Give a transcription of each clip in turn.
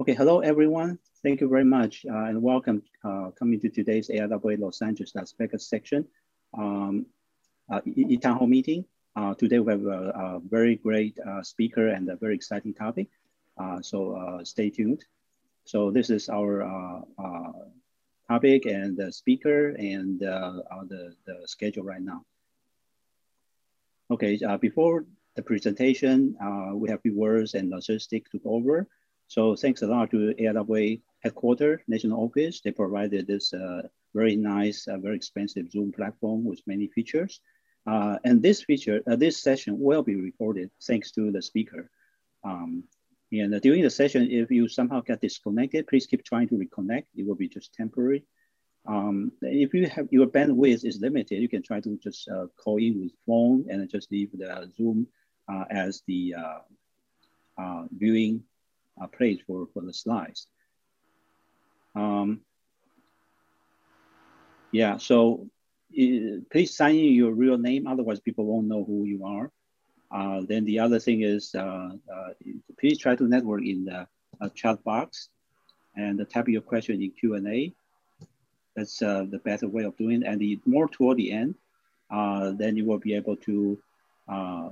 Okay, hello everyone. Thank you very much uh, and welcome uh, coming to today's AIAA Los Angeles Las Vegas section um, uh, town hall meeting. Uh, today we have a, a very great uh, speaker and a very exciting topic. Uh, so stay tuned. So this is our topic and the speaker and the, the schedule right now. Okay, before the presentation, we have few words and logistics to go over. So thanks a lot to AIAA headquarters, national office. They provided this uh, very nice, uh, very expensive Zoom platform with many features. Uh, and this feature, uh, this session will be recorded thanks to the speaker. Um, and uh, during the session, if you somehow get disconnected, please keep trying to reconnect. It will be just temporary. Um, if you have your bandwidth is limited, you can try to just uh, call in with phone and just leave the Zoom as the viewing uh, place for, for the slides. Um, yeah, so uh, please sign in your real name, otherwise people won't know who you are. Uh, then the other thing is, uh, uh please try to network in the uh, chat box and type your question in Q&A. That's the better way of doing it. And the more toward the end, then you will be able to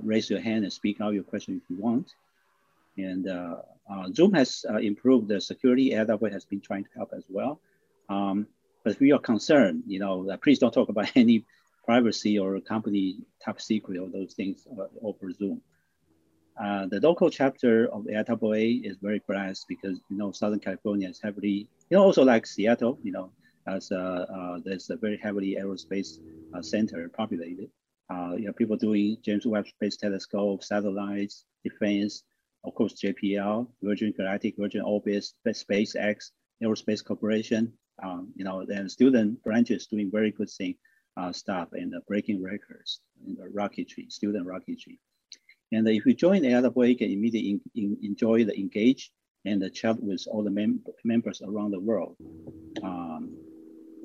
raise your hand and speak out your question if you want. And uh, Zoom has uh, improved the security. AWS has been trying to help as well. Um, but if you are concerned, you know, uh, please don't talk about any privacy or company top secret or those things uh, over Zoom. Uh, the local chapter of AIAA is very blessed because, you know, Southern California is heavily, you know, also like Seattle, you know, as uh, there's a very heavily aerospace center populated. you know, people doing James Webb Space Telescope, satellites, defense, of course, JPL, Virgin Galactic, Virgin Orbit, SpaceX, Aerospace Corporation, um, you know, and student branches doing very good thing, uh, stuff and uh, breaking records in the rocketry, student rocketry. And if you join AIAA, you can immediately in, in, enjoy the engage and the chat with all the mem members around the world. Um,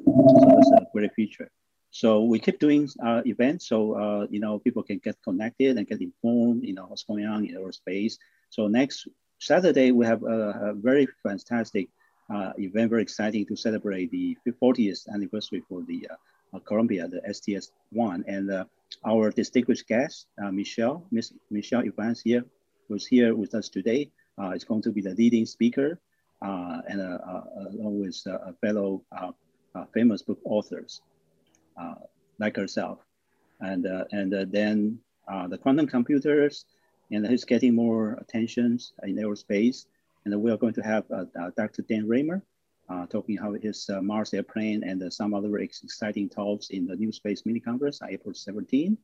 so that's a great feature. So we keep doing uh, events so uh, you know people can get connected and get informed, you know what's going on in aerospace. So next Saturday we have a, a very fantastic uh, event, very exciting to celebrate the 40th anniversary for the uh, Columbia, the STS one, and uh, our distinguished guest uh, Michelle, Miss Michelle Evans here, who's here with us today, is going to be the leading speaker, and along with a fellow famous book authors. Uh, like herself. And, uh, and uh, then the quantum computers, and he's getting more attention in aerospace. And we are going to have Dr. Dan Raymer uh, talking how his uh, Mars airplane and uh, some other exciting talks in the New Space Mini Congress on April 17.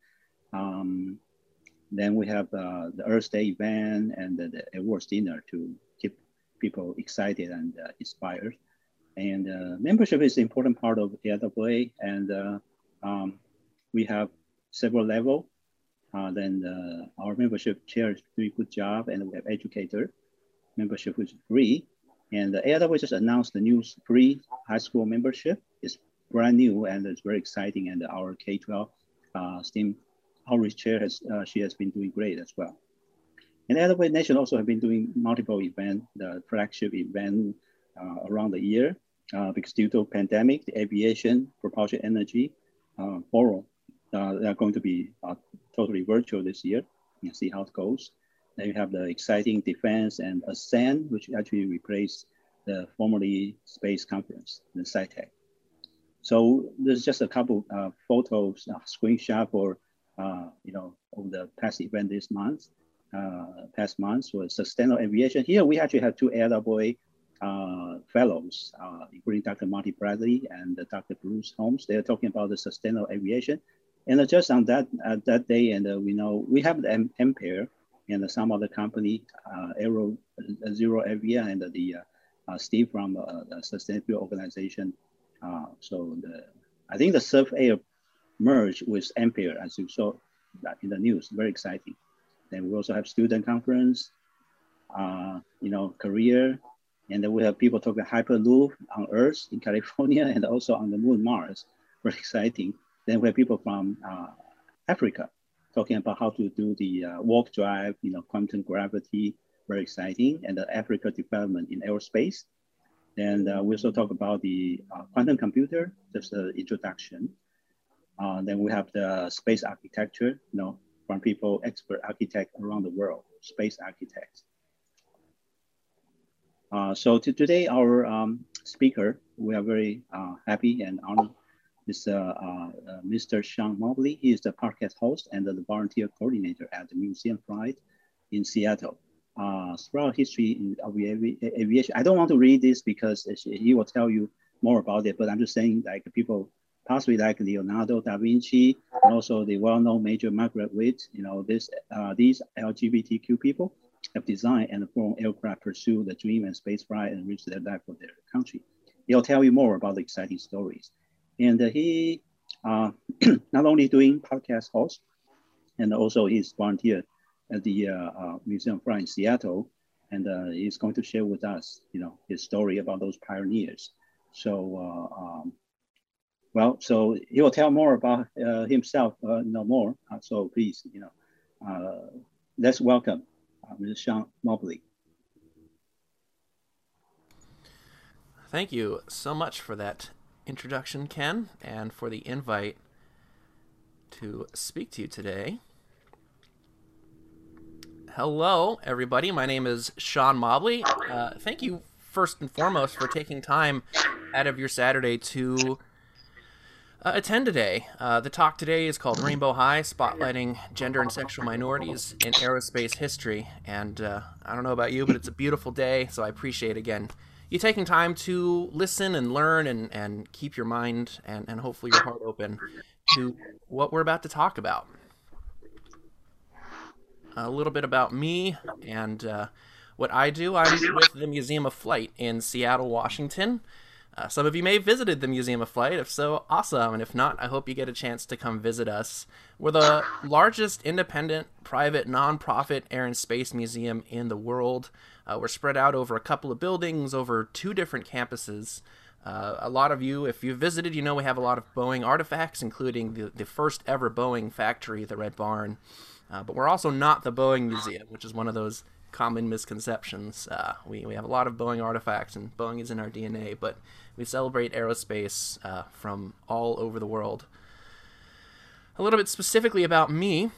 Um, then we have the Earth Day event and the, the awards dinner to keep people excited and inspired. And uh, membership is an important part of the AIAA, and uh, um, we have several level. Uh, then uh, our membership chair is doing a good job, and we have educator membership, which is free. And the AIAA just announced the new free high school membership. It's brand new and it's very exciting. And our K-12 uh, STEAM outreach chair has uh, she has been doing great as well. And AIAA Nation also have been doing multiple events, the flagship event uh, around the year uh, because due to pandemic, the aviation, propulsion energy, uh, forum, uh, they are going to be uh, totally virtual this year. You see how it goes. Then you have the exciting defense and Ascend, which actually replaced the formerly space conference, the SciTech. So there's just a couple uh, photos, uh, screenshot for, uh, you know, of the past event this month, uh, past months was sustainable aviation. Here we actually have two AIAA uh, fellows, uh, including Dr. Marty Bradley and Dr. Bruce Holmes. They are talking about the sustainable aviation. And just on that uh, that day, and uh, we know we have the Ampaire and uh, some other company, uh, Aero Zero Avia, and the Steve from Sustainable Organization. so the, I think the Surf Air merged with Ampaire, as you saw in the news. Very exciting. Then we also have student conference, uh, you know, career, and then we have people talking Hyperloop on Earth in California and also on the moon Mars. Very exciting. Then we have people from uh, Africa talking about how to do the uh, warp drive, you know, quantum gravity, very exciting, and the Africa development in aerospace. And uh, we also talk about the uh, quantum computer, just an introduction. Uh, then we have the space architecture, you know, from people, expert architect around the world, space architects. Uh, so to today, our um, speaker, we are very uh, happy and honored, is uh, uh, uh Mr. Sean Mobley. He is the podcast host and the volunteer coordinator at the Museum Flight in Seattle. Uh, throughout history of aviation, I don't want to read this because he will tell you more about it, but I'm just saying like people possibly like Leonardo da Vinci and also the well-known major Margaret Witt, you know, this, these LGBTQ people have designed and flown aircraft pursue the dream and space flight and reach their life for their country. He'll tell you more about the exciting stories. And uh, he uh, not only doing podcast host, and also he's volunteer at the uh, uh Museum Flight in Seattle, and uh, he's going to share with us, you know, his story about those pioneers. So, uh, um, well, so he will tell more about himself, no more. so please, you know, let's welcome Mr. Sean Mobley. Thank you so much for that introduction, Ken, and for the invite to speak to you today. Hello, everybody. My name is Sean Mobley. Uh, thank you, first and foremost, for taking time out of your Saturday to uh, attend today. Uh, the talk today is called Rainbow High, spotlighting gender and sexual minorities in aerospace history. And uh, I don't know about you, but it's a beautiful day, so I appreciate again you taking time to listen and learn and, and keep your mind and, and hopefully your heart open to what we're about to talk about. A little bit about me and uh, what I do. I'm with the Museum of Flight in Seattle, Washington. Uh, some of you may have visited the Museum of Flight. If so, awesome. And if not, I hope you get a chance to come visit us. We're the largest independent, private, nonprofit air and space museum in the world. Uh, we're spread out over a couple of buildings, over two different campuses. Uh, a lot of you, if you've visited, you know we have a lot of Boeing artifacts, including the, the first ever Boeing factory, the Red Barn. Uh, but we're also not the Boeing Museum, which is one of those common misconceptions. Uh, we, we have a lot of Boeing artifacts, and Boeing is in our DNA, but we celebrate aerospace uh, from all over the world. A little bit specifically about me.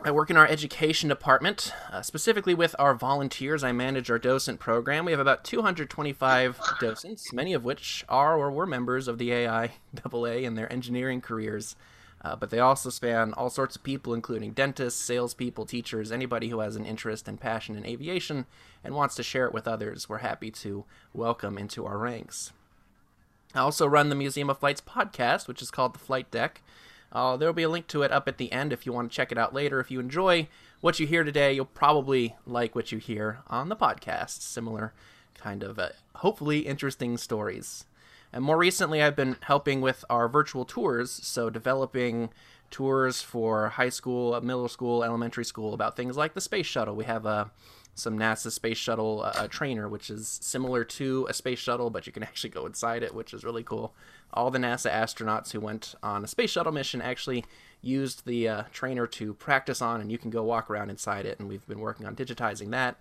I work in our education department, uh, specifically with our volunteers. I manage our docent program. We have about 225 docents, many of which are or were members of the AIAA in their engineering careers. Uh, but they also span all sorts of people, including dentists, salespeople, teachers, anybody who has an interest and passion in aviation and wants to share it with others. We're happy to welcome into our ranks. I also run the Museum of Flight's podcast, which is called The Flight Deck. Uh, there will be a link to it up at the end if you want to check it out later. If you enjoy what you hear today, you'll probably like what you hear on the podcast. Similar kind of, uh, hopefully, interesting stories. And more recently, I've been helping with our virtual tours, so developing tours for high school, middle school, elementary school about things like the space shuttle. We have a some NASA space shuttle uh, trainer, which is similar to a space shuttle, but you can actually go inside it, which is really cool. All the NASA astronauts who went on a space shuttle mission actually used the uh, trainer to practice on, and you can go walk around inside it. And we've been working on digitizing that.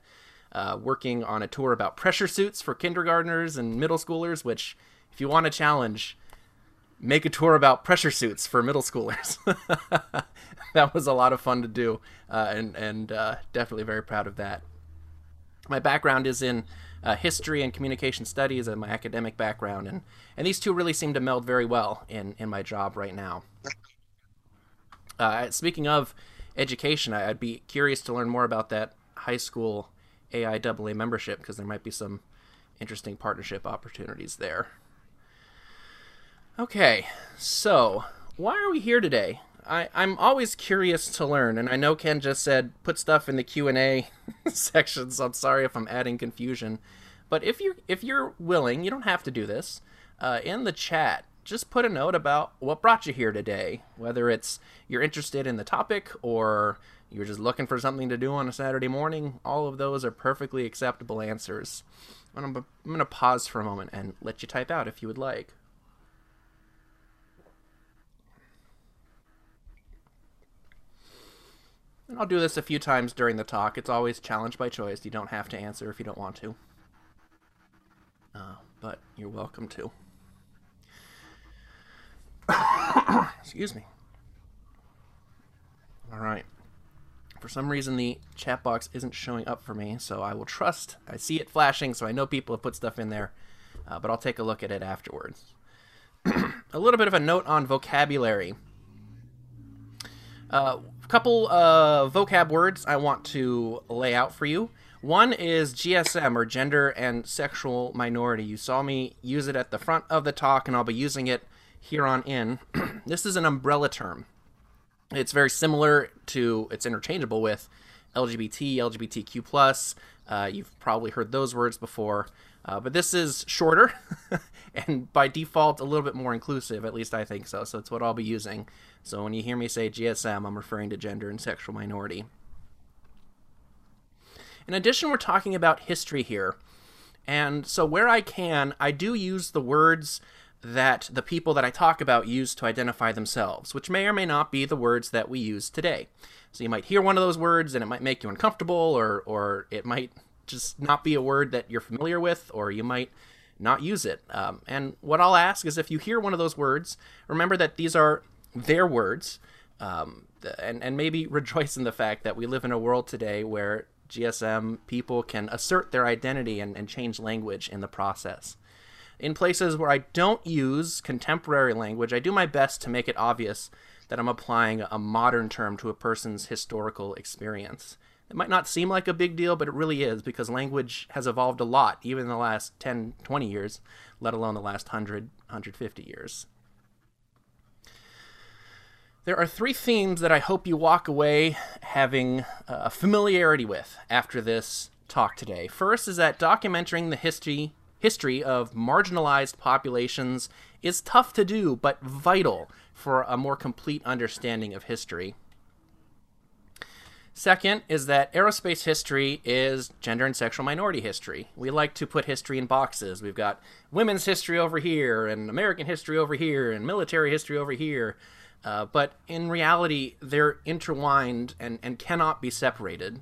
Uh, working on a tour about pressure suits for kindergartners and middle schoolers, which if you want a challenge, make a tour about pressure suits for middle schoolers. that was a lot of fun to do, uh, and and uh, definitely very proud of that. My background is in uh, history and communication studies, and my academic background, and and these two really seem to meld very well in in my job right now. Uh, speaking of education, I'd be curious to learn more about that high school AIAA membership because there might be some interesting partnership opportunities there. Okay, so why are we here today? I, I'm always curious to learn, and I know Ken just said put stuff in the Q and A section, so I'm sorry if I'm adding confusion. But if you if you're willing, you don't have to do this. Uh, in the chat, just put a note about what brought you here today. Whether it's you're interested in the topic or you're just looking for something to do on a Saturday morning, all of those are perfectly acceptable answers. I'm, I'm going to pause for a moment and let you type out if you would like. And I'll do this a few times during the talk. It's always challenge by choice. You don't have to answer if you don't want to. Uh, but you're welcome to. Excuse me. All right. For some reason, the chat box isn't showing up for me, so I will trust. I see it flashing, so I know people have put stuff in there, uh, but I'll take a look at it afterwards. a little bit of a note on vocabulary. Uh, couple of vocab words I want to lay out for you. One is GSM, or gender and sexual minority. You saw me use it at the front of the talk, and I'll be using it here on in. this is an umbrella term. It's very similar to, it's interchangeable with LGBT, LGBTQ. Uh, you've probably heard those words before, uh, but this is shorter and by default a little bit more inclusive. At least I think so. So it's what I'll be using. So when you hear me say GSM, I'm referring to gender and sexual minority. In addition, we're talking about history here. And so where I can, I do use the words that the people that I talk about use to identify themselves, which may or may not be the words that we use today. So you might hear one of those words and it might make you uncomfortable, or, or it might just not be a word that you're familiar with, or you might not use it. Um, and what I'll ask is if you hear one of those words, remember that these are their words, um, and, and maybe rejoice in the fact that we live in a world today where GSM people can assert their identity and, and change language in the process. In places where I don't use contemporary language, I do my best to make it obvious that I'm applying a modern term to a person's historical experience. It might not seem like a big deal, but it really is because language has evolved a lot, even in the last 10, 20 years, let alone the last 100, 150 years. There are three themes that I hope you walk away having a familiarity with after this talk today. First is that documenting the history history of marginalized populations is tough to do, but vital for a more complete understanding of history. Second is that aerospace history is gender and sexual minority history. We like to put history in boxes. We've got women's history over here, and American history over here, and military history over here. Uh, but in reality, they're intertwined and, and cannot be separated.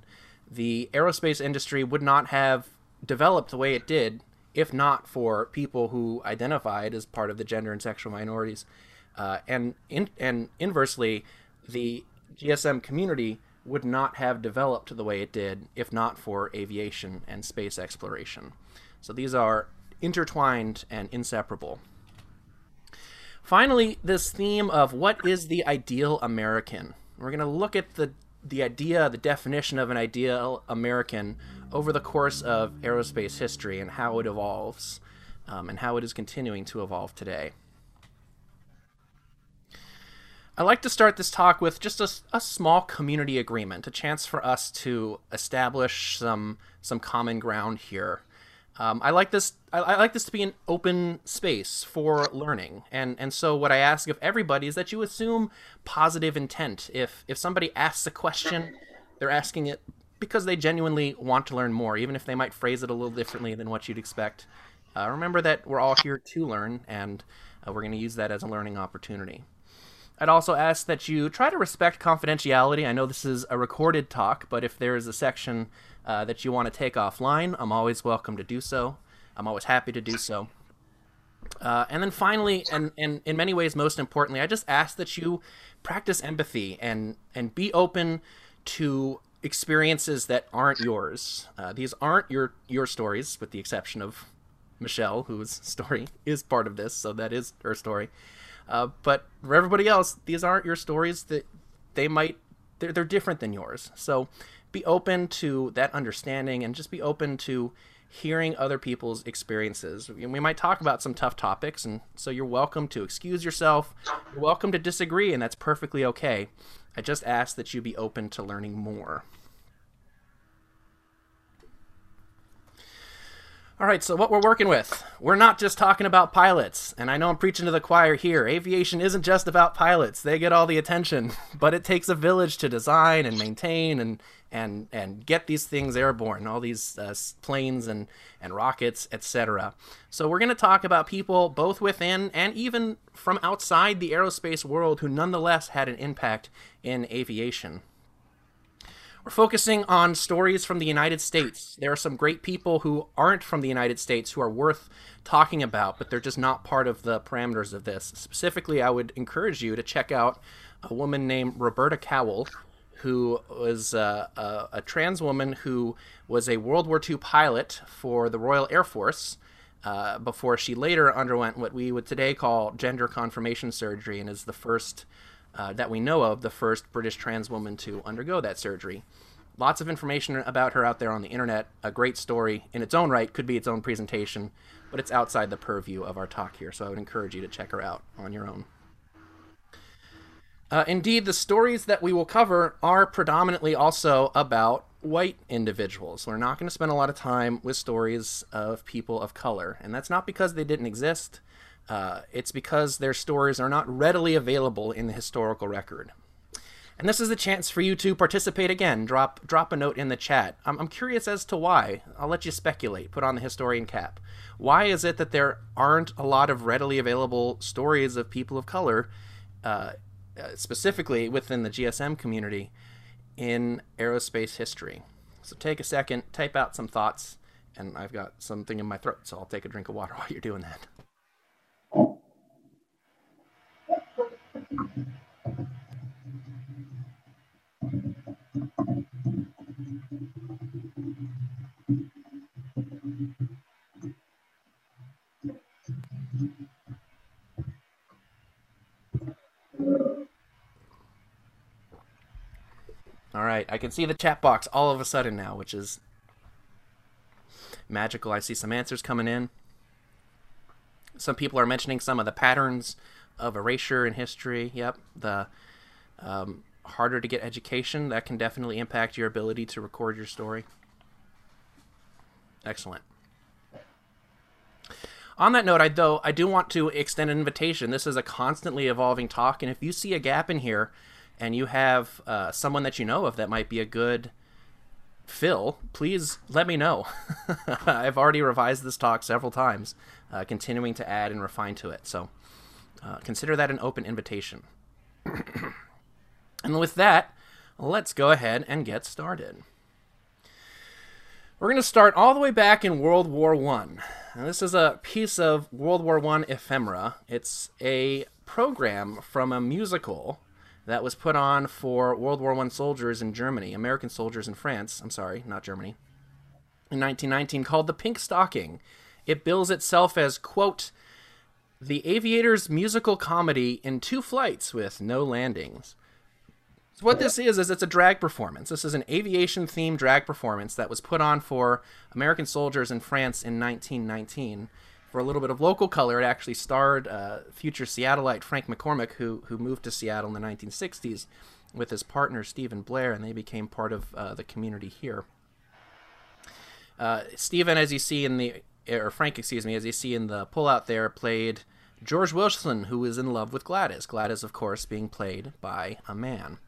The aerospace industry would not have developed the way it did if not for people who identified as part of the gender and sexual minorities. Uh, and in, and inversely, the GSM community would not have developed the way it did if not for aviation and space exploration. So these are intertwined and inseparable. Finally, this theme of what is the ideal American. We're going to look at the the idea, the definition of an ideal American over the course of aerospace history and how it evolves um, and how it is continuing to evolve today. I like to start this talk with just a, a, small community agreement, a chance for us to establish some some common ground here. Um, I like this. I, I, like this to be an open space for learning, and and so what I ask of everybody is that you assume positive intent. If if somebody asks a question, they're asking it because they genuinely want to learn more, even if they might phrase it a little differently than what you'd expect. Uh, remember that we're all here to learn, and uh, we're going to use that as a learning opportunity. I'd also ask that you try to respect confidentiality. I know this is a recorded talk, but if there is a section uh, that you want to take offline, I'm always welcome to do so. I'm always happy to do so. Uh, and then finally, and, and in many ways, most importantly, I just ask that you practice empathy and and be open to experiences that aren't yours. Uh, these aren't your your stories, with the exception of Michelle, whose story is part of this, so that is her story. Uh, but for everybody else, these aren't your stories. That they might they're, they're different than yours. So be open to that understanding and just be open to hearing other people's experiences. We might talk about some tough topics, and so you're welcome to excuse yourself. You're welcome to disagree, and that's perfectly okay. I just ask that you be open to learning more. All right, so what we're working with, we're not just talking about pilots. And I know I'm preaching to the choir here. Aviation isn't just about pilots. They get all the attention, but it takes a village to design and maintain and and and get these things airborne, all these uh, planes and and rockets, etc. So we're going to talk about people both within and even from outside the aerospace world who nonetheless had an impact in aviation. We're focusing on stories from the United States. There are some great people who aren't from the United States who are worth talking about, but they're just not part of the parameters of this. Specifically, I would encourage you to check out a woman named Roberta Cowell, who was uh, a, a, trans woman who was a World War II pilot for the Royal Air Force. Uh, before she later underwent what we would today call gender confirmation surgery and is the first uh, that we know of, the first British trans woman to undergo that surgery. Lots of information about her out there on the internet. A great story in its own right, could be its own presentation, but it's outside the purview of our talk here, so I would encourage you to check her out on your own. Uh, indeed, the stories that we will cover are predominantly also about white individuals. We're not going to spend a lot of time with stories of people of color, and that's not because they didn't exist. Uh, it's because their stories are not readily available in the historical record. And this is a chance for you to participate again. Drop drop a note in the chat. I'm, I'm curious as to why. I'll let you speculate. Put on the historian cap. Why is it that there aren't a lot of readily available stories of people of color, uh, uh specifically within the GSM community, in aerospace history? So take a second, type out some thoughts, and I've got something in my throat, so I'll take a drink of water while you're doing that. All right, I can see the chat box all of a sudden now, which is magical. I see some answers coming in. Some people are mentioning some of the patterns of erasure in history. Yep, the um, harder to get education that can definitely impact your ability to record your story. Excellent. On that note, I though I do want to extend an invitation. This is a constantly evolving talk, and if you see a gap in here, and you have uh, someone that you know of that might be a good fill, please let me know. I've already revised this talk several times, uh, continuing to add and refine to it. So uh, consider that an open invitation. and with that, let's go ahead and get started. We're going to start all the way back in World War One. This is a piece of World War One ephemera. It's a program from a musical that was put on for World War One soldiers in Germany, American soldiers in France. I'm sorry, not Germany. In 1919, called The Pink Stocking. It bills itself as quote the Aviator's musical comedy in two flights with no landings. So what this is is it's a drag performance. This is an aviation themed drag performance that was put on for American soldiers in France in 1919. For a little bit of local color, it actually starred uh, future Seattleite Frank McCormick, who who moved to Seattle in the 1960s with his partner Stephen Blair, and they became part of uh, the community here. Uh, Stephen, as you see in the or Frank, excuse me, as you see in the pullout there, played George Wilson, who is in love with Gladys. Gladys, of course, being played by a man.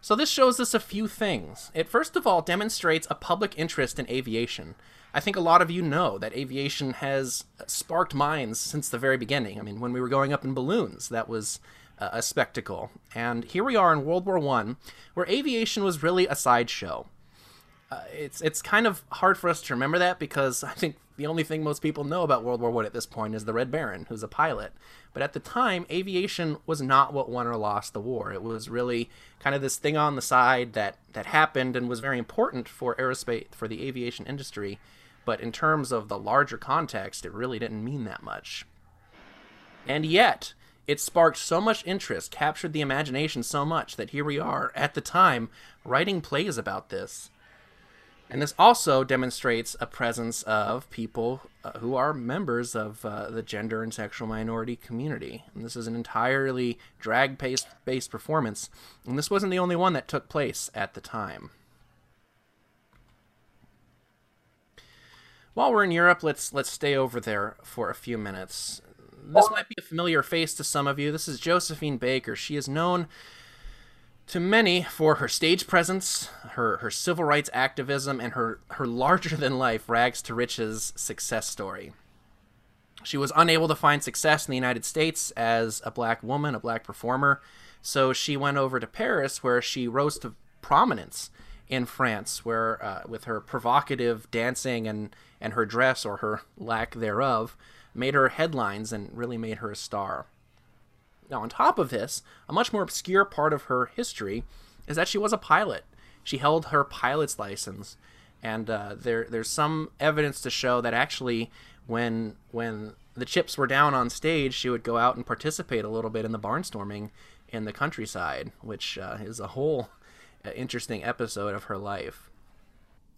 So this shows us a few things. It first of all demonstrates a public interest in aviation. I think a lot of you know that aviation has sparked minds since the very beginning. I mean, when we were going up in balloons, that was a spectacle. And here we are in World War One, where aviation was really a sideshow. Uh, it's it's kind of hard for us to remember that because I think the only thing most people know about World War One at this point is the Red Baron, who's a pilot. But at the time, aviation was not what won or lost the war. It was really kind of this thing on the side that that happened and was very important for aerospace for the aviation industry. But in terms of the larger context, it really didn't mean that much. And yet, it sparked so much interest, captured the imagination so much that here we are at the time writing plays about this and this also demonstrates a presence of people uh, who are members of uh, the gender and sexual minority community. And this is an entirely drag based performance. And this wasn't the only one that took place at the time. While we're in Europe, let's let's stay over there for a few minutes. This might be a familiar face to some of you. This is Josephine Baker. She is known to many for her stage presence, her, her civil rights activism, and her, her larger than life rags to riches success story. She was unable to find success in the United States as a black woman, a black performer, so she went over to Paris where she rose to prominence in France, where uh, with her provocative dancing and and her dress or her lack thereof made her headlines and really made her a star. Now, on top of this, a much more obscure part of her history is that she was a pilot. She held her pilot's license, and uh, there there's some evidence to show that actually, when when the chips were down on stage, she would go out and participate a little bit in the barnstorming in the countryside, which uh, is a whole uh, interesting episode of her life.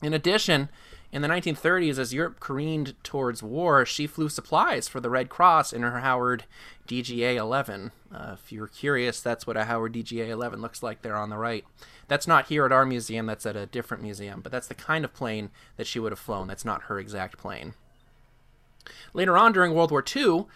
In addition, in the 1930s, as Europe careened towards war, she flew supplies for the Red Cross in her Howard DGA 11. Uh, if you're curious, that's what a Howard DGA 11 looks like there on the right. That's not here at our museum, that's at a different museum, but that's the kind of plane that she would have flown. That's not her exact plane. Later on during World War II,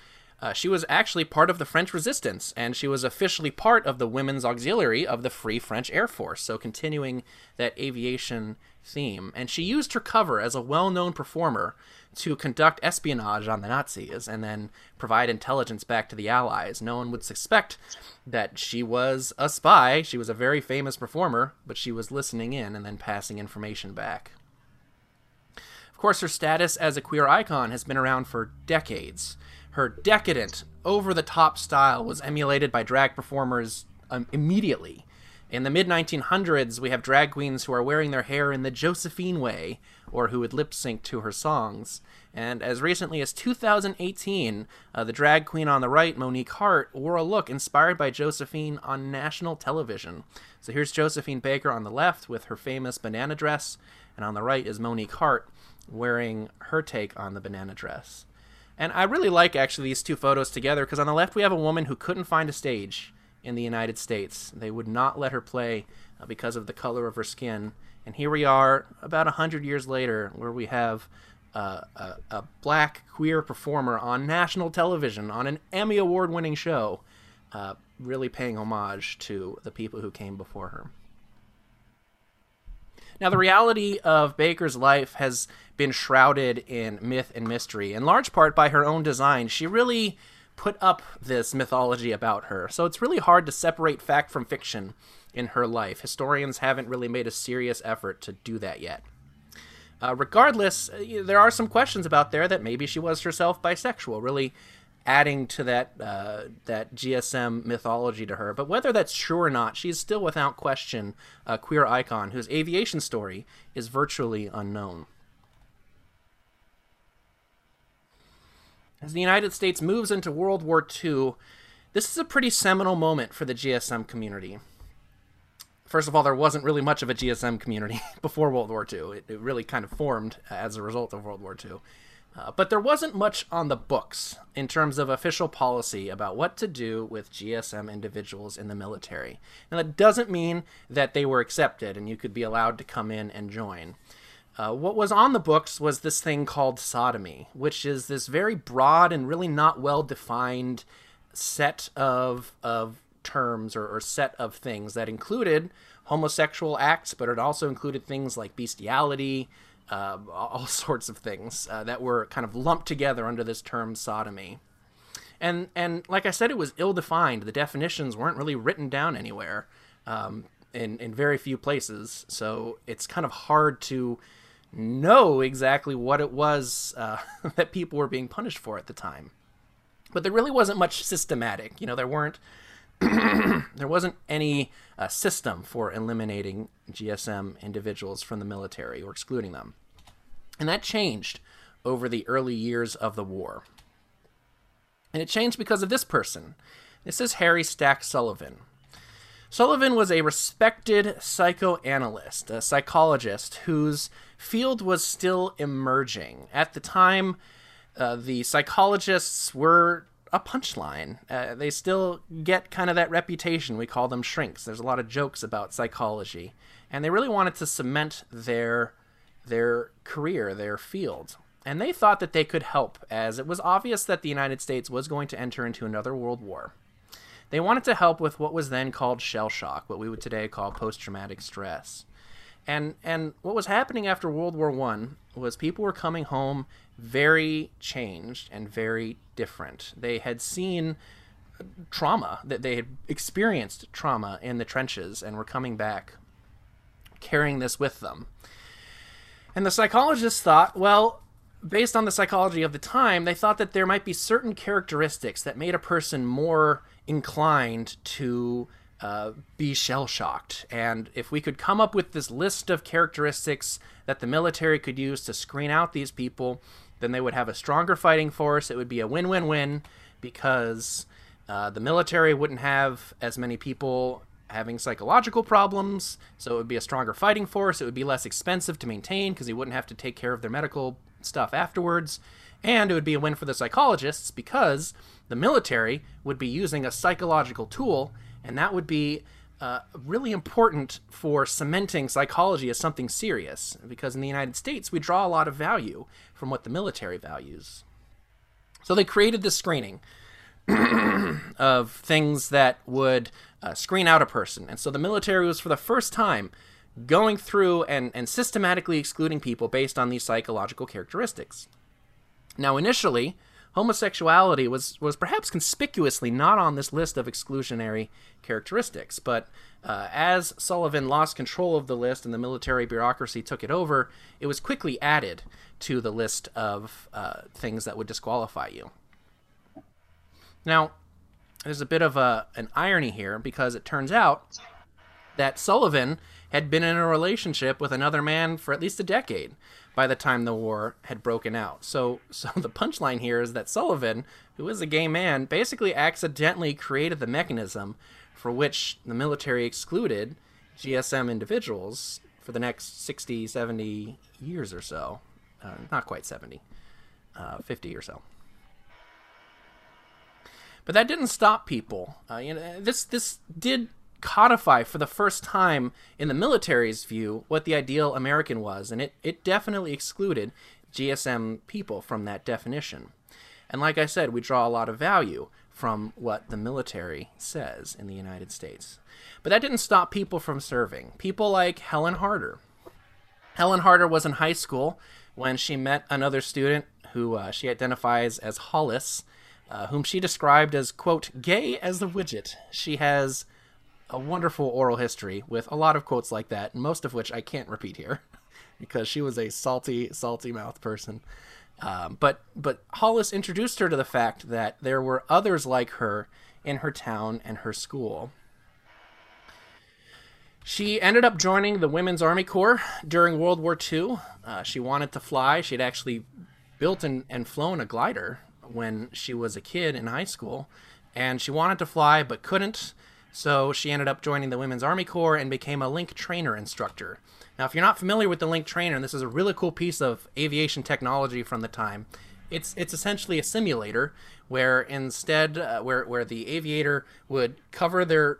uh, she was actually part of the French resistance, and she was officially part of the Women's Auxiliary of the Free French Air Force, so continuing that aviation theme. And she used her cover as a well known performer to conduct espionage on the Nazis and then provide intelligence back to the Allies. No one would suspect that she was a spy. She was a very famous performer, but she was listening in and then passing information back. Of course, her status as a queer icon has been around for decades. Her decadent, over the top style was emulated by drag performers um, immediately. In the mid 1900s, we have drag queens who are wearing their hair in the Josephine way, or who would lip sync to her songs. And as recently as 2018, uh, the drag queen on the right, Monique Heart, wore a look inspired by Josephine on national television. So here's Josephine Baker on the left with her famous banana dress, and on the right is Monique Heart wearing her take on the banana dress. And I really like actually these two photos together because on the left we have a woman who couldn't find a stage in the United States. They would not let her play uh, because of the color of her skin. And here we are about a hundred years later, where we have uh, a, a, black queer performer on national television on an Emmy award winning show, uh, really paying homage to the people who came before her. Now, the reality of Baker's life has been shrouded in myth and mystery, in large part by her own design. She really put up this mythology about her, so it's really hard to separate fact from fiction in her life. Historians haven't really made a serious effort to do that yet. Uh, regardless, uh, there are some questions about there that maybe she was herself bisexual, really adding to that uh, that GSM mythology to her. But whether that's true or not, she's still without question a queer icon whose aviation story is virtually unknown. As the United States moves into World War II, this is a pretty seminal moment for the GSM community. First of all, there wasn't really much of a GSM community before World War II. It, it really kind of formed as a result of World War II. Uh, but there wasn't much on the books in terms of official policy about what to do with GSM individuals in the military. And that doesn't mean that they were accepted and you could be allowed to come in and join. Uh, what was on the books was this thing called sodomy, which is this very broad and really not well defined set of, of terms or, or set of things that included homosexual acts, but it also included things like bestiality, uh, all sorts of things uh, that were kind of lumped together under this term sodomy. And and like I said, it was ill defined. The definitions weren't really written down anywhere, um, in in very few places. So it's kind of hard to know exactly what it was uh, that people were being punished for at the time. But there really wasn't much systematic. You know, there weren't there wasn't any uh, system for eliminating GSM individuals from the military or excluding them. And that changed over the early years of the war. And it changed because of this person. This is Harry Stack Sullivan. Sullivan was a respected psychoanalyst, a psychologist whose field was still emerging. At the time, uh, the psychologists were a punchline. Uh, they still get kind of that reputation. We call them shrinks. There's a lot of jokes about psychology, and they really wanted to cement their their career, their field. And they thought that they could help, as it was obvious that the United States was going to enter into another world war. They wanted to help with what was then called shell shock, what we would today call post traumatic stress. And and what was happening after World War One was people were coming home very changed and very different. They had seen uh, trauma that they had experienced trauma in the trenches and were coming back carrying this with them. And the psychologists thought, well, based on the psychology of the time, they thought that there might be certain characteristics that made a person more inclined to uh, be shell shocked. And if we could come up with this list of characteristics that the military could use to screen out these people, then they would have a stronger fighting force. It would be a win win win because uh, the military wouldn't have as many people having psychological problems, so it would be a stronger fighting force. It would be less expensive to maintain because he wouldn't have to take care of their medical stuff afterwards. And it would be a win for the psychologists because the military would be using a psychological tool, and that would be uh, really important for cementing psychology as something serious. Because in the United States, we draw a lot of value from what the military values. So they created this screening of things that would uh, screen out a person. And so the military was for the first time going through and, and systematically excluding people based on these psychological characteristics. Now, initially, homosexuality was, was perhaps conspicuously not on this list of exclusionary characteristics, but uh, as Sullivan lost control of the list and the military bureaucracy took it over, it was quickly added to the list of uh, things that would disqualify you. Now, there's a bit of a, an irony here because it turns out that Sullivan had been in a relationship with another man for at least a decade by the time the war had broken out. So, so the punchline here is that Sullivan, who is a gay man, basically accidentally created the mechanism for which the military excluded GSM individuals for the next 60, 70 years or so. Uh, not quite 70, uh, 50 or so. But that didn't stop people. Uh, you know, this this did codify for the first time in the military's view what the ideal American was, and it, it definitely excluded GSM people from that definition. And like I said, we draw a lot of value from what the military says in the United States. But that didn't stop people from serving. People like Helen Harder. Helen Harder was in high school when she met another student who uh, she identifies as Hollis, uh, whom she described as, quote, gay as the widget. She has a wonderful oral history with a lot of quotes like that, most of which I can't repeat here because she was a salty, salty mouth person. Um, but but Hollis introduced her to the fact that there were others like her in her town and her school. She ended up joining the Women's Army Corps during World War II. Uh, she wanted to fly. She had actually built and, and flown a glider when she was a kid in high school. And she wanted to fly but couldn't. So she ended up joining the Women's Army Corps and became a Link trainer instructor. Now, if you're not familiar with the Link trainer, this is a really cool piece of aviation technology from the time, it's it's essentially a simulator where instead uh, where where the aviator would cover their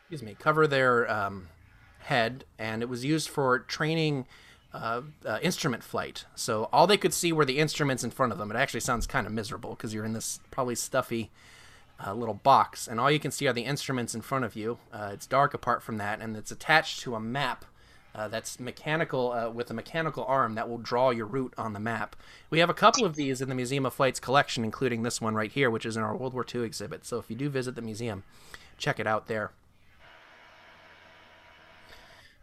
excuse me cover their um, head, and it was used for training. Uh, uh, instrument flight. So all they could see were the instruments in front of them. It actually sounds kind of miserable because you're in this probably stuffy a little box, and all you can see are the instruments in front of you. Uh, it's dark apart from that, and it's attached to a map uh, that's mechanical uh, with a mechanical arm that will draw your route on the map. We have a couple of these in the Museum of Flight's collection, including this one right here, which is in our World War II exhibit. So if you do visit the museum, check it out there.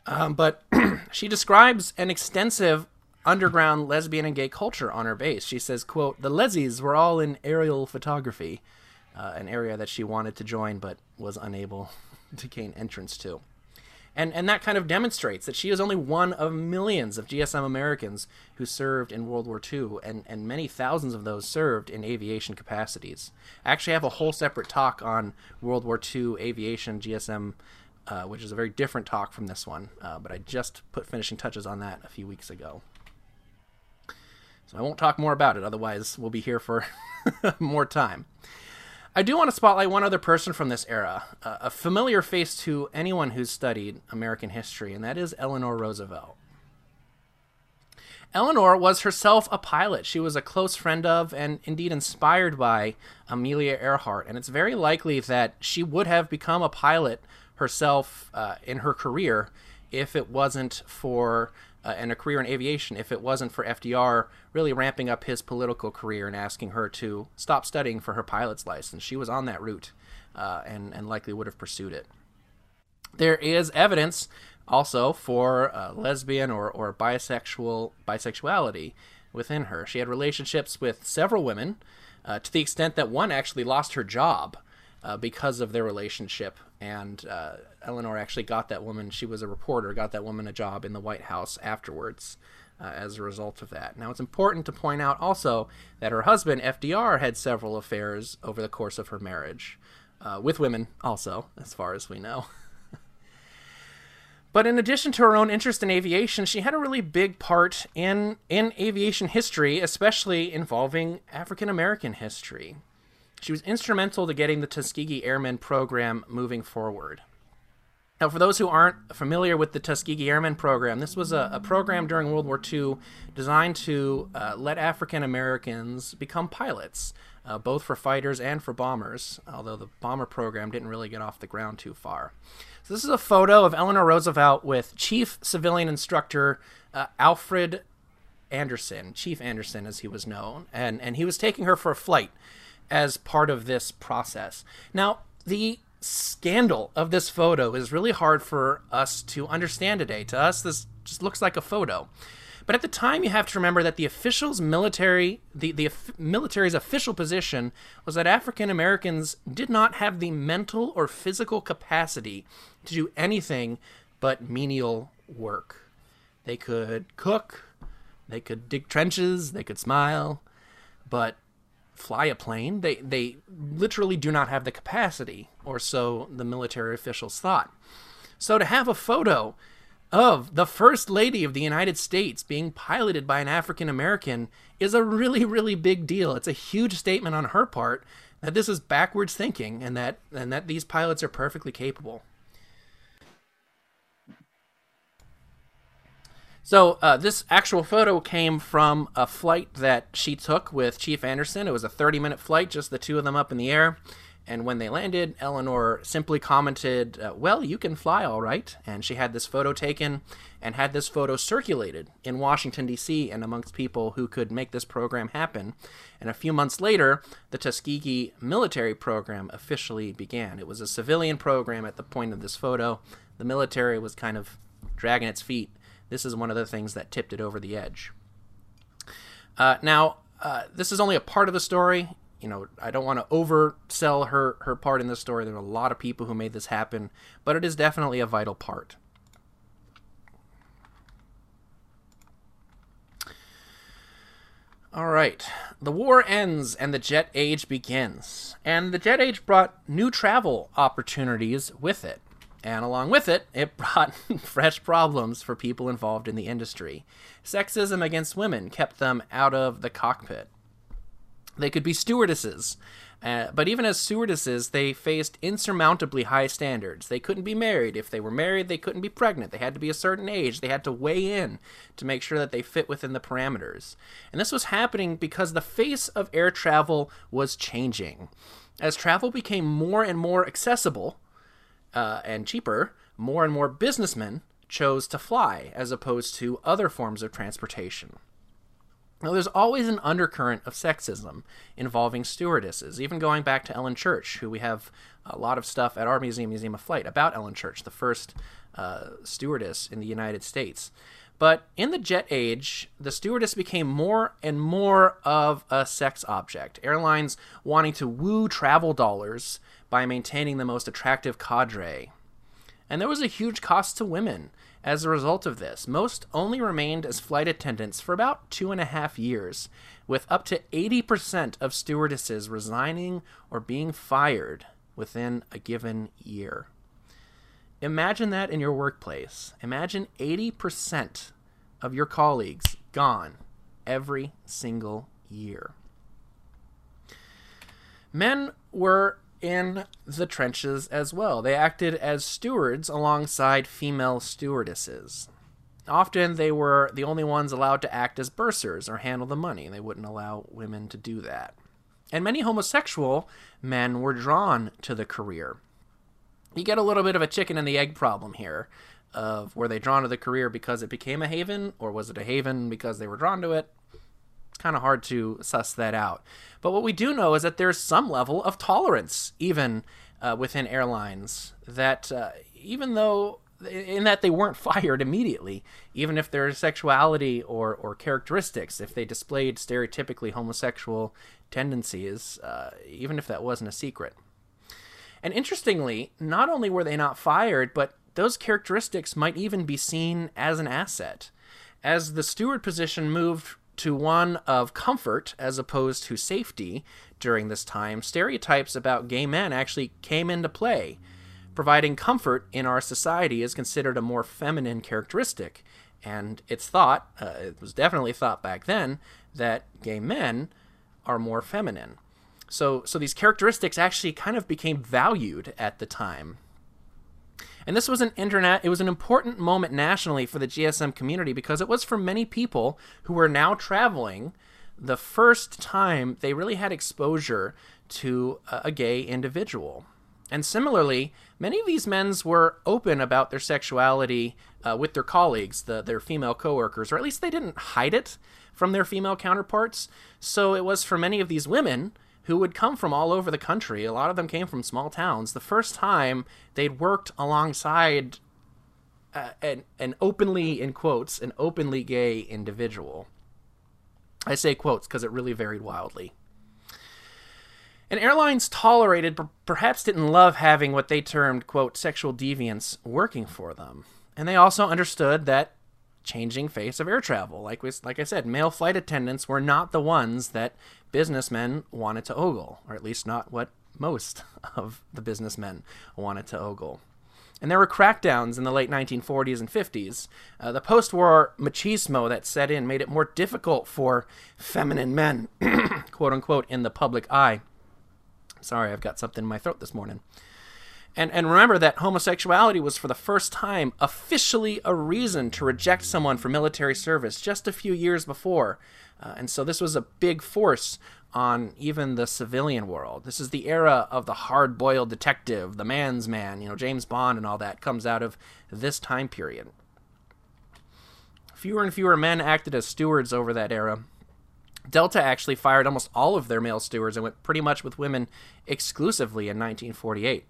Um, but she describes an extensive underground lesbian and gay culture on her base. She says, quote, the lezies were all in aerial photography uh, an area that she wanted to join but was unable to gain entrance to. And, and that kind of demonstrates that she is only one of millions of GSM Americans who served in World War II, and, and many thousands of those served in aviation capacities. I actually have a whole separate talk on World War II aviation GSM, uh, which is a very different talk from this one, uh, but I just put finishing touches on that a few weeks ago. So I won't talk more about it, otherwise, we'll be here for more time. I do want to spotlight one other person from this era, a familiar face to anyone who's studied American history, and that is Eleanor Roosevelt. Eleanor was herself a pilot. She was a close friend of and indeed inspired by Amelia Earhart, and it's very likely that she would have become a pilot herself uh, in her career if it wasn't for uh, and a career in aviation if it wasn't for FDR really ramping up his political career and asking her to stop studying for her pilot's license. She was on that route uh, and, and likely would have pursued it. There is evidence also for uh, lesbian or, or bisexual bisexuality within her. She had relationships with several women, uh, to the extent that one actually lost her job uh, because of their relationship. And uh, Eleanor actually got that woman. She was a reporter. Got that woman a job in the White House afterwards. Uh, as a result of that. Now, it's important to point out also that her husband, FDR, had several affairs over the course of her marriage, uh, with women also, as far as we know. But in addition to her own interest in aviation, she had a really big part in, in aviation history, especially involving African American history. She was instrumental to getting the Tuskegee Airmen program moving forward. Now, for those who aren't familiar with the Tuskegee Airmen program, this was a, a program during World War II designed to uh, let African Americans become pilots, uh, both for fighters and for bombers, although the bomber program didn't really get off the ground too far. So this is a photo of Eleanor Roosevelt with Chief Civilian Instructor uh, Alfred Anderson, Chief Anderson as he was known, and and he was taking her for a flight as part of this process. Now, the scandal of this photo is really hard for us to understand today. To us, this just looks like a photo. But at the time, you have to remember that the officials' military, the, the military's official position was that African Americans did not have the mental or physical capacity to do anything but menial work. They could cook, they could dig trenches, they could smile, but fly a plane, they, they literally do not have the capacity, or so the military officials thought. So to have a photo of the First Lady of the United States being piloted by an African American is a really, really big deal. It's a huge statement on her part that this is backwards thinking and that and that these pilots are perfectly capable. So uh, this actual photo came from a flight that she took with Chief Anderson. It was a 30-minute flight, just the two of them up in the air. And when they landed, Eleanor simply commented, uh, Well, you can fly all right. And she had this photo taken and had this photo circulated in Washington, D.C., and amongst people who could make this program happen. And a few months later, the Tuskegee military program officially began. It was a civilian program at the point of this photo. The military was kind of dragging its feet. This is one of the things that tipped it over the edge. Uh, now, uh, this is only a part of the story you know, I don't want to oversell her her part in this story. There are a lot of people who made this happen, but it is definitely a vital part. All right. The war ends and the jet age begins. And the jet age brought new travel opportunities with it. And along with it, it brought fresh problems for people involved in the industry. Sexism against women kept them out of the cockpit. They could be stewardesses. Uh, but even as stewardesses, they faced insurmountably high standards. They couldn't be married. If they were married, they couldn't be pregnant. They had to be a certain age. They had to weigh in to make sure that they fit within the parameters. And this was happening because the face of air travel was changing. As travel became more and more accessible uh, and cheaper, more and more businessmen chose to fly as opposed to other forms of transportation. Now, there's always an undercurrent of sexism involving stewardesses, even going back to Ellen Church, who we have a lot of stuff at our museum, Museum of Flight, about Ellen Church, the first uh, stewardess in the United States. But in the jet age, the stewardess became more and more of a sex object. Airlines wanting to woo travel dollars by maintaining the most attractive cadre. And there was a huge cost to women as a result of this, most only remained as flight attendants for about two and a half years, with up to 80% of stewardesses resigning or being fired within a given year. Imagine that in your workplace. Imagine 80% of your colleagues gone every single year. Men were in the trenches as well. They acted as stewards alongside female stewardesses. Often they were the only ones allowed to act as bursars or handle the money. They wouldn't allow women to do that. And many homosexual men were drawn to the career. You get a little bit of a chicken and the egg problem here of were they drawn to the career because it became a haven or was it a haven because they were drawn to it? Kind of hard to suss that out. But what we do know is that there's some level of tolerance, even uh, within airlines, that uh, even though in that they weren't fired immediately, even if their sexuality or, or characteristics, if they displayed stereotypically homosexual tendencies, uh, even if that wasn't a secret. And interestingly, not only were they not fired, but those characteristics might even be seen as an asset. As the steward position moved to one of comfort as opposed to safety during this time, stereotypes about gay men actually came into play. Providing comfort in our society is considered a more feminine characteristic, and it's thought, uh, it was definitely thought back then, that gay men are more feminine. So, so these characteristics actually kind of became valued at the time. And this was an internet it was an important moment nationally for the GSM community because it was for many people who were now traveling the first time they really had exposure to a, gay individual. And similarly, many of these men were open about their sexuality uh, with their colleagues, the, their female coworkers, or at least they didn't hide it from their female counterparts. So it was for many of these women who would come from all over the country. A lot of them came from small towns. The first time they'd worked alongside uh, an, an openly, in quotes, an openly gay individual. I say quotes because it really varied wildly. And airlines tolerated, but perhaps didn't love having what they termed, quote, sexual deviants working for them. And they also understood that changing face of air travel. Like we, like I said, male flight attendants were not the ones that businessmen wanted to ogle, or at least not what most of the businessmen wanted to ogle. And there were crackdowns in the late 1940s and 50s. Uh, the post war machismo that set in made it more difficult for feminine men, quote unquote, in the public eye. Sorry, I've got something in my throat this morning. And, and remember that homosexuality was for the first time officially a reason to reject someone for military service just a few years before. Uh, and so this was a big force on even the civilian world. This is the era of the hard boiled detective, the man's man, you know, James Bond and all that comes out of this time period. Fewer and fewer men acted as stewards over that era. Delta actually fired almost all of their male stewards and went pretty much with women exclusively in 1948.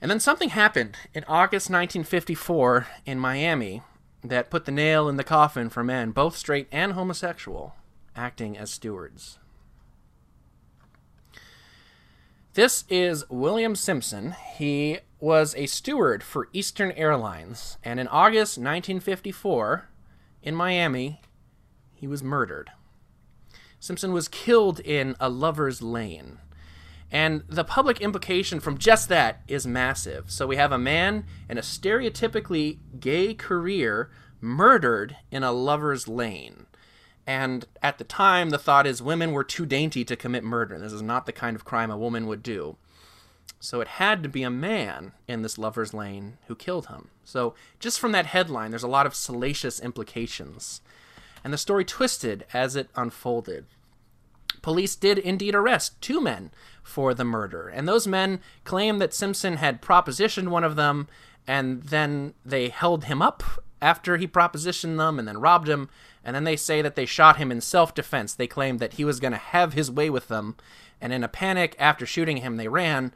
And then something happened in August 1954 in Miami that put the nail in the coffin for men, both straight and homosexual, acting as stewards. This is William Simpson. He was a steward for Eastern Airlines, and in August 1954, in Miami, he was murdered. Simpson was killed in a lover's lane. And the public implication from just that is massive. So we have a man in a stereotypically gay career murdered in a lover's lane. And at the time, the thought is women were too dainty to commit murder. This is not the kind of crime a woman would do. So it had to be a man in this lover's lane who killed him. So just from that headline, there's a lot of salacious implications. And the story twisted as it unfolded. Police did indeed arrest two men for the murder, and those men claim that Simpson had propositioned one of them, and then they held him up after he propositioned them and then robbed him, and then they say that they shot him in self defense. They claimed that he was going to have his way with them, and in a panic after shooting him, they ran.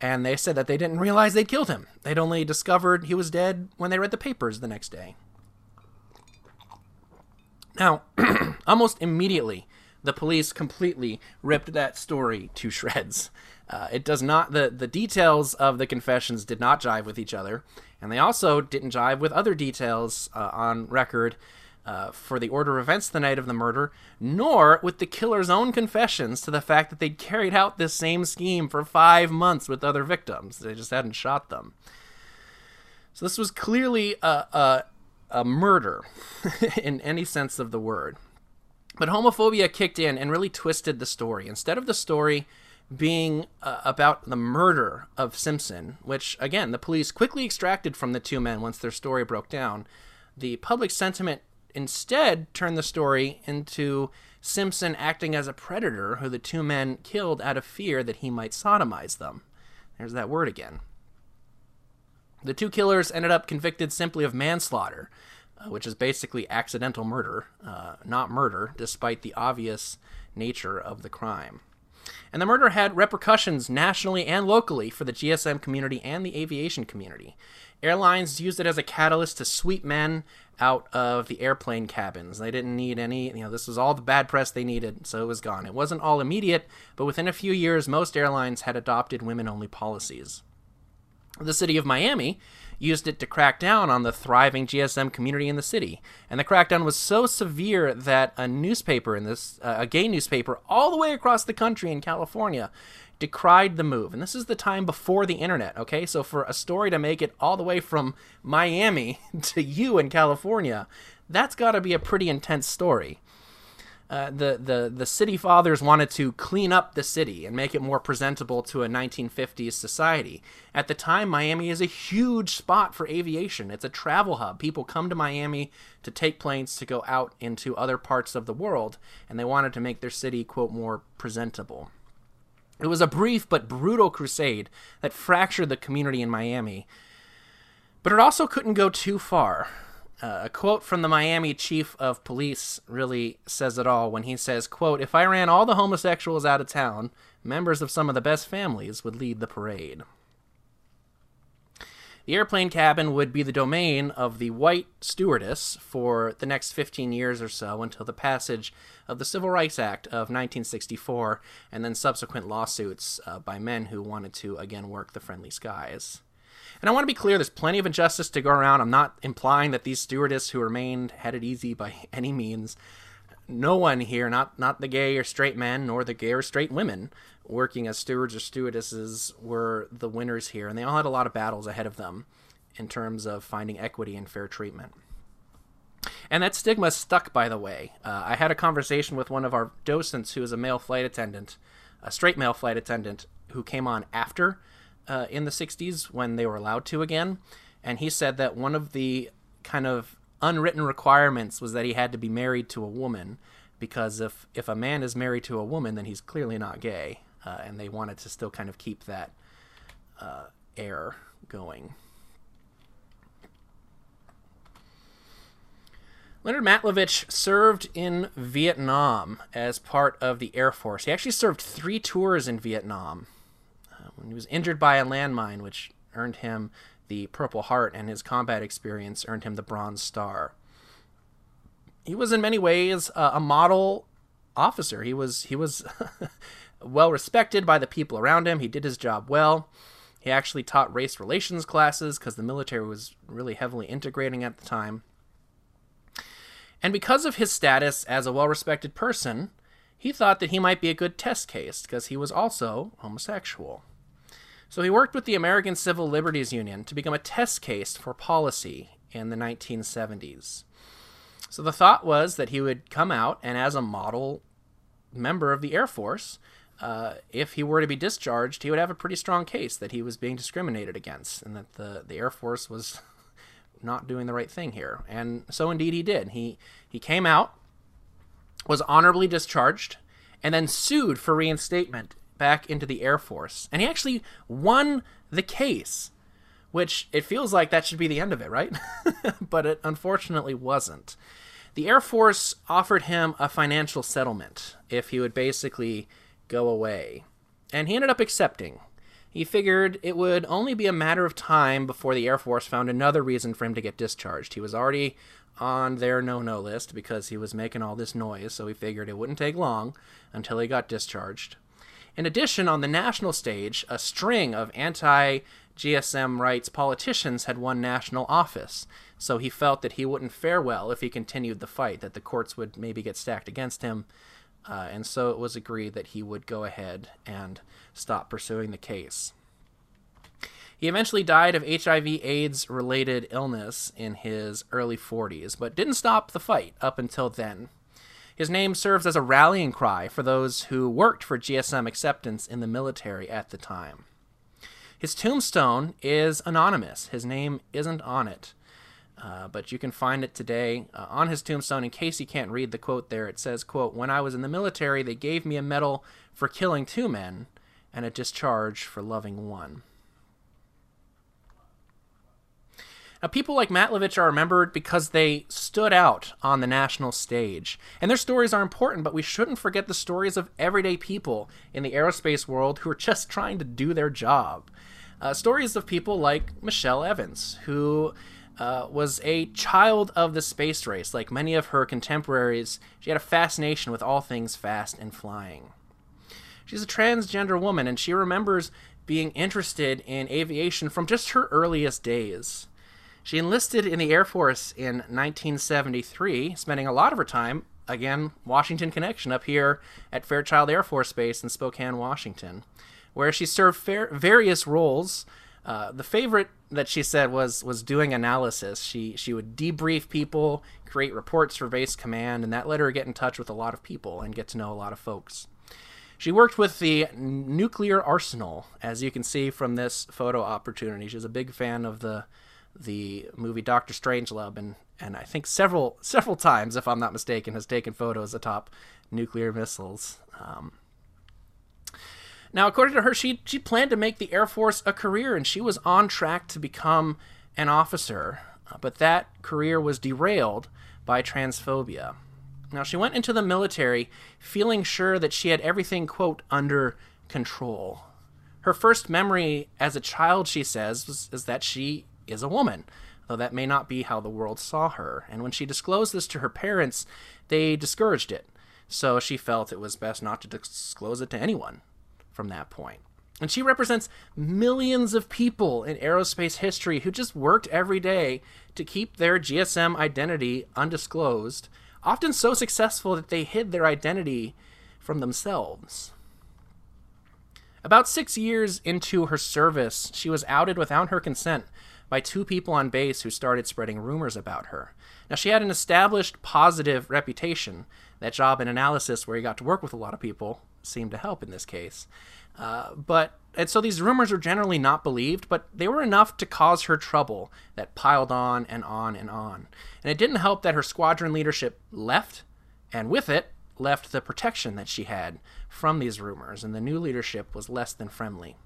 And they said that they didn't realize they'd killed him. They'd only discovered he was dead when they read the papers the next day. Now, almost immediately, the police completely ripped that story to shreds. Uh, it does not the the details of the confessions did not jive with each other, and they also didn't jive with other details uh, on record uh, for the order of events the night of the murder, nor with the killer's own confessions to the fact that they'd carried out this same scheme for five months with other victims. They just hadn't shot them. So this was clearly a, a, a murder in any sense of the word. But homophobia kicked in and really twisted the story. Instead of the story being uh, about the murder of Simpson, which, again, the police quickly extracted from the two men once their story broke down, the public sentiment instead turned the story into Simpson acting as a predator who the two men killed out of fear that he might sodomize them. There's that word again. The two killers ended up convicted simply of manslaughter, uh, which is basically accidental murder, uh, not murder, despite the obvious nature of the crime. And the murder had repercussions nationally and locally for the GSM community and the aviation community. Airlines used it as a catalyst to sweep men out of the airplane cabins. They didn't need any, you know, this was all the bad press they needed, so it was gone. It wasn't all immediate, but within a few years, most airlines had adopted women only policies. The city of Miami used it to crack down on the thriving GSM community in the city. And the crackdown was so severe that a newspaper in this, uh, a gay newspaper all the way across the country in California, decried the move. And this is the time before the internet, okay? So for a story to make it all the way from Miami to you in California, that's got to be a pretty intense story. Uh, the, the, the city fathers wanted to clean up the city and make it more presentable to a 1950s society. At the time, Miami is a huge spot for aviation. It's a travel hub. People come to Miami to take planes to go out into other parts of the world, and they wanted to make their city, quote, more presentable. It was a brief but brutal crusade that fractured the community in Miami, but it also couldn't go too far. Uh, a quote from the Miami chief of police really says it all when he says, quote, If I ran all the homosexuals out of town, members of some of the best families would lead the parade. The airplane cabin would be the domain of the white stewardess for the next 15 years or so until the passage of the Civil Rights Act of 1964 and then subsequent lawsuits uh, by men who wanted to again work the friendly skies. And I want to be clear there's plenty of injustice to go around. I'm not implying that these stewardesses who remained had it easy by any means. No one here, not not the gay or straight men, nor the gay or straight women working as stewards or stewardesses, were the winners here. And they all had a lot of battles ahead of them in terms of finding equity and fair treatment. And that stigma stuck, by the way. Uh, I had a conversation with one of our docents who is a male flight attendant, a straight male flight attendant, who came on after uh, in the 60s when they were allowed to again. And he said that one of the kind of unwritten requirements was that he had to be married to a woman because if, if a man is married to a woman, then he's clearly not gay. Uh, and they wanted to still kind of keep that uh, air going. Leonard Matlovich served in Vietnam as part of the Air Force. He actually served three tours in Vietnam he was injured by a landmine, which earned him the Purple Heart, and his combat experience earned him the Bronze Star. He was in many ways uh, a model officer. He was he was well respected by the people around him. He did his job well. He actually taught race relations classes because the military was really heavily integrating at the time. And because of his status as a well respected person, he thought that he might be a good test case because he was also homosexual. So he worked with the American Civil Liberties Union to become a test case for policy in the 1970s. So the thought was that he would come out and, as a model member of the Air Force, uh, if he were to be discharged, he would have a pretty strong case that he was being discriminated against and that the, the Air Force was not doing the right thing here. And so indeed he did. He he came out, was honorably discharged, and then sued for reinstatement back into the Air Force. And he actually won the case, which it feels like that should be the end of it, right? but it unfortunately wasn't. The Air Force offered him a financial settlement if he would basically go away. And he ended up accepting. He figured it would only be a matter of time before the Air Force found another reason for him to get discharged. He was already on their no no list because he was making all this noise, so he figured it wouldn't take long until he got discharged. In addition, on the national stage, a string of anti GSM rights politicians had won national office, so he felt that he wouldn't fare well if he continued the fight, that the courts would maybe get stacked against him. Uh, and so it was agreed that he would go ahead and stop pursuing the case. He eventually died of HIV AIDS related illness in his early 40s, but didn't stop the fight up until then. His name serves as a rallying cry for those who worked for GSM acceptance in the military at the time. His tombstone is anonymous. His name isn't on it. Uh, but you can find it today uh, on his tombstone in case you can't read the quote there it says quote when i was in the military they gave me a medal for killing two men and a discharge for loving one Now, people like Matlovich are remembered because they stood out on the national stage. And their stories are important, but we shouldn't forget the stories of everyday people in the aerospace world who are just trying to do their job. Uh, stories of people like Michelle Evans, who uh, was a child of the space race. Like many of her contemporaries, she had a fascination with all things fast and flying. She's a transgender woman, and she remembers being interested in aviation from just her earliest days. She enlisted in the Air Force in 1973, spending a lot of her time, again, Washington Connection, up here at Fairchild Air Force Base in Spokane, Washington, where she served fair- various roles. Uh, the favorite that she said was was doing analysis. She she would debrief people, create reports for base command, and that let her get in touch with a lot of people and get to know a lot of folks. She worked with the nuclear arsenal, as you can see from this photo opportunity. She's a big fan of the the movie Doctor Strangelove, and and I think several several times, if I'm not mistaken, has taken photos atop nuclear missiles. Um, now, according to her, she she planned to make the Air Force a career, and she was on track to become an officer. Uh, but that career was derailed by transphobia. Now, she went into the military feeling sure that she had everything, quote, under control. Her first memory as a child, she says, was, is that she is a woman, though that may not be how the world saw her. And when she disclosed this to her parents, they discouraged it. So she felt it was best not to disclose it to anyone from that point. And she represents millions of people in aerospace history who just worked every day to keep their GSM identity undisclosed often so successful that they hid their identity from themselves. About six years into her service, she was outed without her consent by two people on base who started spreading rumors about her. Now, she had an established positive reputation. That job in analysis, where he got to work with a lot of people, seemed to help in this case. Uh, but and so these rumors were generally not believed, but they were enough to cause her trouble that piled on and on and on. And it didn't help that her squadron leadership left, and with it, left the protection that she had from these rumors, and the new leadership was less than friendly.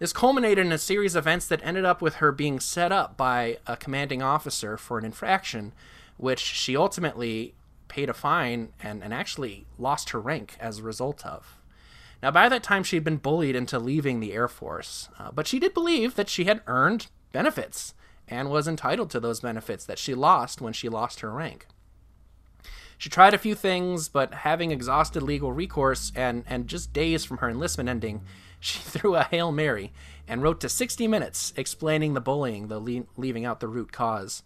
This culminated in a series of events that ended up with her being set up by a commanding officer for an infraction, which she ultimately paid a fine and, and actually lost her rank as a result of. Now, by that time, she had been bullied into leaving the Air Force, uh, but she did believe that she had earned benefits and was entitled to those benefits that she lost when she lost her rank. She tried a few things, but having exhausted legal recourse and, and just days from her enlistment ending, she threw a Hail Mary and wrote to 60 Minutes explaining the bullying, though le- leaving out the root cause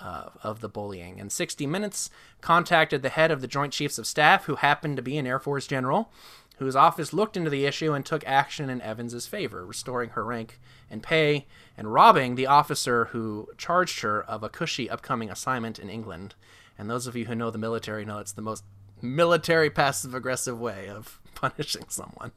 uh, of the bullying. And 60 Minutes contacted the head of the Joint Chiefs of Staff, who happened to be an Air Force general, whose office looked into the issue and took action in Evans's favor, restoring her rank and pay and robbing the officer who charged her of a cushy upcoming assignment in England. And those of you who know the military know it's the most military passive aggressive way of punishing someone.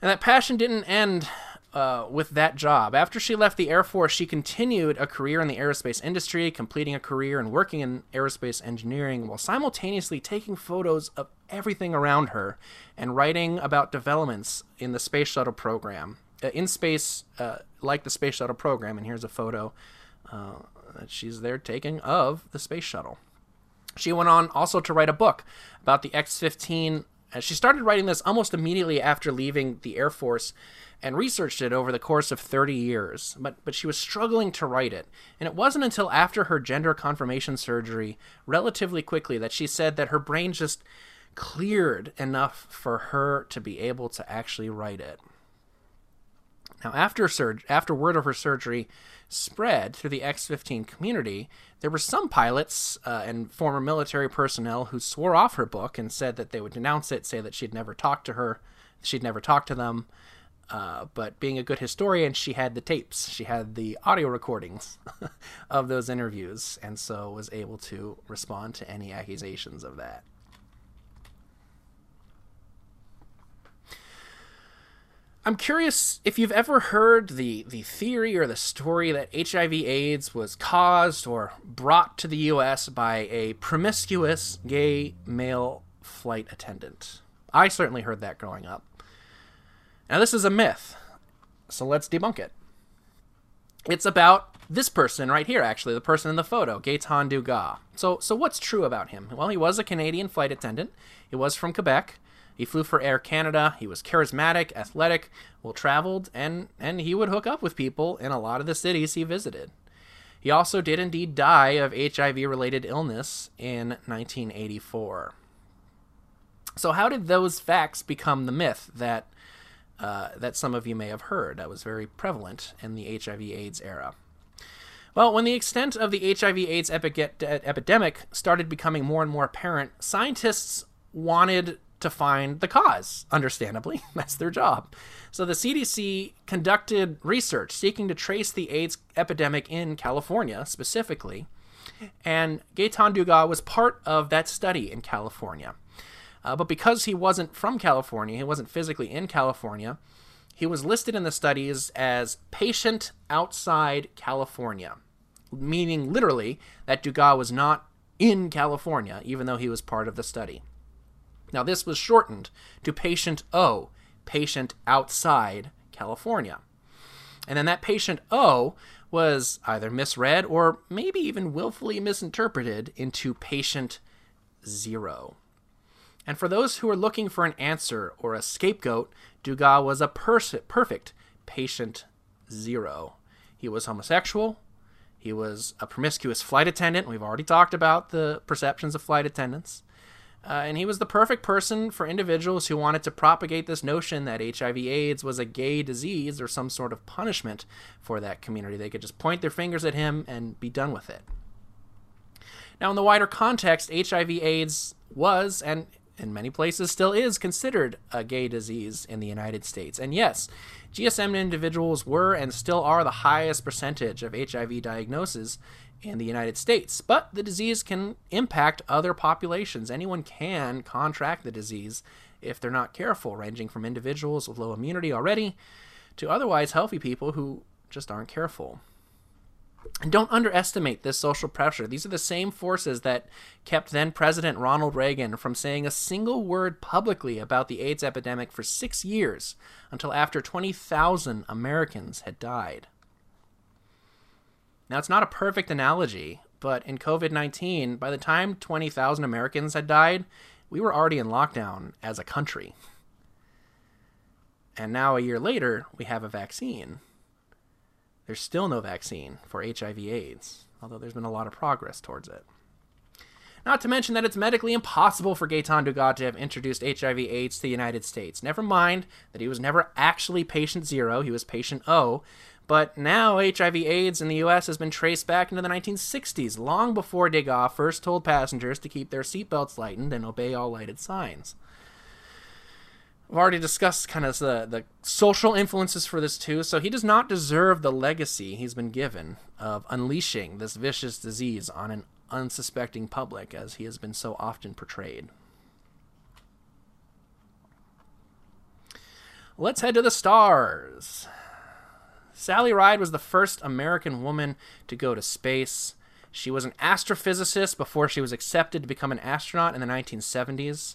And that passion didn't end uh, with that job. After she left the Air Force, she continued a career in the aerospace industry, completing a career and working in aerospace engineering while simultaneously taking photos of everything around her and writing about developments in the space shuttle program. Uh, in space, uh, like the space shuttle program, and here's a photo uh, that she's there taking of the space shuttle. She went on also to write a book about the X 15. Uh, she started writing this almost immediately after leaving the Air Force and researched it over the course of 30 years, but, but she was struggling to write it. And it wasn't until after her gender confirmation surgery, relatively quickly, that she said that her brain just cleared enough for her to be able to actually write it. Now, after, surg- after word of her surgery spread through the X 15 community, there were some pilots uh, and former military personnel who swore off her book and said that they would denounce it, say that she'd never talked to her, she'd never talked to them. Uh, but being a good historian, she had the tapes, she had the audio recordings of those interviews, and so was able to respond to any accusations of that. I'm curious if you've ever heard the, the theory or the story that HIV/AIDS was caused or brought to the U.S. by a promiscuous gay male flight attendant. I certainly heard that growing up. Now, this is a myth, so let's debunk it. It's about this person right here, actually, the person in the photo, Gaetan Dugas. So, so what's true about him? Well, he was a Canadian flight attendant. He was from Quebec. He flew for Air Canada. He was charismatic, athletic, well traveled, and, and he would hook up with people in a lot of the cities he visited. He also did indeed die of HIV related illness in 1984. So, how did those facts become the myth that, uh, that some of you may have heard that was very prevalent in the HIV/AIDS era? Well, when the extent of the HIV/AIDS epidemic started becoming more and more apparent, scientists wanted to find the cause. Understandably, that's their job. So the CDC conducted research seeking to trace the AIDS epidemic in California specifically, and Gaetan Dugas was part of that study in California. Uh, but because he wasn't from California, he wasn't physically in California, he was listed in the studies as patient outside California, meaning literally that Dugas was not in California, even though he was part of the study. Now, this was shortened to patient O, patient outside California. And then that patient O was either misread or maybe even willfully misinterpreted into patient zero. And for those who are looking for an answer or a scapegoat, Dugas was a perfect patient zero. He was homosexual. He was a promiscuous flight attendant. We've already talked about the perceptions of flight attendants. Uh, and he was the perfect person for individuals who wanted to propagate this notion that HIV/AIDS was a gay disease or some sort of punishment for that community. They could just point their fingers at him and be done with it. Now, in the wider context, HIV/AIDS was, and in many places still is considered a gay disease in the United States. And yes, GSM individuals were and still are the highest percentage of HIV diagnoses in the United States. But the disease can impact other populations. Anyone can contract the disease if they're not careful, ranging from individuals with low immunity already to otherwise healthy people who just aren't careful. And don't underestimate this social pressure. These are the same forces that kept then President Ronald Reagan from saying a single word publicly about the AIDS epidemic for six years until after 20,000 Americans had died. Now, it's not a perfect analogy, but in COVID 19, by the time 20,000 Americans had died, we were already in lockdown as a country. And now, a year later, we have a vaccine. There's still no vaccine for HIV/AIDS, although there's been a lot of progress towards it. Not to mention that it's medically impossible for Gaetan Dugas to have introduced HIV/AIDS to the United States. Never mind that he was never actually patient zero, he was patient O. But now HIV/AIDS in the US has been traced back into the 1960s, long before Dugas first told passengers to keep their seatbelts lightened and obey all lighted signs. I've already discussed kind of the, the social influences for this too, so he does not deserve the legacy he's been given of unleashing this vicious disease on an unsuspecting public as he has been so often portrayed. Let's head to the stars. Sally Ride was the first American woman to go to space. She was an astrophysicist before she was accepted to become an astronaut in the 1970s.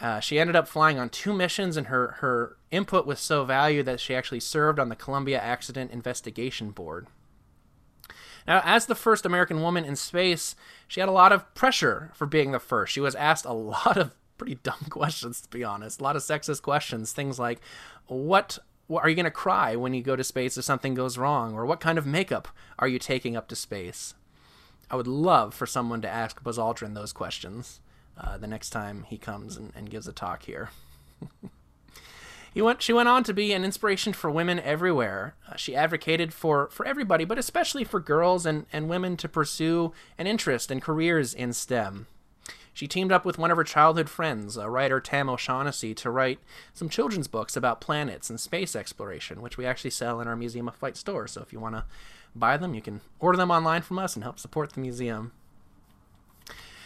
Uh, she ended up flying on two missions, and her, her input was so valued that she actually served on the Columbia Accident Investigation Board. Now, as the first American woman in space, she had a lot of pressure for being the first. She was asked a lot of pretty dumb questions, to be honest, a lot of sexist questions. Things like, what, are you going to cry when you go to space if something goes wrong? Or what kind of makeup are you taking up to space? I would love for someone to ask Buzz Aldrin those questions uh, the next time he comes and, and gives a talk here. he went, she went on to be an inspiration for women everywhere. Uh, she advocated for, for everybody, but especially for girls and, and women to pursue an interest and careers in STEM. She teamed up with one of her childhood friends, a writer Tam O'Shaughnessy, to write some children's books about planets and space exploration, which we actually sell in our Museum of Flight store. So if you want to buy them, you can order them online from us and help support the museum.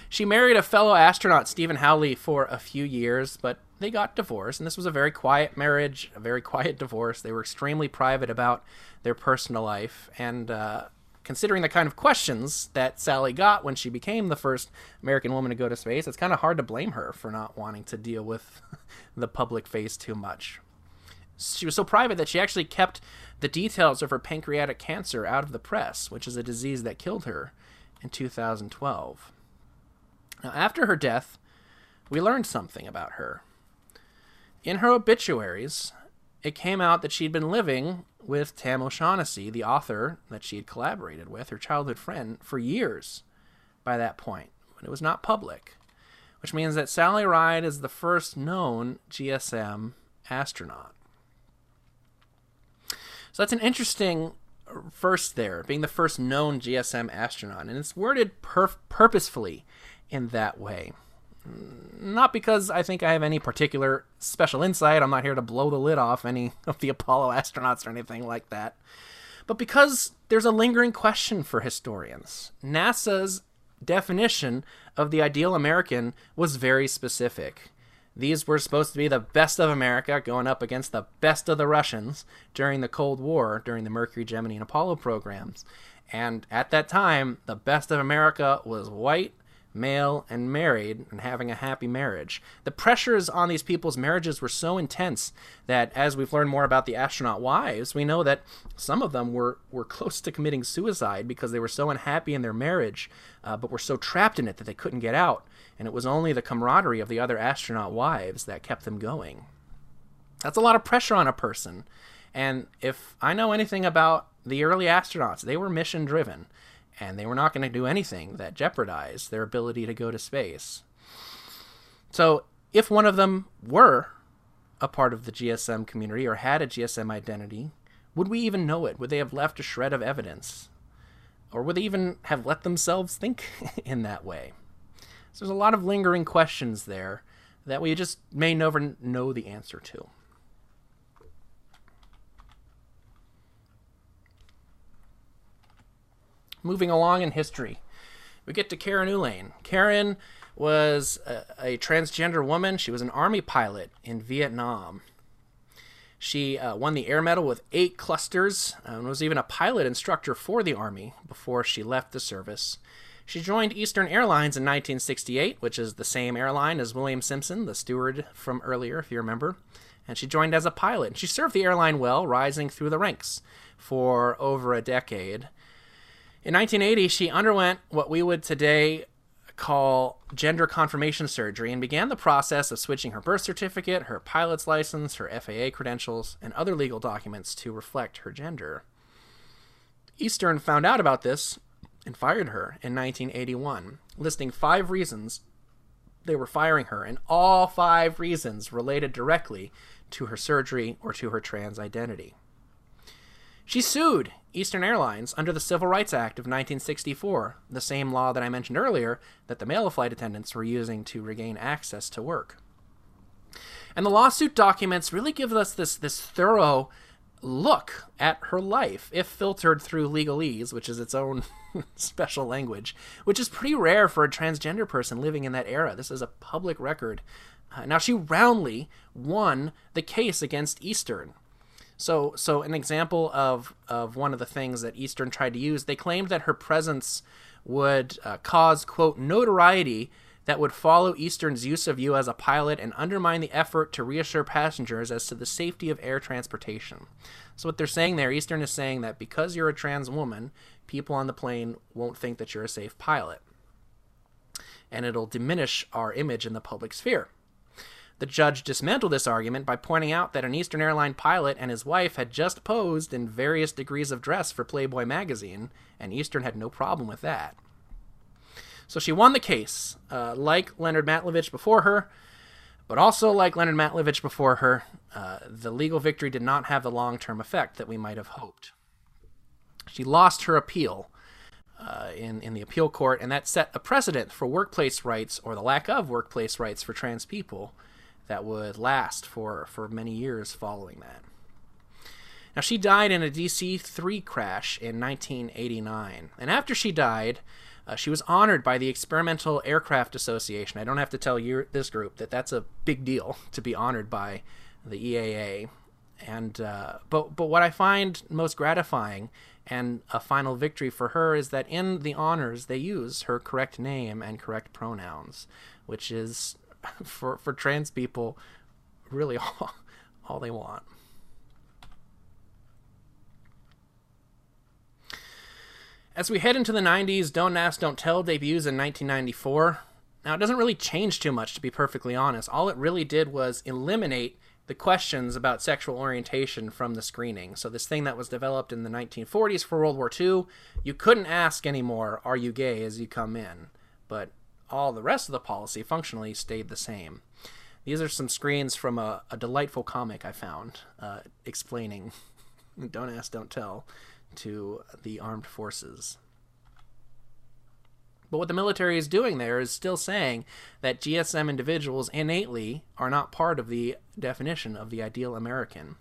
She married a fellow astronaut, Steven Hawley, for a few years, but they got divorced, and this was a very quiet marriage, a very quiet divorce. They were extremely private about their personal life, and uh, considering the kind of questions that Sally got when she became the first American woman to go to space, it's kind of hard to blame her for not wanting to deal with the public face too much. She was so private that she actually kept the details of her pancreatic cancer out of the press, which is a disease that killed her in 2012. Now, after her death, we learned something about her. In her obituaries, it came out that she'd been living with Tam O'Shaughnessy, the author that she had collaborated with, her childhood friend, for years by that point, but it was not public, which means that Sally Ride is the first known GSM astronaut. So that's an interesting first there, being the first known GSM astronaut, and it's worded perf- purposefully in that way. Not because I think I have any particular special insight, I'm not here to blow the lid off any of the Apollo astronauts or anything like that, but because there's a lingering question for historians. NASA's definition of the ideal American was very specific. These were supposed to be the best of America going up against the best of the Russians during the Cold War, during the Mercury, Gemini, and Apollo programs. And at that time, the best of America was white, male, and married, and having a happy marriage. The pressures on these people's marriages were so intense that, as we've learned more about the astronaut wives, we know that some of them were, were close to committing suicide because they were so unhappy in their marriage, uh, but were so trapped in it that they couldn't get out. And it was only the camaraderie of the other astronaut wives that kept them going. That's a lot of pressure on a person. And if I know anything about the early astronauts, they were mission driven and they were not going to do anything that jeopardized their ability to go to space. So, if one of them were a part of the GSM community or had a GSM identity, would we even know it? Would they have left a shred of evidence? Or would they even have let themselves think in that way? So, there's a lot of lingering questions there that we just may never know the answer to. Moving along in history, we get to Karen Ulane. Karen was a, a, transgender woman. She was an army pilot in Vietnam. She uh, won the Air Medal with eight clusters and was even a pilot instructor for the Army before she left the service. She joined Eastern Airlines in 1968, which is the same airline as William Simpson, the steward from earlier, if you remember. And she joined as a pilot. She served the airline well, rising through the ranks for over a decade. In 1980, she underwent what we would today call gender confirmation surgery and began the process of switching her birth certificate, her pilot's license, her FAA credentials, and other legal documents to reflect her gender. Eastern found out about this and fired her in 1981, listing five reasons they were firing her, and all five reasons related directly to her surgery or to her trans identity. She sued Eastern Airlines under the Civil Rights Act of 1964, the same law that I mentioned earlier that the male flight attendants were using to regain access to work. And the lawsuit documents really give us this, this thorough look at her life, if filtered through legalese, which is its own special language, which is pretty rare for a transgender person living in that era. This is a public record. Uh, now, she roundly won the case against Eastern. So, so an example of of one of the things that Eastern tried to use, they claimed that her presence would uh, cause quote notoriety that would follow Eastern's use of you as a pilot and undermine the effort to reassure passengers as to the safety of air transportation. So what they're saying there, Eastern is saying that because you're a trans woman, people on the plane won't think that you're a safe pilot. And it'll diminish our image in the public sphere. The judge dismantled this argument by pointing out that an Eastern Airline pilot and his wife had just posed in various degrees of dress for Playboy magazine, and Eastern had no problem with that. So she won the case, uh, like Leonard Matlovich before her, but also like Leonard Matlovich before her, uh, the legal victory did not have the long term effect that we might have hoped. She lost her appeal uh, in, in the appeal court, and that set a precedent for workplace rights or the lack of workplace rights for trans people that would last for, for many years following that. Now, she died in a DC 3 crash in 1989. And after she died, uh, she was honored by the Experimental Aircraft Association. I don't have to tell you this group that that's a big deal to be honored by the EAA. And uh, but but what I find most gratifying and a final victory for her is that in the honors they use her correct name and correct pronouns, which is for for trans people really all, all they want. As we head into the 90s, Don't Ask, Don't Tell debuts in 1994. Now, it doesn't really change too much, to be perfectly honest. All it really did was eliminate the questions about sexual orientation from the screening. So, this thing that was developed in the 1940s for World War II, you couldn't ask anymore, Are you gay as you come in? But all the rest of the policy functionally stayed the same. These are some screens from a, a delightful comic I found uh, explaining Don't Ask, Don't Tell to the armed forces. But what the military is doing there is still saying that GSM individuals innately are not part of the definition of the ideal American.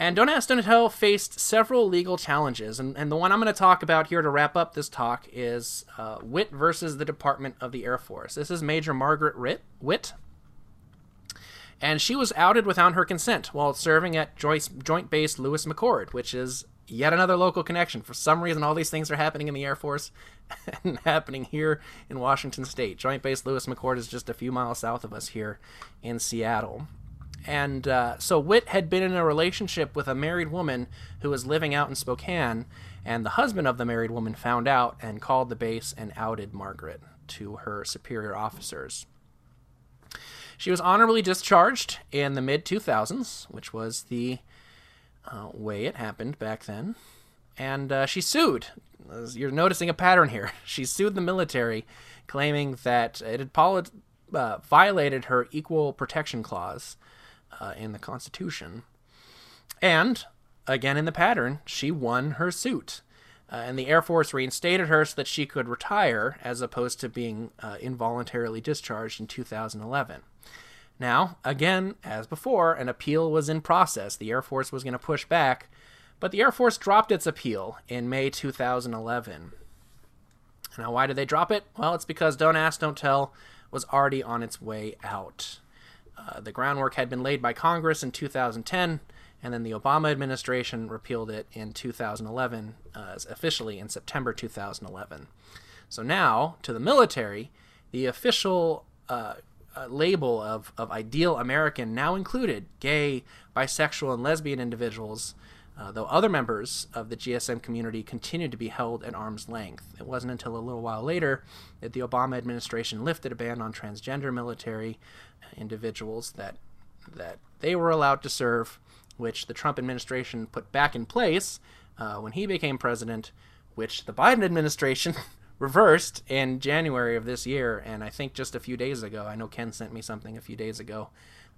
And Don't Ask, Don't Tell faced several legal challenges. And, and the one I'm going to talk about here to wrap up this talk is uh, Witt versus the Department of the Air Force. This is Major Margaret Witt, Witt. And she was outed without her consent while serving at Joint Base Lewis McChord, which is yet another local connection. For some reason, all these things are happening in the Air Force and happening here in Washington State. Joint Base Lewis McChord is just a few miles south of us here in Seattle. And uh, so Witt had been in a relationship with a married woman who was living out in Spokane, and the husband of the married woman found out and called the base and outed Margaret to her superior officers. She was honorably discharged in the mid 2000s, which was the uh, way it happened back then. And uh, she sued. You're noticing a pattern here. She sued the military, claiming that it had uh, violated her equal protection clause uh, in the Constitution. And, again in the pattern, she won her suit. Uh, and the Air Force reinstated her so that she could retire as opposed to being uh, involuntarily discharged in 2011. Now, again, as before, an appeal was in process. The Air Force was going to push back, but the Air Force dropped its appeal in May 2011. Now, why did they drop it? Well, it's because Don't Ask, Don't Tell was already on its way out. Uh, the groundwork had been laid by Congress in 2010, and then the Obama administration repealed it in 2011, uh, officially in September 2011. So now, to the military, the official uh, uh, label of, of ideal American now included gay, bisexual, and lesbian individuals, uh, though other members of the GSM community continued to be held at arm's length. It wasn't until a little while later that the Obama administration lifted a ban on transgender military individuals that that they were allowed to serve, which the Trump administration put back in place uh, when he became president, which the Biden administration reversed in January of this year, and I think just a few days ago. I know Ken sent me something a few days ago,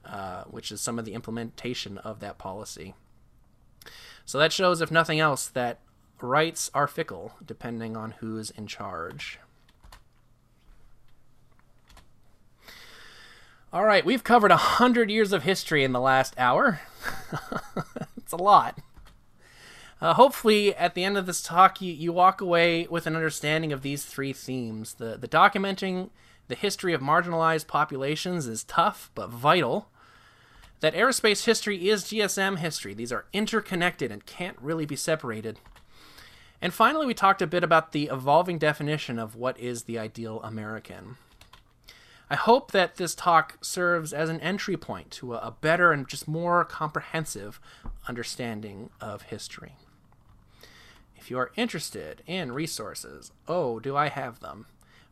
uh, which is some of the implementation of that policy. So that shows, if nothing else, that rights are fickle depending on who's in charge. All right, we've covered a hundred years of history in the last hour. it's a lot. Uh, hopefully, at the end of this talk, you, you walk away with an understanding of these three themes. The, the documenting the history of marginalized populations is tough but vital. That aerospace history is GSM history. These are interconnected and can't really be separated. And finally, we talked a bit about the evolving definition of what is the ideal American. I hope that this talk serves as an entry point to a, better and just more comprehensive understanding of history. If you are interested in resources, oh, do I have them?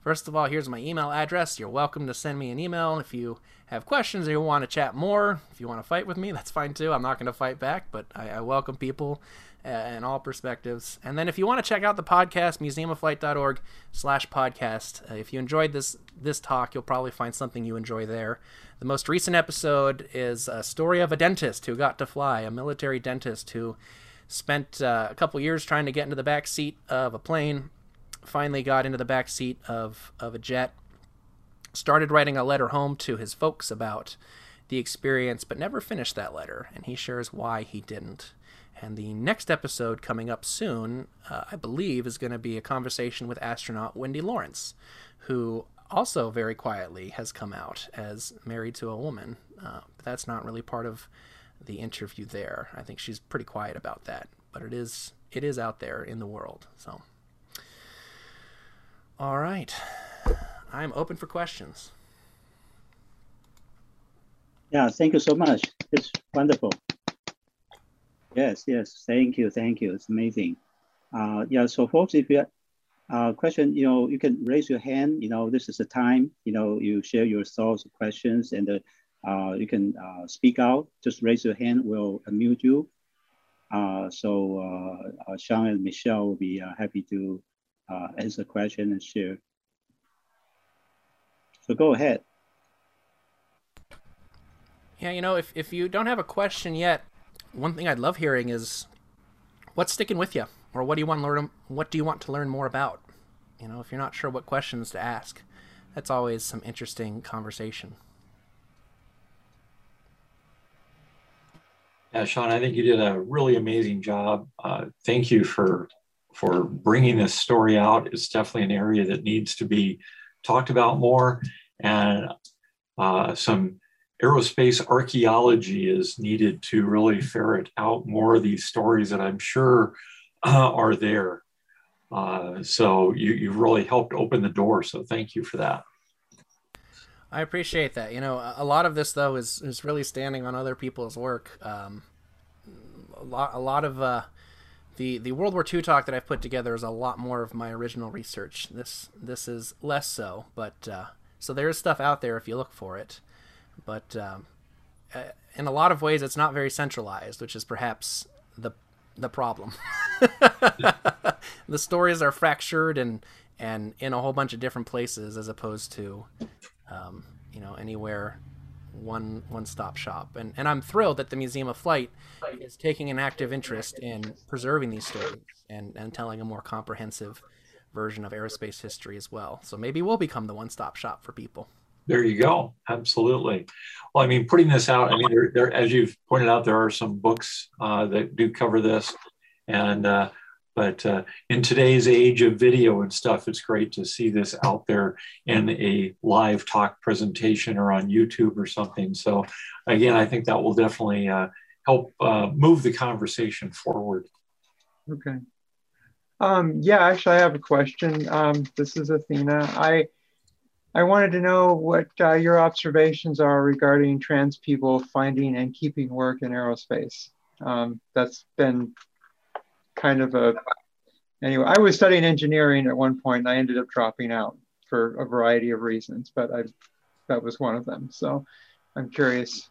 First of all, here's my email address. You're welcome to send me an email if you have questions or you want to chat more. If you want to fight with me, that's fine too. I'm not going to fight back, but I, I welcome people in all perspectives. And then if you want to check out the podcast, museumofflight.org slash podcast. Uh, if you enjoyed this this talk, you'll probably find something you enjoy there. The most recent episode is a story of a dentist who got to fly, a military dentist who Spent uh, a couple years trying to get into the back seat of a plane. Finally got into the back seat of, of a jet. Started writing a letter home to his folks about the experience, but never finished that letter. And he shares why he didn't. And the next episode coming up soon, uh, I believe, is going to be a conversation with astronaut Wendy Lawrence, who also very quietly has come out as married to a woman. Uh, but that's not really part of the interview there. I think she's pretty quiet about that, but it is it is out there in the world. So, all right, I'm open for questions. Yeah, thank you so much. It's wonderful. Yes, yes, thank you, thank you. It's amazing. Uh, yeah, so folks, if you have a question, you know, you can raise your hand. You know, this is the time. You know, you share your thoughts, questions, and uh, uh, you can uh, speak out. Just raise your hand. We'll unmute you. Uh, so uh, uh, Sean and Michelle will be uh, happy to answer question and share. So go ahead. Yeah, you know, if, if you don't have a question yet, one thing I'd love hearing is what's sticking with you, or what do you want to learn? What do you want to learn more about? You know, if you're not sure what questions to ask, that's always some interesting conversation. Yeah, Sean, I think you did a really amazing job. Uh, thank you for for bringing this story out. It's definitely an area that needs to be talked about more, and uh, some aerospace archaeology is needed to really ferret out more of these stories that I'm sure uh, are there. Uh, so you, you've really helped open the door. So thank you for that. I appreciate that. You know, a lot of this though is is really standing on other people's work. Um, a lot, a lot of uh, the the World War II talk that I've put together is a lot more of my original research. This this is less so, but uh, so there is stuff out there if you look for it. But um, uh, in a lot of ways, it's not very centralized, which is perhaps the the problem. the stories are fractured and and in a whole bunch of different places as opposed to um, you know anywhere one one stop shop. And and I'm thrilled that the Museum of Flight is taking an active interest in preserving these stories and and telling a more comprehensive version of aerospace history as well. So maybe we'll become the one stop shop for people. There you go. Absolutely. Well, I mean, putting this out, I mean, there, there as you've pointed out, there are some books uh, that do cover this. And uh, but uh, in today's age of video and stuff, it's great to see this out there in a live talk presentation or on YouTube or something. So, again, I think that will definitely uh, help uh, move the conversation forward. Okay. Um, yeah, actually, I have a question. Um, this is Athena. I I wanted to know what uh, your observations are regarding trans people finding and keeping work in aerospace. Um, that's been kind of a anyway. I was studying engineering at one point, and I ended up dropping out for a variety of reasons, but I that was one of them. So I'm curious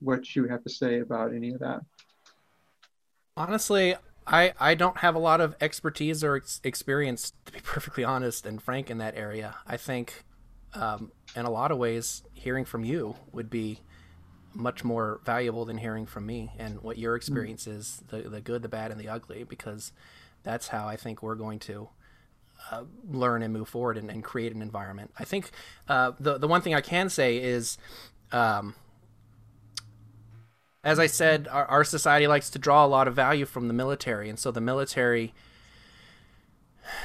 what you have to say about any of that. Honestly, I, I don't have a lot of expertise or ex- experience, to be perfectly honest and frank, in that area. I think, um, in a lot of ways, hearing from you would be much more valuable than hearing from me and what your hmm. experience mm. is the, the good the bad and the ugly because that's how i think we're going to uh, learn and move forward and, and, create an environment i think uh, the, the one thing i can say is um, as i said our, our society likes to draw a lot of value from the military and so the military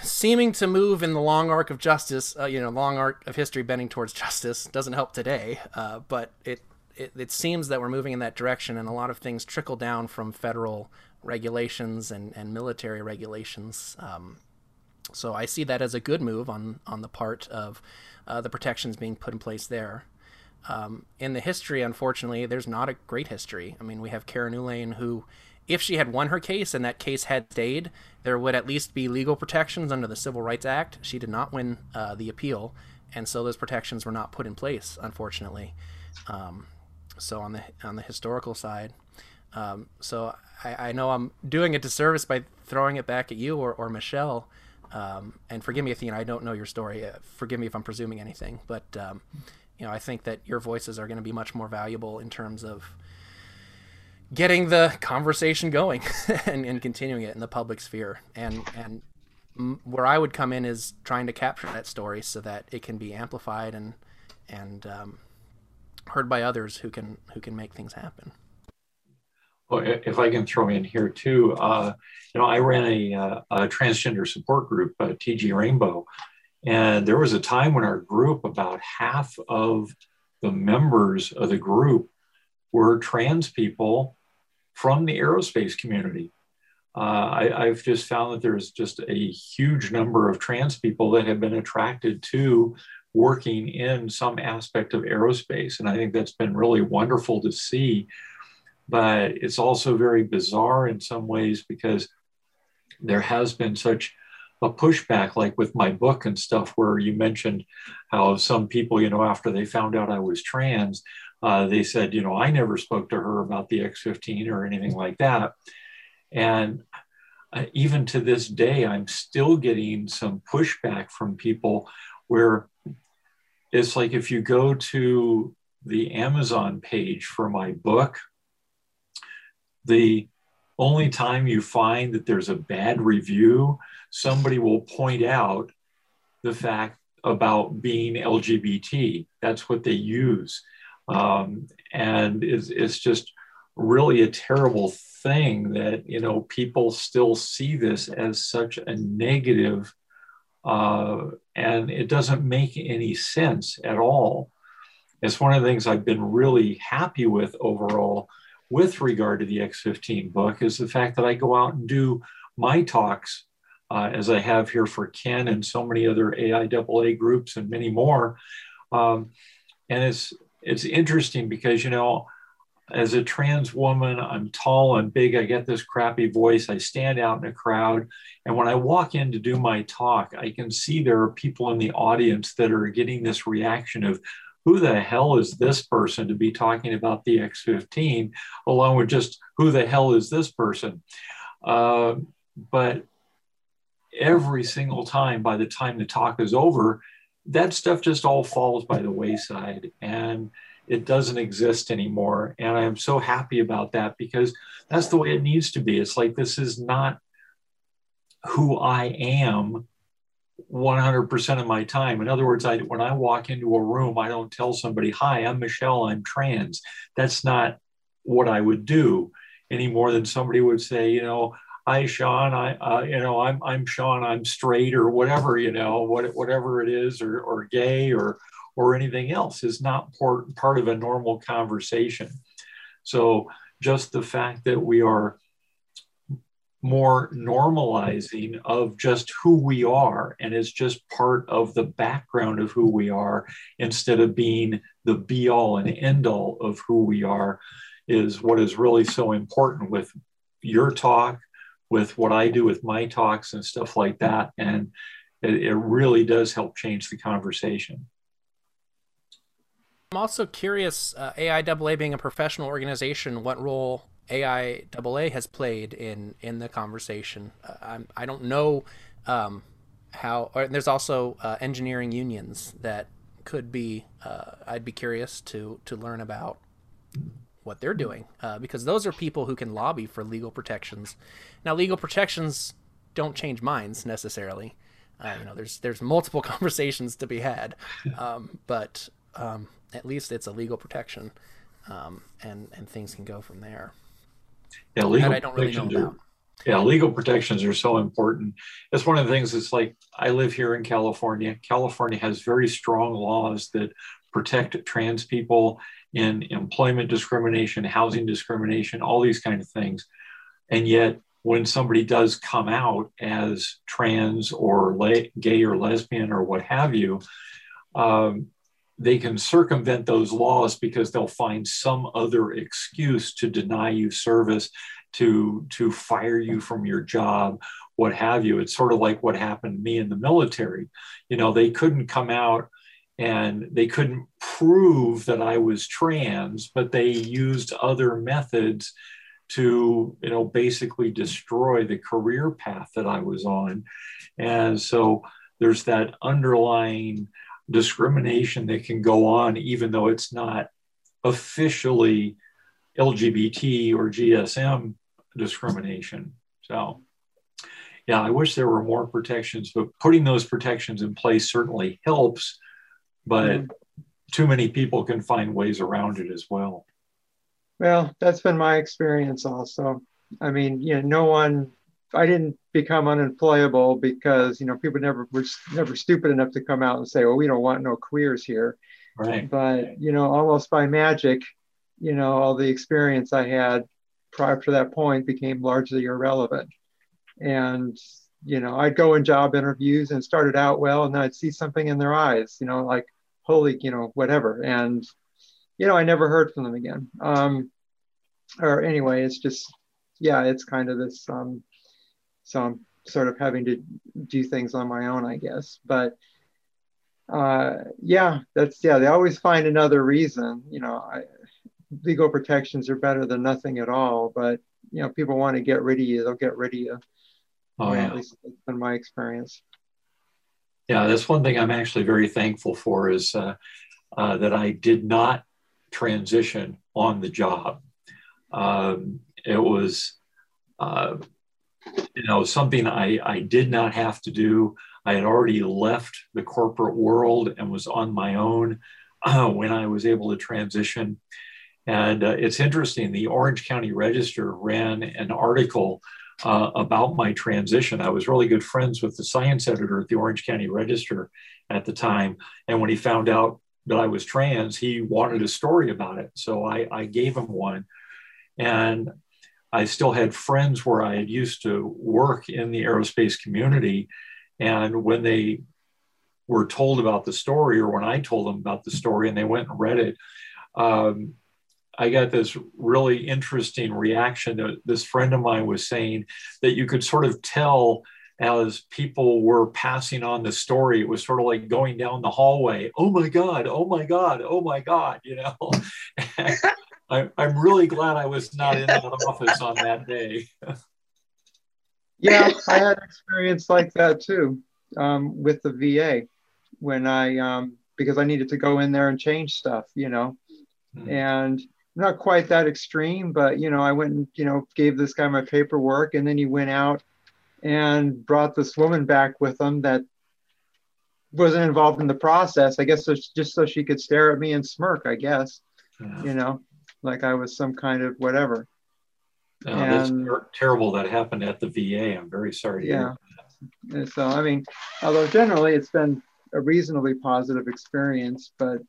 seeming to move in the long arc of justice, uh, you know, long arc of history bending towards justice doesn't help today, uh, but it it, it seems that we're moving in that direction, and a lot of things trickle down from federal regulations and, and military regulations. Um, so I see that as a good move on on the part of uh, the protections being put in place there. Um, in the history, unfortunately, there's not a great history. I mean, we have Karen Ulane who, if she had won her case and that case had stayed, there would at least be legal protections under the Civil Rights Act. She did not win uh, the appeal, and so those protections were not put in place, unfortunately. Um, so on the on the historical side. Um, so I, I, know I'm doing a disservice by throwing it back at you or, or Michelle. Um, and forgive me, Athena, I don't know your story. Uh, forgive me if I'm presuming anything, but um, you know I think that your voices are going to be much more valuable in terms of getting the conversation going and, and continuing it in the public sphere. And and where I would come in is trying to capture that story so that it can be amplified and and um, heard by others who can who can make things happen. Well, if I can throw in here too, uh, you know, I ran a, uh, a transgender support group, uh, TG Rainbow, and there was a time when our group, about half of the members of the group were trans people from the aerospace community. Uh, I, have just found that there's just a huge number of trans people that have been attracted to working in some aspect of aerospace. And I think that's been really wonderful to see. But it's also very bizarre in some ways because there has been such a pushback, like with my book and stuff, where you mentioned how some people, you know, after they found out I was trans, uh, they said, you know, I never spoke to her about the X15 or anything like that. And uh, even to this day, I'm still getting some pushback from people where it's like if you go to the Amazon page for my book, the only time you find that there's a bad review, somebody will point out the fact about being LGBT. That's what they use. Um, and it's, it's just really a terrible thing that, you know, people still see this as such a negative, uh, and it doesn't make any sense at all. It's one of the things I've been really happy with overall with regard to the X15 book is the fact that I go out and do my talks uh, as I have here for Ken and so many other AIAA groups and many more. Um, and it's it's interesting because you know, as a trans woman, I'm tall and big. I get this crappy voice. I stand out in a crowd, and when I walk in to do my talk, I can see there are people in the audience that are getting this reaction of, who the hell is this person to be talking about the X15, along with just who the hell is this person? Uh, but every single time, by the time the talk is over, that stuff just all falls by the wayside and it doesn't exist anymore. And I'm so happy about that because that's the way it needs to be. It's like this is not who I am 100% of my time. In other words, I, when I walk into a room, I don't tell somebody, Hi, I'm Michelle, I'm trans. That's not what I would do any more than somebody would say, you know, Hi, Sean, I, uh, you know, I'm, I'm Sean, I'm straight or whatever, you know, what, whatever it is, or, or gay or, or anything else is not part, part of a normal conversation. So just the fact that we are more normalizing of just who we are and it's just part of the background of who we are instead of being the be all and end all of who we are is what is really so important with your talk with what i do with my talks and stuff like that and it, it really does help change the conversation i'm also curious uh, aiaa being a professional organization what role AIAA has played in in the conversation. Uh, I'm, I don't know um, how. Or there's also uh, engineering unions that could be. Uh, I'd be curious to to learn about what they're doing uh, because those are people who can lobby for legal protections. Now, legal protections don't change minds necessarily. Uh, you know, there's there's multiple conversations to be had, um, but um, at least it's a legal protection, um, and and things can go from there. Yeah, legal I don't really know about. Are, yeah, legal protections are so important. It's one of the things that's like I live here in California. California has very strong laws that protect trans people in employment discrimination, housing discrimination, all these kind of things. And yet, when somebody does come out as trans or le- gay or lesbian or what have you, um, they can circumvent those laws because they'll find some other excuse to deny you service, to, to fire you from your job, what have you. It's sort of like what happened to me in the military. You know, they couldn't come out and they couldn't prove that I was trans, but they used other methods to, you know, basically destroy the career path that I was on. And so there's that underlying discrimination that can go on, even though it's not officially LGBT or GSM discrimination. So, yeah, I wish there were more protections, but putting those protections in place certainly helps, but mm-hmm. too many people can find ways around it as well. Well, that's been my experience also. I mean, you know, no one I didn't become unemployable because you know people never were never stupid enough to come out and say, "Well, we don't want no queers here." Right. But you know, almost by magic, you know, all the experience I had prior to that point became largely irrelevant. And you know, I'd go in job interviews and started out well, and then I'd see something in their eyes, you know, like holy, you know, whatever, and you know, I never heard from them again. Um, or anyway, it's just yeah, it's kind of this um, so I'm sort of having to do things on my own, I guess. But uh, yeah, that's yeah. They always find another reason. You know, I, legal protections are better than nothing at all. But you know, people want to get rid of you, they'll get rid of you. Oh, yeah. At least that's been my experience. Yeah, that's one thing I'm actually very thankful for is uh, uh, that I did not transition on the job. Um, it was, uh, you know, something I, I did not have to do. I had already left the corporate world and was on my own uh, when I was able to transition. And uh, it's interesting, the Orange County Register ran an article uh, about my transition. I was really good friends with the science editor at the Orange County Register at the time. And when he found out that I was trans, he wanted a story about it. So I, I gave him one. And I still had friends where I had used to work in the aerospace community. And when they were told about the story, or when I told them about the story and they went and read it, um, I got this really interesting reaction that this friend of mine was saying that you could sort of tell as people were passing on the story, it was sort of like going down the hallway. Oh my God, oh my God, oh my God, you know. I, I'm really glad I was not in that office on that day. yeah, I had experience like that too um, with the VA when I, um, because I needed to go in there and change stuff, you know. Mm-hmm. And not quite that extreme, but you know, I went and you know gave this guy my paperwork, and then he went out and brought this woman back with him that wasn't involved in the process. I guess just so she could stare at me and smirk. I guess, yeah. you know, like I was some kind of whatever. Oh, that's ter- terrible that happened at the VA. I'm very sorry. yeah. And so I mean, although generally it's been a reasonably positive experience, but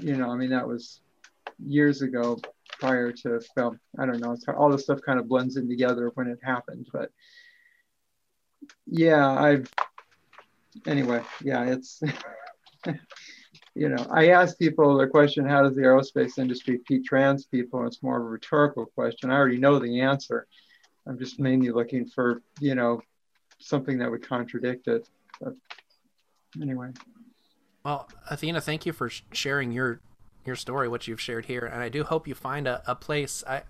you know, I mean that was years ago prior to film. i don't know. All this stuff kind of blends in together when it happened but yeah i've anyway yeah it's you know i ask people the question how does the aerospace industry treat trans people? And it's more of a rhetorical question. I already know the answer. I'm just mainly looking for you know something that would contradict it but anyway. Well athena thank you for sharing your your story, what you've shared here, and I do hope you find a, a place. I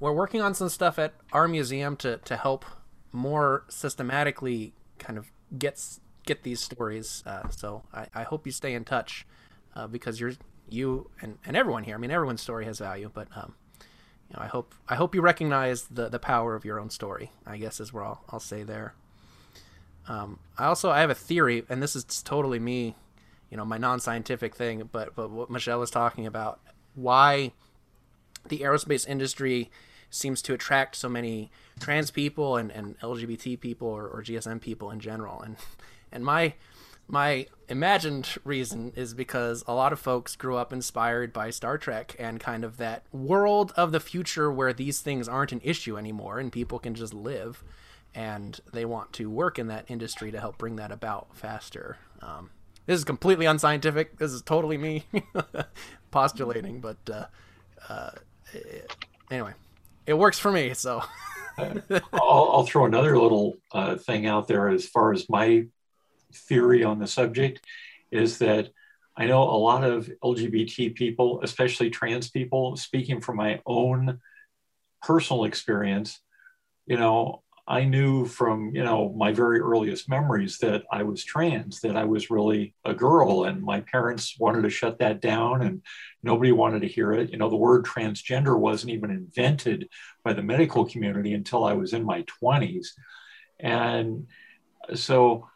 we're working on some stuff at our museum to to help more systematically kind of get get these stories. Uh, so I, I hope you stay in touch uh, because you're you and, and everyone here. I mean, everyone's story has value, but um, you know, I hope I hope you recognize the the power of your own story. I guess is where I'll I'll say there. Um, I also I have a theory, and this is totally me you know my non-scientific thing but but what michelle was talking about why the aerospace industry seems to attract so many trans people and, and lgbt people or, or gsm people in general and and my my imagined reason is because a lot of folks grew up inspired by Star Trek and kind of that world of the future where these things aren't an issue anymore and people can just live. And they want to work in that industry to help bring that about faster. Um, this is completely unscientific. This is totally me postulating, but uh, uh, anyway, it works for me. So I'll, I'll, throw another little uh, thing out there as far as my theory on the subject is that I know a lot of LGBT people, especially trans people, speaking from my own personal experience, you know, I knew from you know my very earliest memories that I was trans, that I was really a girl, and my parents wanted to shut that down, and nobody wanted to hear it. You know, the word transgender wasn't even invented by the medical community until I was in my 20s, and so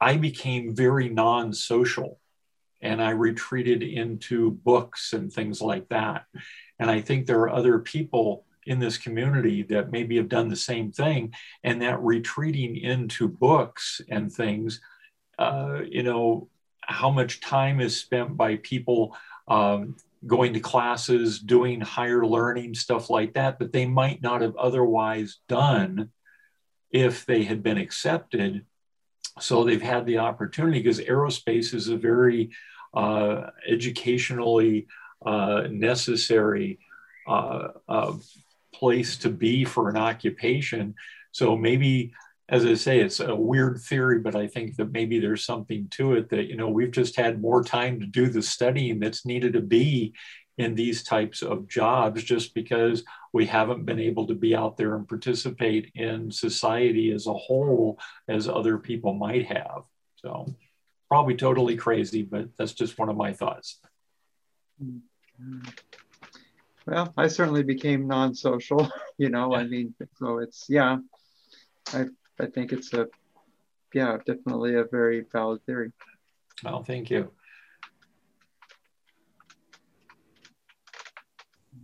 I became very non-social, and I retreated into books and things like that. And I think there are other people in this community that maybe have done the same thing. And that retreating into books and things uh, you know how much time is spent by people um, going to classes doing higher learning stuff like that that they might not have otherwise done if they had been accepted. So they've had the opportunity because aerospace is a very uh, educationally uh, necessary uh, uh place to be for an occupation. So maybe as I say, it's a weird theory, but I think that maybe there's something to it that, you know, we've just had more time to do the studying that's needed to be in these types of jobs just because we haven't been able to be out there and participate in society as a whole as other people might have. So probably totally crazy, but that's just one of my thoughts. Mm-hmm. Well, I certainly became non-social, you know, I mean, so it's, yeah, I, I think it's a, yeah, definitely a very valid theory. Well, thank you.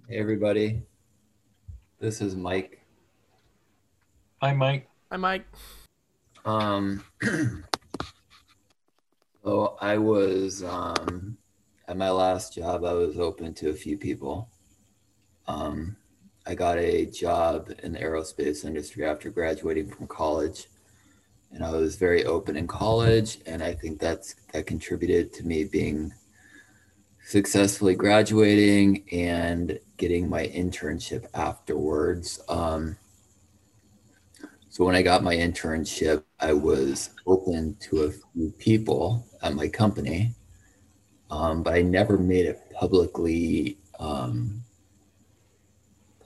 Hey, everybody. This is Mike. Hi, Mike. Hi, Mike. Um, so I was, um, at my last job, I was open to a few people. Um, I got a job in the aerospace industry after graduating from college. And I was very open in college, and I think that's that contributed to me being successfully graduating and getting my internship afterwards. Um, so when I got my internship, I was open to a few people at my company, um, but I never made it publicly. Um,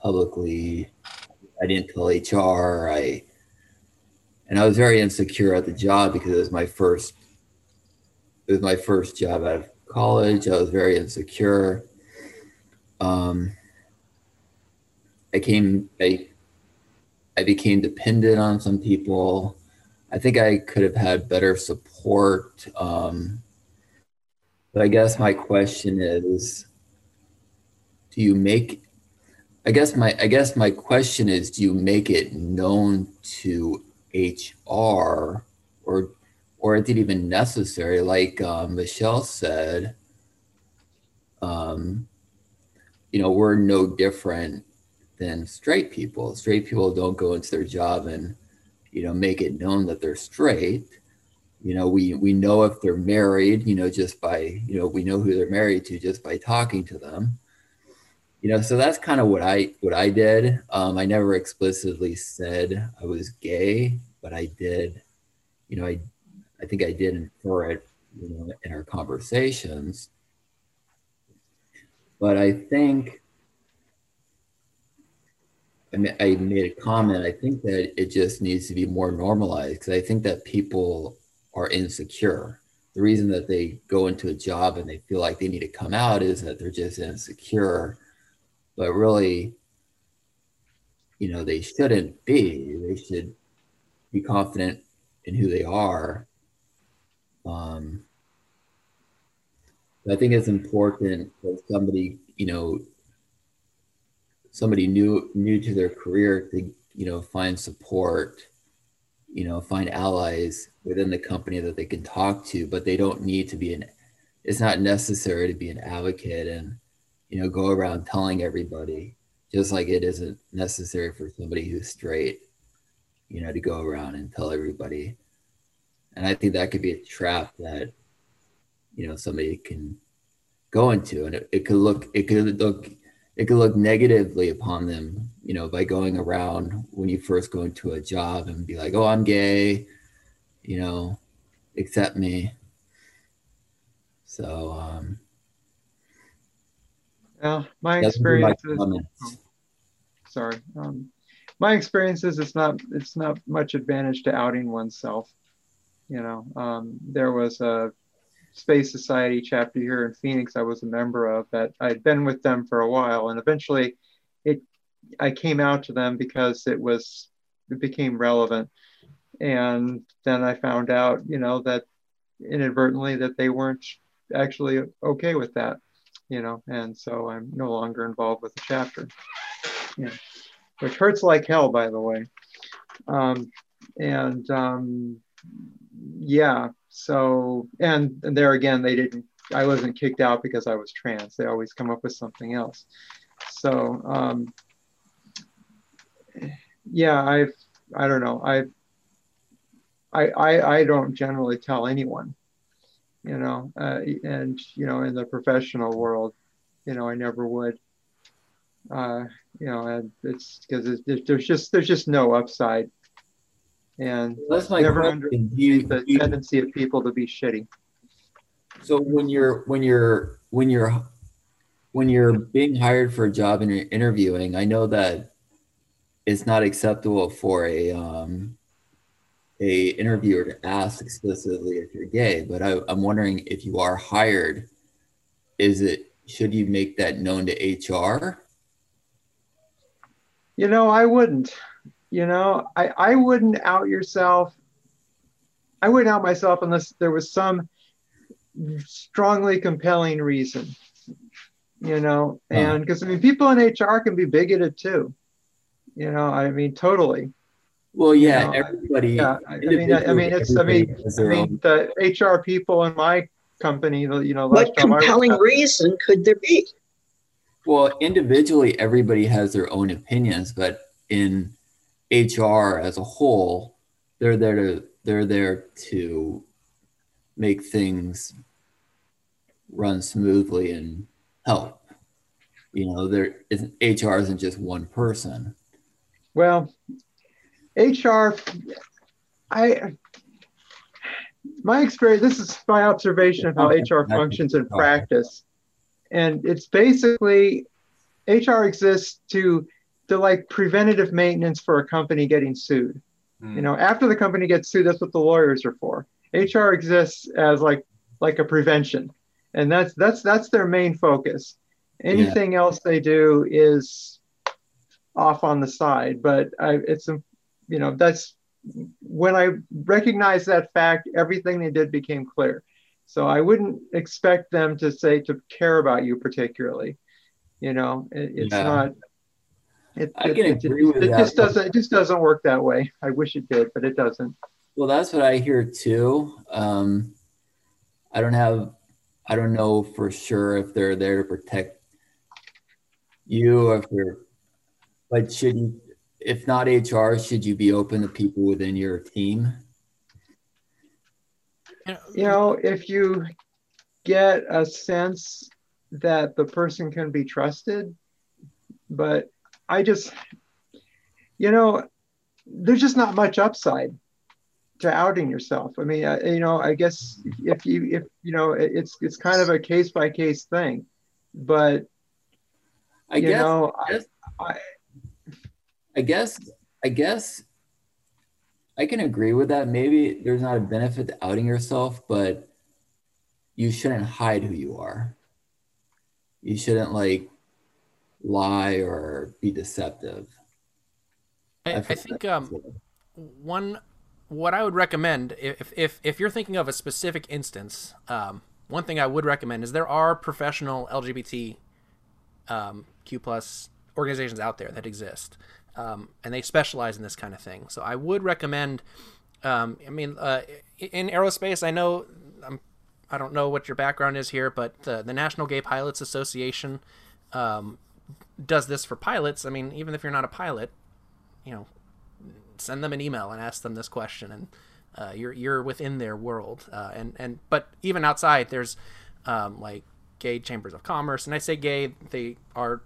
publicly, I didn't tell HR. I and I was very insecure at the job because it was my first. It was my first job out of college. I was very insecure. Um, I came, I, I became dependent on some people. I think I could have had better support. Um, but I guess my question is, do you make, I guess my, I guess my question is, do you make it known to HR or or is it even necessary? Like um, Michelle said, um, you know, we're no different than straight people. Straight people don't go into their job and, you know, make it known that they're straight. You know, we we know if they're married, you know, just by, you know, we know who they're married to just by talking to them. You know, so that's kind of what I what I did. Um, I never explicitly said I was gay, but I did, you know, I I think I did infer it, you know, in our conversations. But I think I, mean, I made a comment. I think that it just needs to be more normalized because I think that people are insecure. The reason that they go into a job and they feel like they need to come out is that they're just insecure. But really, you know, they shouldn't be. They should be confident in who they are um, I think it's important for somebody, you know, somebody new new to their career to, you know, find support, you know, find allies within the company that they can talk to, but they don't need to be an it's not necessary to be an advocate and you know go around telling everybody just like it isn't necessary for somebody who's straight you know to go around and tell everybody and I think that could be a trap that you know somebody can go into, and it, it could look it could look it could look negatively upon them, you know, by going around when you first go into a job and be like, "Oh, I'm gay," you know, accept me. So, um, well, my experience is, oh, sorry, um, my experience is it's not it's not much advantage to outing oneself. You know, um, there was a Space Society chapter here in Phoenix I was a member of that I'd been with them for a while, and eventually, it I came out to them because it was it became relevant, and then I found out, you know, that inadvertently that they weren't actually okay with that, you know, and so I'm no longer involved with the chapter, yeah, which hurts like hell, by the way. Um, and um, yeah, so and, and there again, they didn't. I wasn't kicked out because I was trans. They always come up with something else. So um, yeah, I've I don't know. I I I I don't generally tell anyone, you know, uh, and you know, in the professional world, you know, I never would. Uh, you know, and it's because there's just there's just no upside and That's my never question. You, the you- tendency of people to be shitty. so when you're when you're when you're when you're being hired for a job and you're interviewing, I know that it's not acceptable for a um, a interviewer to ask explicitly if you're gay. But I, I'm wondering if you are hired, is it should you make that known to HR? You know, I wouldn't. You know, I, I wouldn't out yourself. I wouldn't out myself unless there was some strongly compelling reason. You know, and because I mean, people in HR can be bigoted too. You know, I mean, totally. Well, yeah, know, everybody. Yeah, I, I mean, I, I mean, it's. I mean, I mean, the HR people in my company, the- you know, What job I worked compelling at- reason could there be? Well, individually, everybody has their own opinions, but in HR as a whole, they're there to they're there to make things run smoothly and help. You know, there isn't HR isn't just one person. Well, HR, I, my experience, this is my observation of how HR functions in practice. And it's basically, HR exists to, to like preventative maintenance for a company getting sued. Hmm. You know, after the company gets sued, that's what the lawyers are for. HR exists as like, like a prevention. And that's, that's, that's their main focus. Anything else they do is off on the side, but I, it's, you know, that's when I recognized that fact, everything they did became clear. So I wouldn't expect them to say to care about you particularly. You know, it, it's Yeah. not. It, I it- can it- agree with it that, just doesn't. It just doesn't work that way. I wish it did, but it doesn't. Well, that's what I hear too. Um, I don't have, I don't know for sure if they're there to protect you or if they're, but should you, if not HR, should you be open to people within your team? You know, if you get a sense that the person can be trusted, but I just, you know, there's just not much upside to outing yourself. I mean, uh, you know, I guess if you, if you know, it's it's kind of a case by case thing, but I you guess, know, I I, guess, I, I guess, I guess I can agree with that. Maybe there's not a benefit to outing yourself, but you shouldn't hide who you are. You shouldn't like lie or be deceptive. I, I think um, one what I would recommend if if if you're thinking of a specific instance, um, one thing I would recommend is there are professional LGBT um, Q plus organizations out there that exist, um, and they specialize in this kind of thing. So I would recommend. Um, I mean, uh, in aerospace, I know I'm, I don't know what your background is here, but uh, the National Gay Pilots Association um, does this for pilots. I mean, even if you're not a pilot, you know, send them an email and ask them this question, and uh, you're you're within their world. Uh, and and but even outside, there's um, like gay chambers of commerce, and I say gay, they are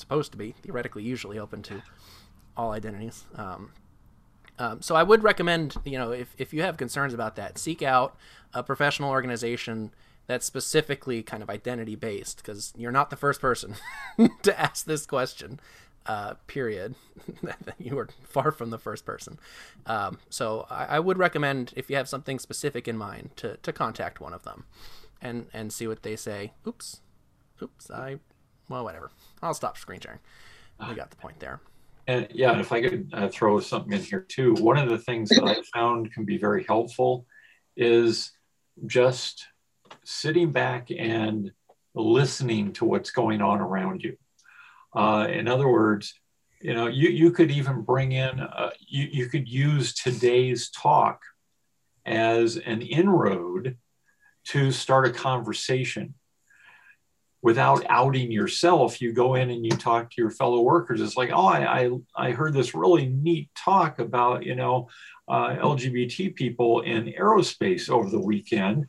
supposed to be theoretically usually open to all identities. Um, um, so I would recommend, you know, if, if you have concerns about that, seek out a professional organization that's specifically kind of identity based, because you're not the first person to ask this question. Uh, period. you are far from the first person. Um, so I, I would recommend, if you have something specific in mind, to, to contact one of them, and and see what they say. Oops, oops. I well, whatever. I'll stop screen sharing. We got the point there. And yeah, if I could uh, throw something in here too, one of the things that I found can be very helpful is just sitting back and listening to what's going on around you. Uh, in other words, you know, you, you could even bring in, uh, you, you could use today's talk as an inroad to start a conversation without outing yourself, you go in and you talk to your fellow workers. It's like, oh, I, I, I heard this really neat talk about, you know, uh, LGBT people in aerospace over the weekend.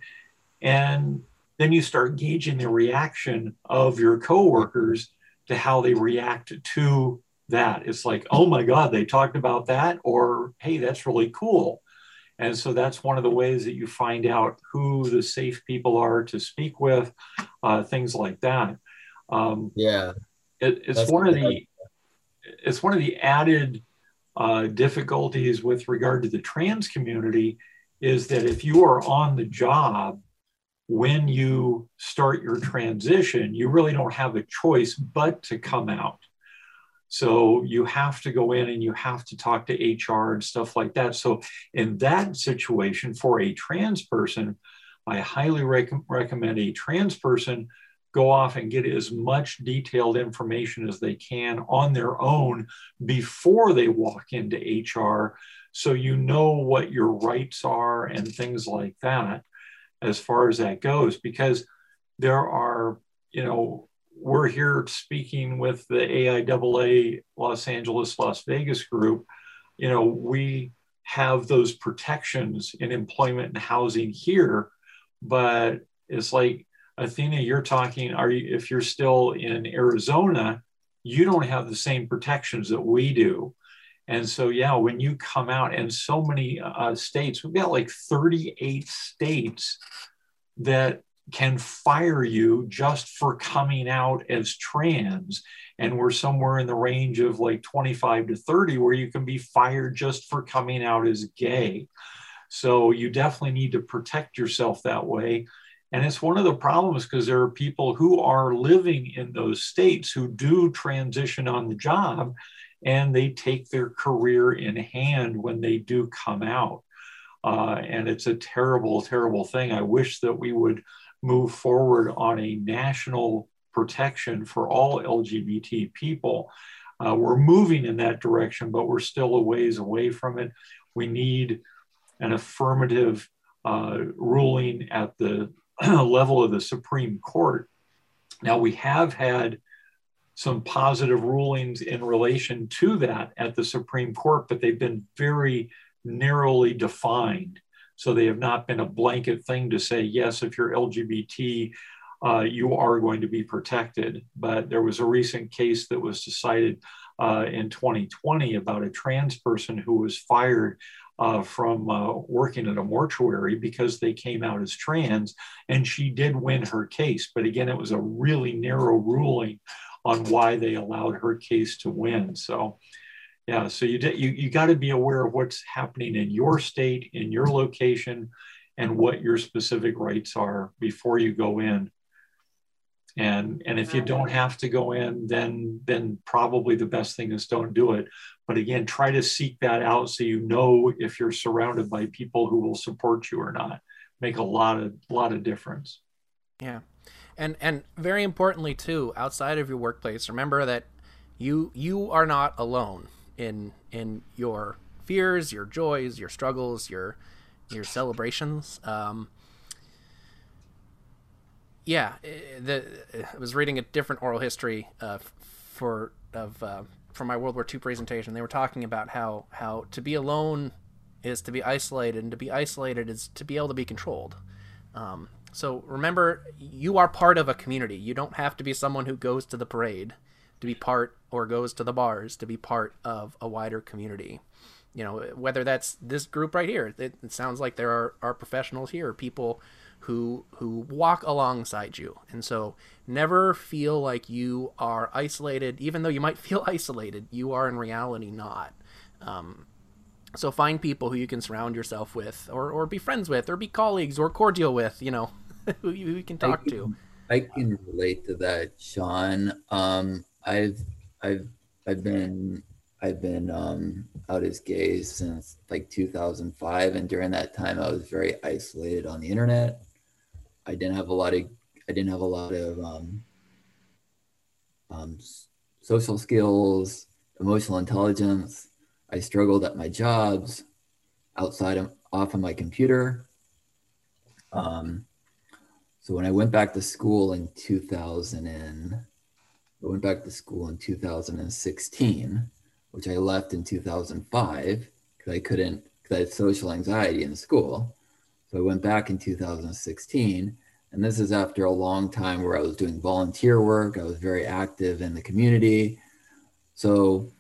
And then you start gauging the reaction of your coworkers to how they react to that. It's like, oh my God, they talked about that, or hey, that's really cool. And so that's one of the ways that you find out who the safe people are to speak with, uh, things like that. Um, yeah, it, it's that's one of the it's one of the added uh, difficulties with regard to the trans community is that if you are on the job when you start your transition, you really don't have a choice but to come out. So you have to go in and you have to talk to HR and stuff like that. So in that situation, for a trans person, I highly rec- recommend a trans person go off and get as much detailed information as they can on their own before they walk into HR so you know what your rights are and things like that as far as that goes because there are you know we're here speaking with the AIAA Los Angeles Las Vegas group. You know we have those protections in employment and housing here but it's like Athena you're talking are you if you're still in Arizona you don't have the same protections that we do. And so, yeah, when you come out, and so many uh, states, we've got like 38 states that can fire you just for coming out as trans. And we're somewhere in the range of like 25 to 30 where you can be fired just for coming out as gay. So you definitely need to protect yourself that way. And it's one of the problems because there are people who are living in those states who do transition on the job and they take their career in hand when they do come out. Uh, and it's a terrible, terrible thing. I wish that we would move forward on a national protection for all LGBT people. Uh, we're moving in that direction, but we're still a ways away from it. We need an affirmative uh, ruling at the level of the Supreme Court. Now, we have had some positive rulings in relation to that at the Supreme Court, but they've been very narrowly defined. So they have not been a blanket thing to say, yes, if you're LGBT, uh, you are going to be protected. But there was a recent case that was decided uh, in 2020 about a trans person who was fired uh, from uh, working at a mortuary because they came out as trans, and she did win her case. But again, it was a really narrow ruling on why they allowed her case to win. So, yeah, so you you, you got to be aware of what's happening in your state, in your location, and what your specific rights are before you go in. And and if you mm-hmm. don't have to go in, then then probably the best thing is don't do it. But again, try to seek that out so you know if you're surrounded by people who will support you or not. Make a lot of lot of difference. Yeah and and very importantly too outside of your workplace remember that you you are not alone in in your fears your joys your struggles your your celebrations. Um yeah eh, the i was reading a different oral history uh, for of uh, for my world war ii presentation. They were talking about how how to be alone is to be isolated and to be isolated is to be able to be controlled. Um, so remember, you are part of a community. You don't have to be someone who goes to the parade to be part or goes to the bars to be part of a wider community. You know, whether that's this group right here, it, it sounds like there are, are professionals here, people who who walk alongside you. And so never feel like you are isolated, even though you might feel isolated, you are in reality not. Um, so find people who you can surround yourself with, or, or be friends with, or be colleagues, or cordial with. You know, who you, who can talk I can, to. I can relate to that, Sean. Um, I've I've I've been I've been um, out as gay since like 2005, and during that time, I was very isolated on the internet. I didn't have a lot of I didn't have a lot of um, um, social skills, emotional intelligence. I struggled at my jobs, outside of off of my computer. Um, so when I went back to school in 2000 and I went back to school in 2016, which I left in 2005 because I couldn't because I had social anxiety in school. So I went back in 2016, and this is after a long time where I was doing volunteer work. I was very active in the community. So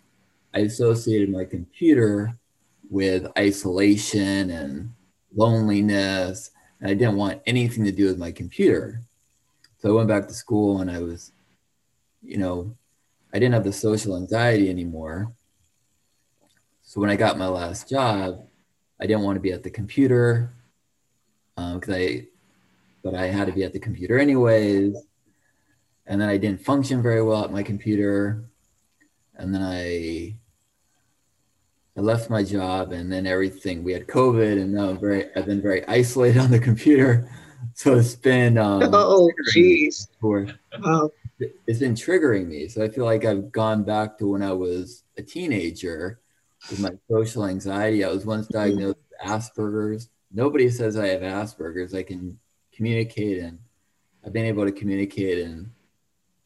I associated my computer with isolation and loneliness. And I didn't want anything to do with my computer. So I went back to school and I was, you know, I didn't have the social anxiety anymore. So when I got my last job, I didn't want to be at the computer because um, I, but I had to be at the computer anyways. And then I didn't function very well at my computer. And then I, I left my job, and then everything. We had COVID, and now I'm very, I've been very isolated on the computer. So it's been. Um, oh, jeez. Wow it's been triggering me. So I feel like I've gone back to when I was a teenager with my social anxiety. I was once mm-hmm. diagnosed with Asperger's. Nobody says I have Asperger's. I can communicate and I've been able to communicate and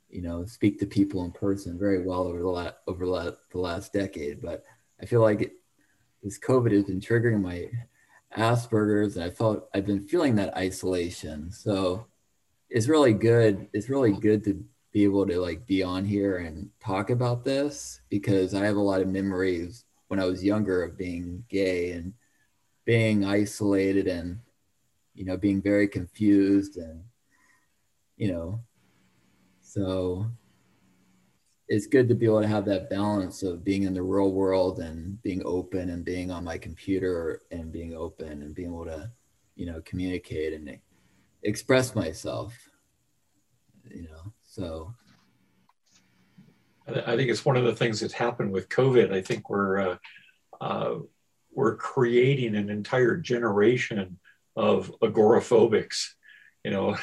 you know speak to people in person very well over the last over the last decade. But I feel like it, this COVID has been triggering my Asperger's, and I felt I've been feeling that isolation. So it's really good. It's really good to be able to like be on here and talk about this because I have a lot of memories when I was younger of being gay and being isolated and you know being very confused and you know. So it's good to be able to have that balance of being in the real world and being open and being on my computer and being open and being able to you know communicate and express myself you know so I think it's one of the things that's happened with COVID. I think we're uh, uh, we're creating an entire generation of agoraphobics. You know,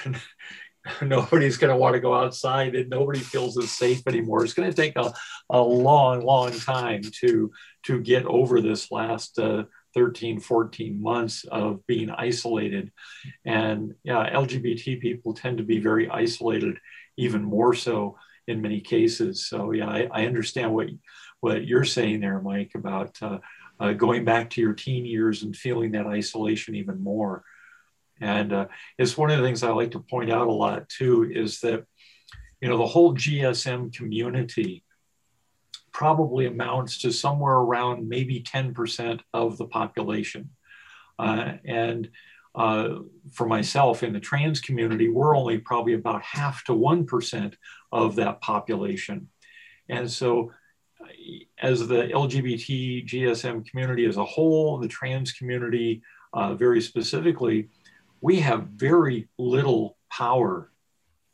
nobody's going to want to go outside, and nobody feels as safe anymore. It's going to take a, a long, long time to to get over this last uh, 13, 14 months of being isolated. And yeah, LGBT people tend to be very isolated even more so in many cases. So yeah, I, I understand what what you're saying there, Mike, about uh, uh, going back to your teen years and feeling that isolation even more. And uh, it's one of the things I like to point out a lot too is that you know the whole GSM community probably amounts to somewhere around maybe 10% of the population. Uh, and uh, for myself in the trans community, we're only probably about half to 1% of that population. And so, as the LGBT GSM community as a whole, the trans community uh, very specifically, we have very little power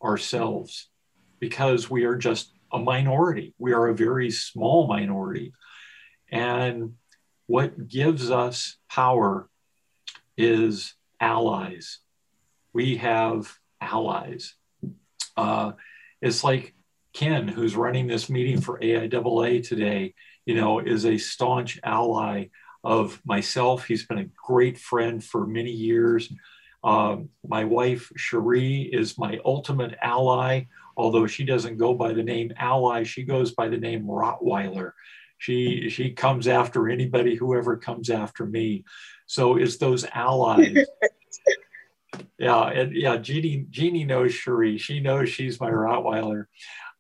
ourselves because we are just a minority. We are a very small minority. And what gives us power is allies. We have allies. Uh, it's like Ken, who's running this meeting for AIAA today, you know, is a staunch ally of myself. He's been a great friend for many years. Um, my wife, Cherie, is my ultimate ally, although she doesn't go by the name ally, she goes by the name Rottweiler. She, she comes after anybody, whoever comes after me. So it's those allies. yeah, and yeah, Jeannie, Jeannie knows Cherie. She knows she's my Rottweiler.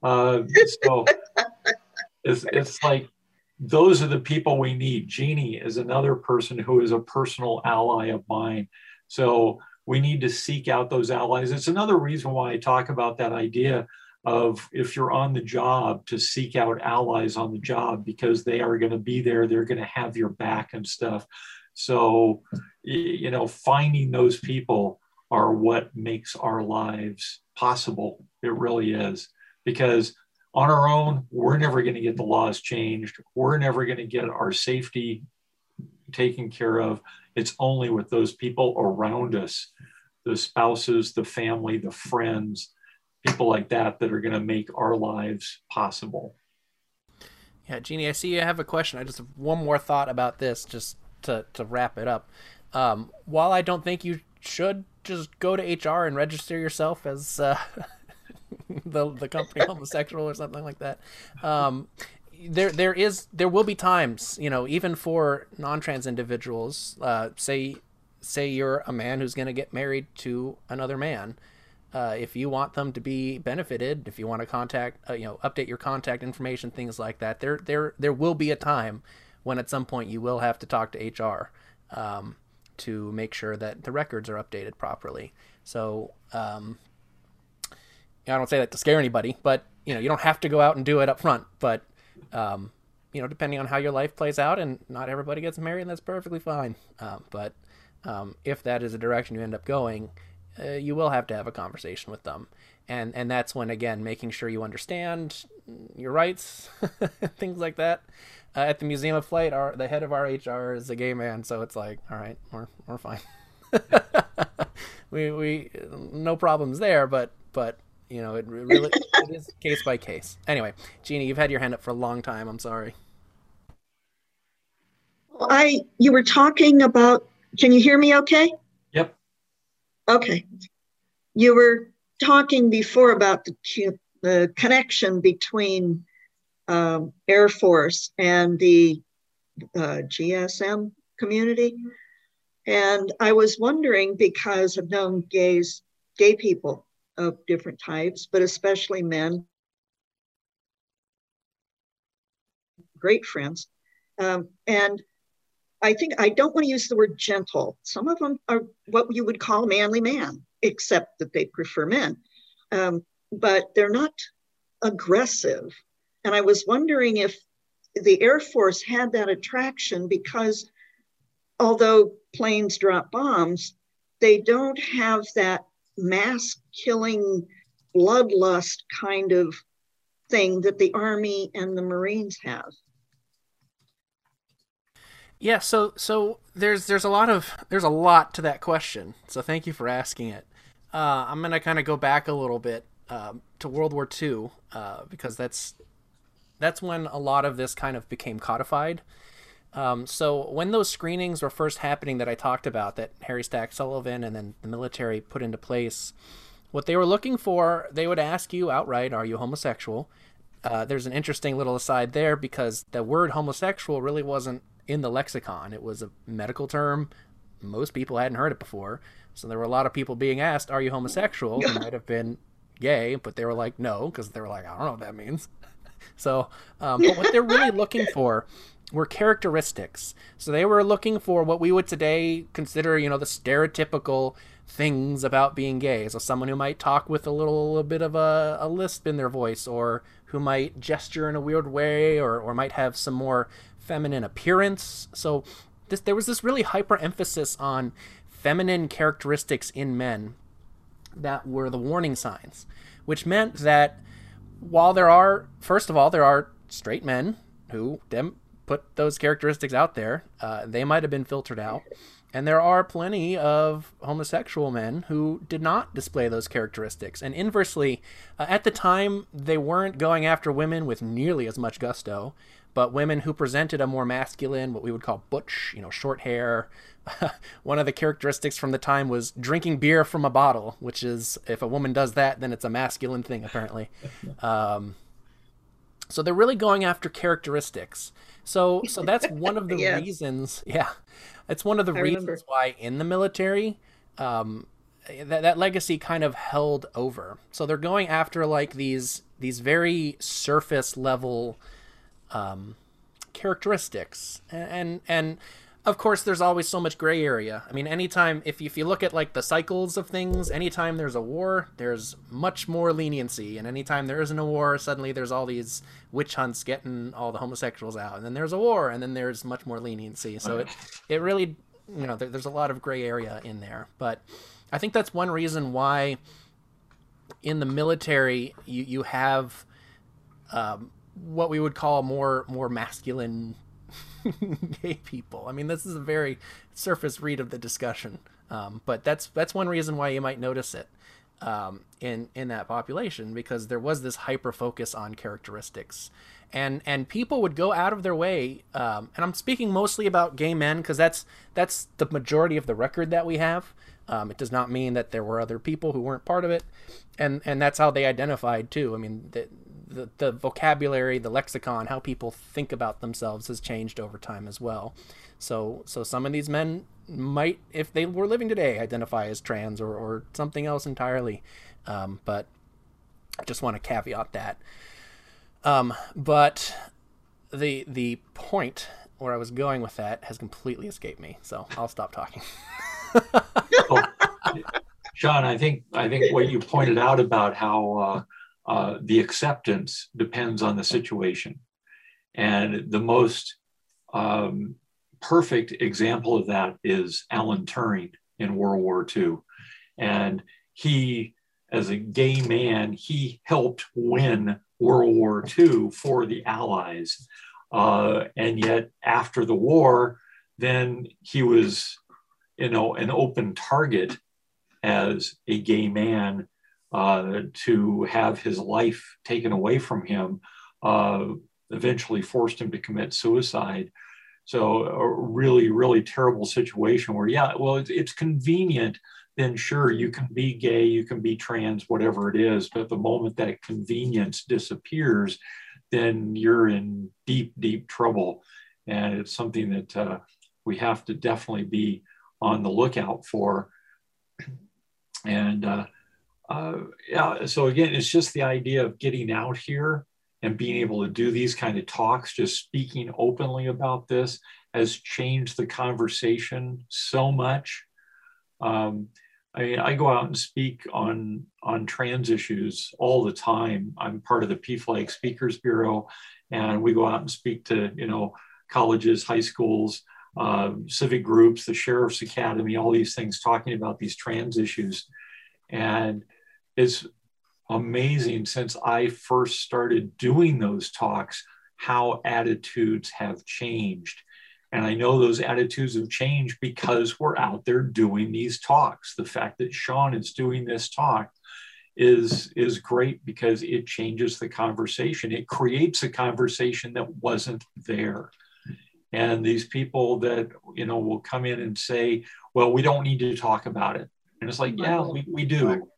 Uh, so it's, it's like those are the people we need. Jeannie is another person who is a personal ally of mine. So we need to seek out those allies. It's another reason why I talk about that idea of if you're on the job to seek out allies on the job because they are going to be there, they're going to have your back and stuff. So, you know, finding those people are what makes our lives possible. It really is. Because on our own, we're never going to get the laws changed. We're never going to get our safety taken care of. It's only with those people around us the spouses, the family, the friends, people like that that are going to make our lives possible. Yeah, Jeannie, I see you have a question. I just have one more thought about this, just to, to wrap it up. Um, while I don't think you should just go to HR and register yourself as uh, the the company homosexual or something like that, um, there there is there will be times you know even for non-trans individuals, uh, say say you're a man who's going to get married to another man. Uh, if you want them to be benefited, if you want to contact, uh, you know, update your contact information, things like that, there, there, there will be a time when at some point you will have to talk to HR um, to make sure that the records are updated properly. So, um, I don't say that to scare anybody, but you know, you don't have to go out and do it up front. But um, you know, depending on how your life plays out, and not everybody gets married, and that's perfectly fine. Uh, but um, if that is a direction you end up going, uh, you will have to have a conversation with them. And and that's when again making sure you understand your rights things like that. Uh, at the museum of flight our the head of our hr is a gay man so it's like all right we're, we're fine. We we no problems there but but you know it really it is case by case. Anyway jeannie you've had your hand up for a long time. I'm sorry. I you were talking about can you hear me okay. Okay. You were talking before about the, the connection between um, Air Force and the uh, GSM community. And I was wondering because I've known gays, gay people of different types, but especially men, great friends. Um, and I think I don't want to use the word gentle. Some of them are what you would call manly man, except that they prefer men. Um, but they're not aggressive. And I was wondering if the Air Force had that attraction because although planes drop bombs, they don't have that mass killing bloodlust kind of thing that the Army and the Marines have. Yeah, so so there's there's a lot of there's a lot to that question. So thank you for asking it. Uh, I'm gonna kind of go back a little bit um, to World War II uh, because that's that's when a lot of this kind of became codified. Um, so when those screenings were first happening that I talked about, that Harry Stack Sullivan and then the military put into place, what they were looking for, they would ask you outright, "Are you homosexual?" Uh, there's an interesting little aside there because the word homosexual really wasn't in the lexicon. It was a medical term. Most people hadn't heard it before. So there were a lot of people being asked, Are you homosexual? It might have been gay, but they were like, No, because they were like, I don't know what that means. so, um, but what they're really looking for were characteristics. So they were looking for what we would today consider, you know, the stereotypical things about being gay. So someone who might talk with a little bit of a, a lisp in their voice, or who might gesture in a weird way, or, or might have some more feminine appearance. So this, there was this really hyper emphasis on feminine characteristics in men that were the warning signs, which meant that while there are, first of all, there are straight men who dem- put those characteristics out there, uh, they might have been filtered out. And there are plenty of homosexual men who did not display those characteristics. And inversely, uh, at the time, they weren't going after women with nearly as much gusto but women who presented a more masculine, what we would call butch, you know, short hair. One of the characteristics from the time was drinking beer from a bottle, which is if a woman does that, then it's a masculine thing, apparently. Um, so they're really going after characteristics. So, so that's one of the reasons. Yeah, it's one of the I reasons remember. why in the military, um, that that legacy kind of held over. So they're going after like these these very surface level um, characteristics. And, and of course there's always so much gray area. I mean anytime if you, if you look at like the cycles of things anytime there's a war there's much more leniency. And anytime there isn't a war suddenly there's all these witch hunts getting all the homosexuals out. And then there's a war and then there's much more leniency. So it it really you know there, there's a lot of gray area in there. But i think that's one reason why in the military you you have um, what we would call more more masculine gay people. I mean, this is a very surface read of the discussion, um, but that's that's one reason why you might notice it um, in in that population because there was this hyper focus on characteristics, and and people would go out of their way. Um, and I'm speaking mostly about gay men because that's that's the majority of the record that we have. Um, it does not mean that there were other people who weren't part of it, and and that's how they identified too. I mean, the, the, the vocabulary, the lexicon, how people think about themselves has changed over time as well. So so some of these men might, if they were living today, identify as trans or, or something else entirely. Um, but I just want to caveat that. Um, but the the point where I was going with that has completely escaped me, so I'll stop talking. well, Sean, I think I think what you pointed out about how uh, uh, the acceptance depends on the situation, and the most um, perfect example of that is Alan Turing in World War II, and he, as a gay man, he helped win World War II for the Allies, uh, and yet after the war, then he was, you know, an open target as a gay man uh, to have his life taken away from him, uh, eventually forced him to commit suicide. So a really, really terrible situation where, yeah, well, it's, it's convenient. Then sure, you can be gay, you can be trans, whatever it is. But the moment that convenience disappears, then you're in deep, deep trouble. And it's something that uh, we have to definitely be on the lookout for. And uh, uh, yeah, so again, it's just the idea of getting out here and being able to do these kind of talks, just speaking openly about this has changed the conversation so much. Um, I mean, I go out and speak on on trans issues all the time. I'm part of the PFLAG Speakers Bureau, and we go out and speak to you know colleges, high schools, uh, civic groups, the Sheriff's Academy, all these things talking about these trans issues. And it's amazing since I first started doing those talks how attitudes have changed. And I know those attitudes have changed because we're out there doing these talks. The fact that Sean is doing this talk is, is great because it changes the conversation. It creates a conversation that wasn't there. And these people that, you know, will come in and say, well, we don't need to talk about it. And it's like, yeah, we, we do.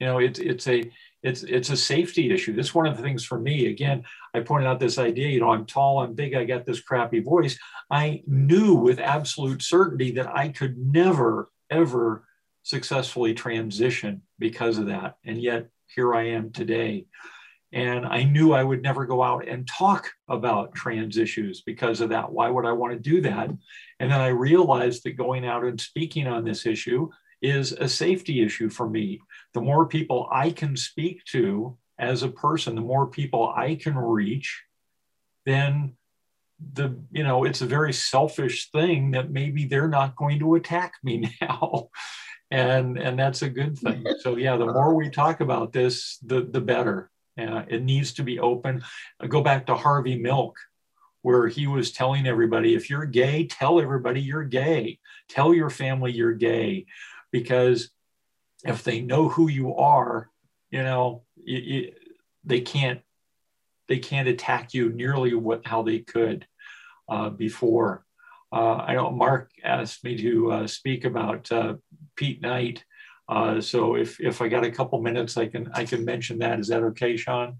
You know, it's it's a it's it's a safety issue. This is one of the things for me. Again, I pointed out this idea. You know, I'm tall, I'm big, I got this crappy voice. I knew with absolute certainty that I could never ever successfully transition because of that, and yet here I am today. And I knew I would never go out and talk about trans issues because of that. Why would I want to do that? And then I realized that going out and speaking on this issue is a safety issue for me. The more people I can speak to as a person, the more people I can reach, then the you know it's a very selfish thing that maybe they're not going to attack me now. And and that's a good thing. So yeah the more we talk about this the the better. Uh, it needs to be open. I go back to harvey milk where he was telling everybody if you're gay tell everybody you're gay. Tell your family you're gay because if they know who you are, you know, you, you, they can't they can't attack you nearly what how they could uh, before. Uh, I know Mark asked me to uh, speak about uh, Pete Knight, uh, so if if I got a couple minutes, I can I can mention that. Is that okay, Sean?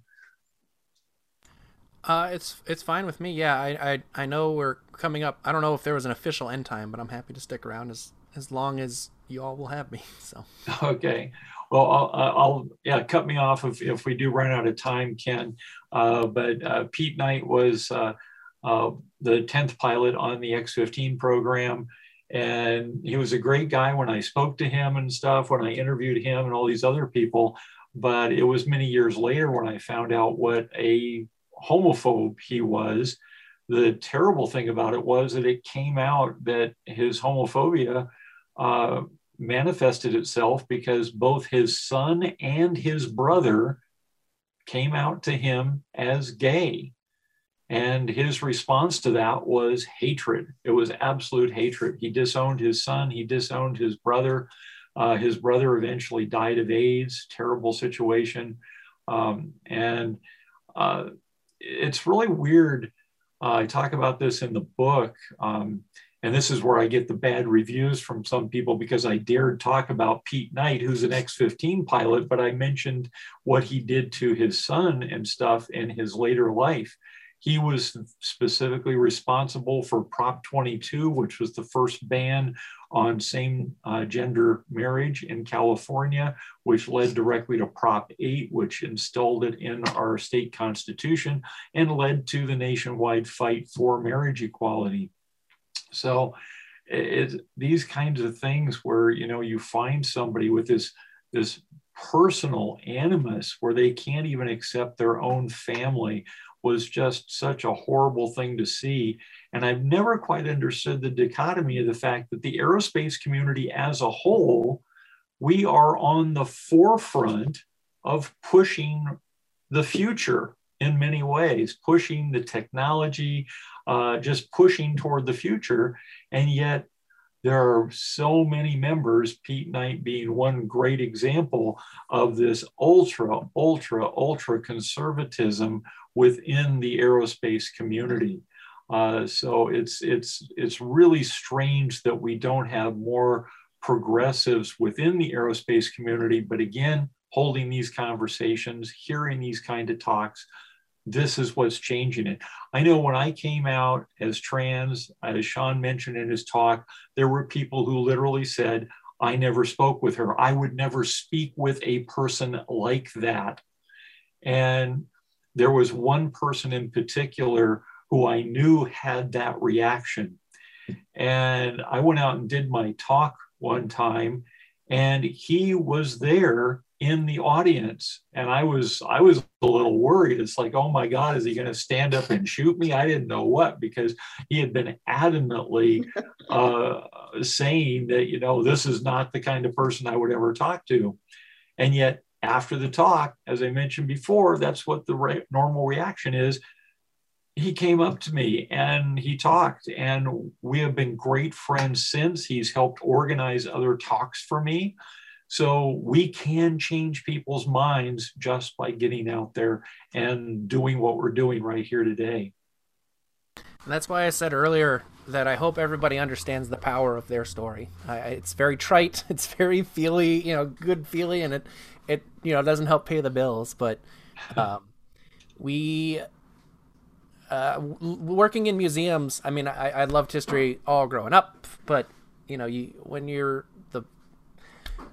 Uh, it's it's fine with me. Yeah, I, I I know we're coming up. I don't know if there was an official end time, but I'm happy to stick around as as long as you all will have me. So okay, well, I'll, I'll yeah, cut me off if if we do run out of time, Ken. Uh, but uh, Pete Knight was uh, uh the tenth pilot on the X-15 program, and he was a great guy when I spoke to him and stuff. When I interviewed him and all these other people, but it was many years later when I found out what a homophobe he was. The terrible thing about it was that it came out that his homophobia uh, manifested itself because both his son and his brother came out to him as gay. And his response to that was hatred. It was absolute hatred. He disowned his son, he disowned his brother. Uh, his brother eventually died of AIDS, terrible situation. Um, and uh, it's really weird. Uh, I talk about this in the book. Um, and this is where I get the bad reviews from some people because I dared talk about Pete Knight, who's an X 15 pilot, but I mentioned what he did to his son and stuff in his later life. He was specifically responsible for Prop 22, which was the first ban on same uh, gender marriage in California, which led directly to Prop 8, which installed it in our state constitution and led to the nationwide fight for marriage equality. So, it, these kinds of things where you know you find somebody with this this personal animus where they can't even accept their own family was just such a horrible thing to see. And I've never quite understood the dichotomy of the fact that the aerospace community as a whole, we are on the forefront of pushing the future in many ways, pushing the technology, uh, just pushing toward the future. And yet there are so many members, Pete Knight being one great example of this ultra, ultra, ultra conservatism within the aerospace community. Uh, so it's it's it's really strange that we don't have more progressives within the aerospace community. But again, holding these conversations, hearing these kind of talks, this is what's changing it. I know when I came out as trans, as Sean mentioned in his talk, there were people who literally said, I never spoke with her. I would never speak with a person like that. And there was one person in particular who I knew had that reaction. And I went out and did my talk one time, and he was there in the audience and i was i was a little worried. It's like oh my god is he going to stand up and shoot me? I didn't know what because he had been adamantly uh, saying that you know this is not the kind of person i would ever talk to. And yet after the talk as i mentioned before that's what the re- normal reaction is. He came up to me and he talked and we have been great friends since. He's helped organize other talks for me so we can change people's minds just by getting out there and doing what we're doing right here today. And that's why I said earlier that I hope everybody understands the power of their story. I, it's very trite, it's very feely, you know, good feely, and it, it you know doesn't help pay the bills. But um, we uh, working in museums. I mean, I, I loved history all growing up, but you know, you when you're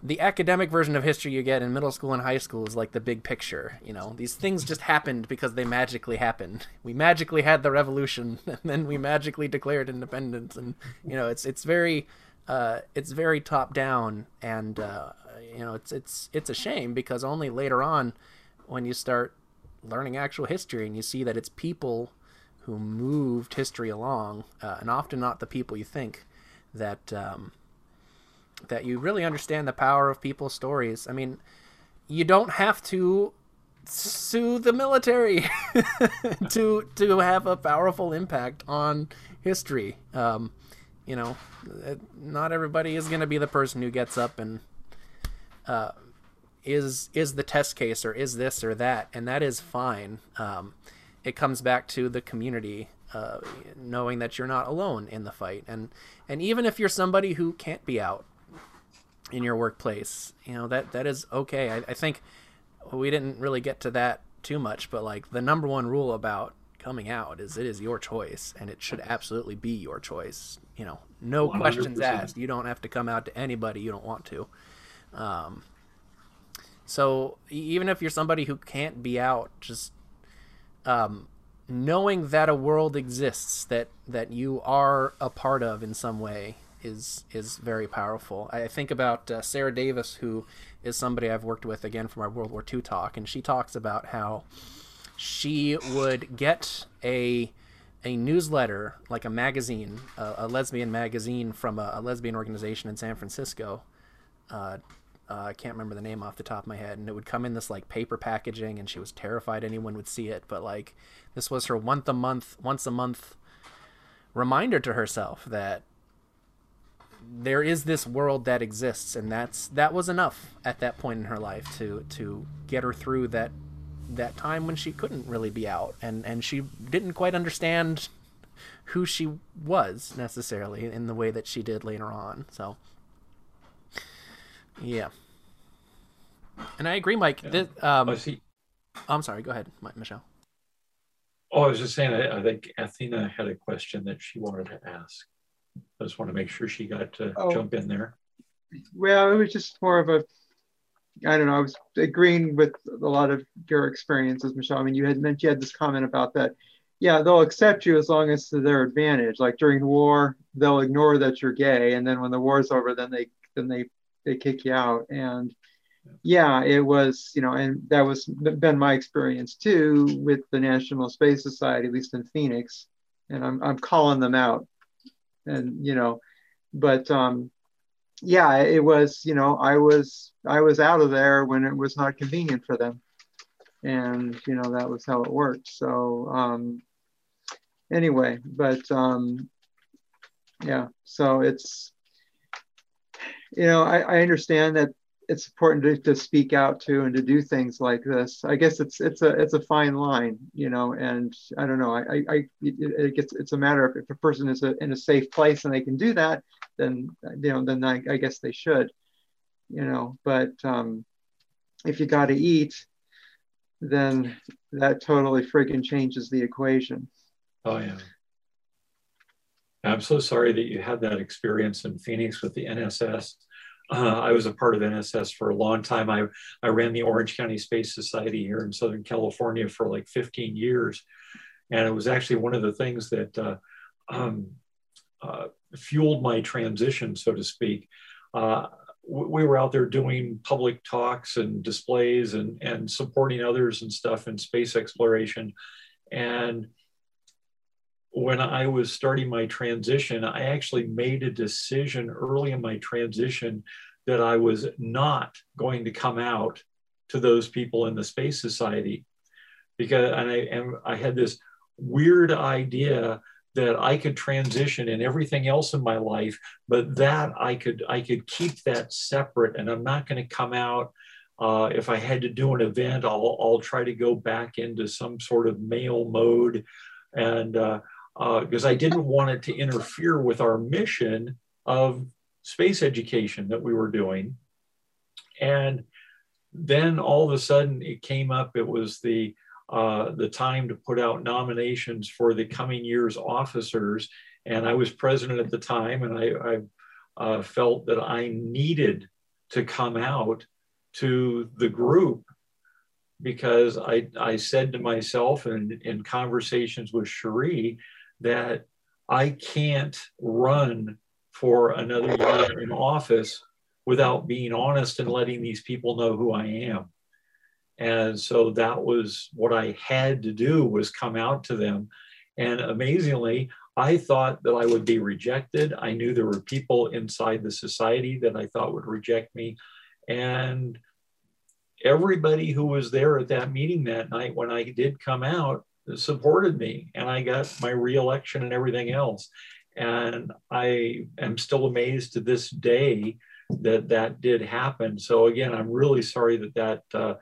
the academic version of history you get in middle school and high school is like the big picture. You know, these things just happened because they magically happened. We magically had the revolution, and then we magically declared independence, and you know, it's it's very, uh, it's very top down, and uh, you know, it's it's it's a shame because only later on, when you start learning actual history and you see that it's people who moved history along, uh, and often not the people you think, that um, that you really understand the power of people's stories. I mean, you don't have to sue the military to to have a powerful impact on history. Um, you know, not everybody is going to be the person who gets up and uh, is is the test case or is this or that, and that is fine. Um, it comes back to the community uh, knowing that you're not alone in the fight, and and even if you're somebody who can't be out in your workplace. You know that that is okay. I, I think we didn't really get to that too much, but like the number one rule about coming out is it is your choice, and it should absolutely be your choice. You know, no 100%. questions asked. You don't have to come out to anybody you don't want to. Um, so even if you're somebody who can't be out, just um, knowing that a world exists that that you are a part of in some way is is very powerful. I think about uh, Sarah Davis, who is somebody I've worked with again from our World War II talk, and she talks about how she would get a a newsletter, like a magazine, uh, a lesbian magazine from a, a, lesbian organization in San Francisco. Uh, uh, I can't remember the name off the top of my head, and it would come in this like paper packaging, and she was terrified anyone would see it. But like, this was her once a month, once a month reminder to herself that there is this world that exists and that's that was enough at that point in her life to to get her through that that time when she couldn't really be out and and she didn't quite understand who she was necessarily in the way that she did later on so yeah and i agree mike yeah. this, um, oh, i'm sorry go ahead michelle Oh, I was just saying, I, I, think Athena had a question that she wanted to ask. I just want to make sure she got to oh. jump in there. Well, it was just more of a, I don't know, I was agreeing with a lot of your experiences, Michelle. I mean, you had mentioned, you had this comment about that. Yeah, they'll accept you as long as to their advantage. Like during the war, they'll ignore that you're gay. And then when the war's over, then they, then they, they kick you out. And yeah, it was, you know, and that was been my experience too with the National Space Society, at least in Phoenix. And I'm, I'm calling them out. And, you know, but um, yeah, it was, you know, I was, I was out of there when it was not convenient for them. And, you know, that was how it worked. So um, anyway, but um, yeah, so it's, you know, I, I understand that it's important to, to speak out to and to do things like this. I guess it's it's a it's a fine line, you know. And I don't know. I I, it, it gets it's a matter of if a person is a, in a safe place and they can do that, then you know then I, I guess they should, you know. But um, if you got to eat, then that totally friggin' changes the equation. Oh yeah. I'm so sorry that you had that experience in Phoenix with the NSS. Uh, I was a part of NSS for a long time. I, I ran the Orange County Space Society here in Southern California for like 15 years. And it was actually one of the things that uh, um, uh, fueled my transition, so to speak. Uh, we were out there doing public talks and displays and, and supporting others and stuff in space exploration. And when I was starting my transition, I actually made a decision early in my transition that I was not going to come out to those people in the Space Society because and I, and I had this weird idea that I could transition in everything else in my life, but that I could I could keep that separate, and I'm not going to come out. Uh, if I had to do an event, I'll I'll try to go back into some sort of male mode, and uh, because uh, I didn't want it to interfere with our mission of space education that we were doing. And then all of a sudden it came up, it was the, uh, the time to put out nominations for the coming year's officers. And I was president at the time, and I, I uh, felt that I needed to come out to the group because I, I said to myself in, in conversations with Cherie that I can't run for another year in office without being honest and letting these people know who I am. And so that was what I had to do was come out to them. And amazingly, I thought that I would be rejected. I knew there were people inside the society that I thought would reject me. And everybody who was there at that meeting that night when I did come out supported me and I got my reelection and everything else. And I am still amazed to this day that that did happen. So again, I'm really sorry that that uh,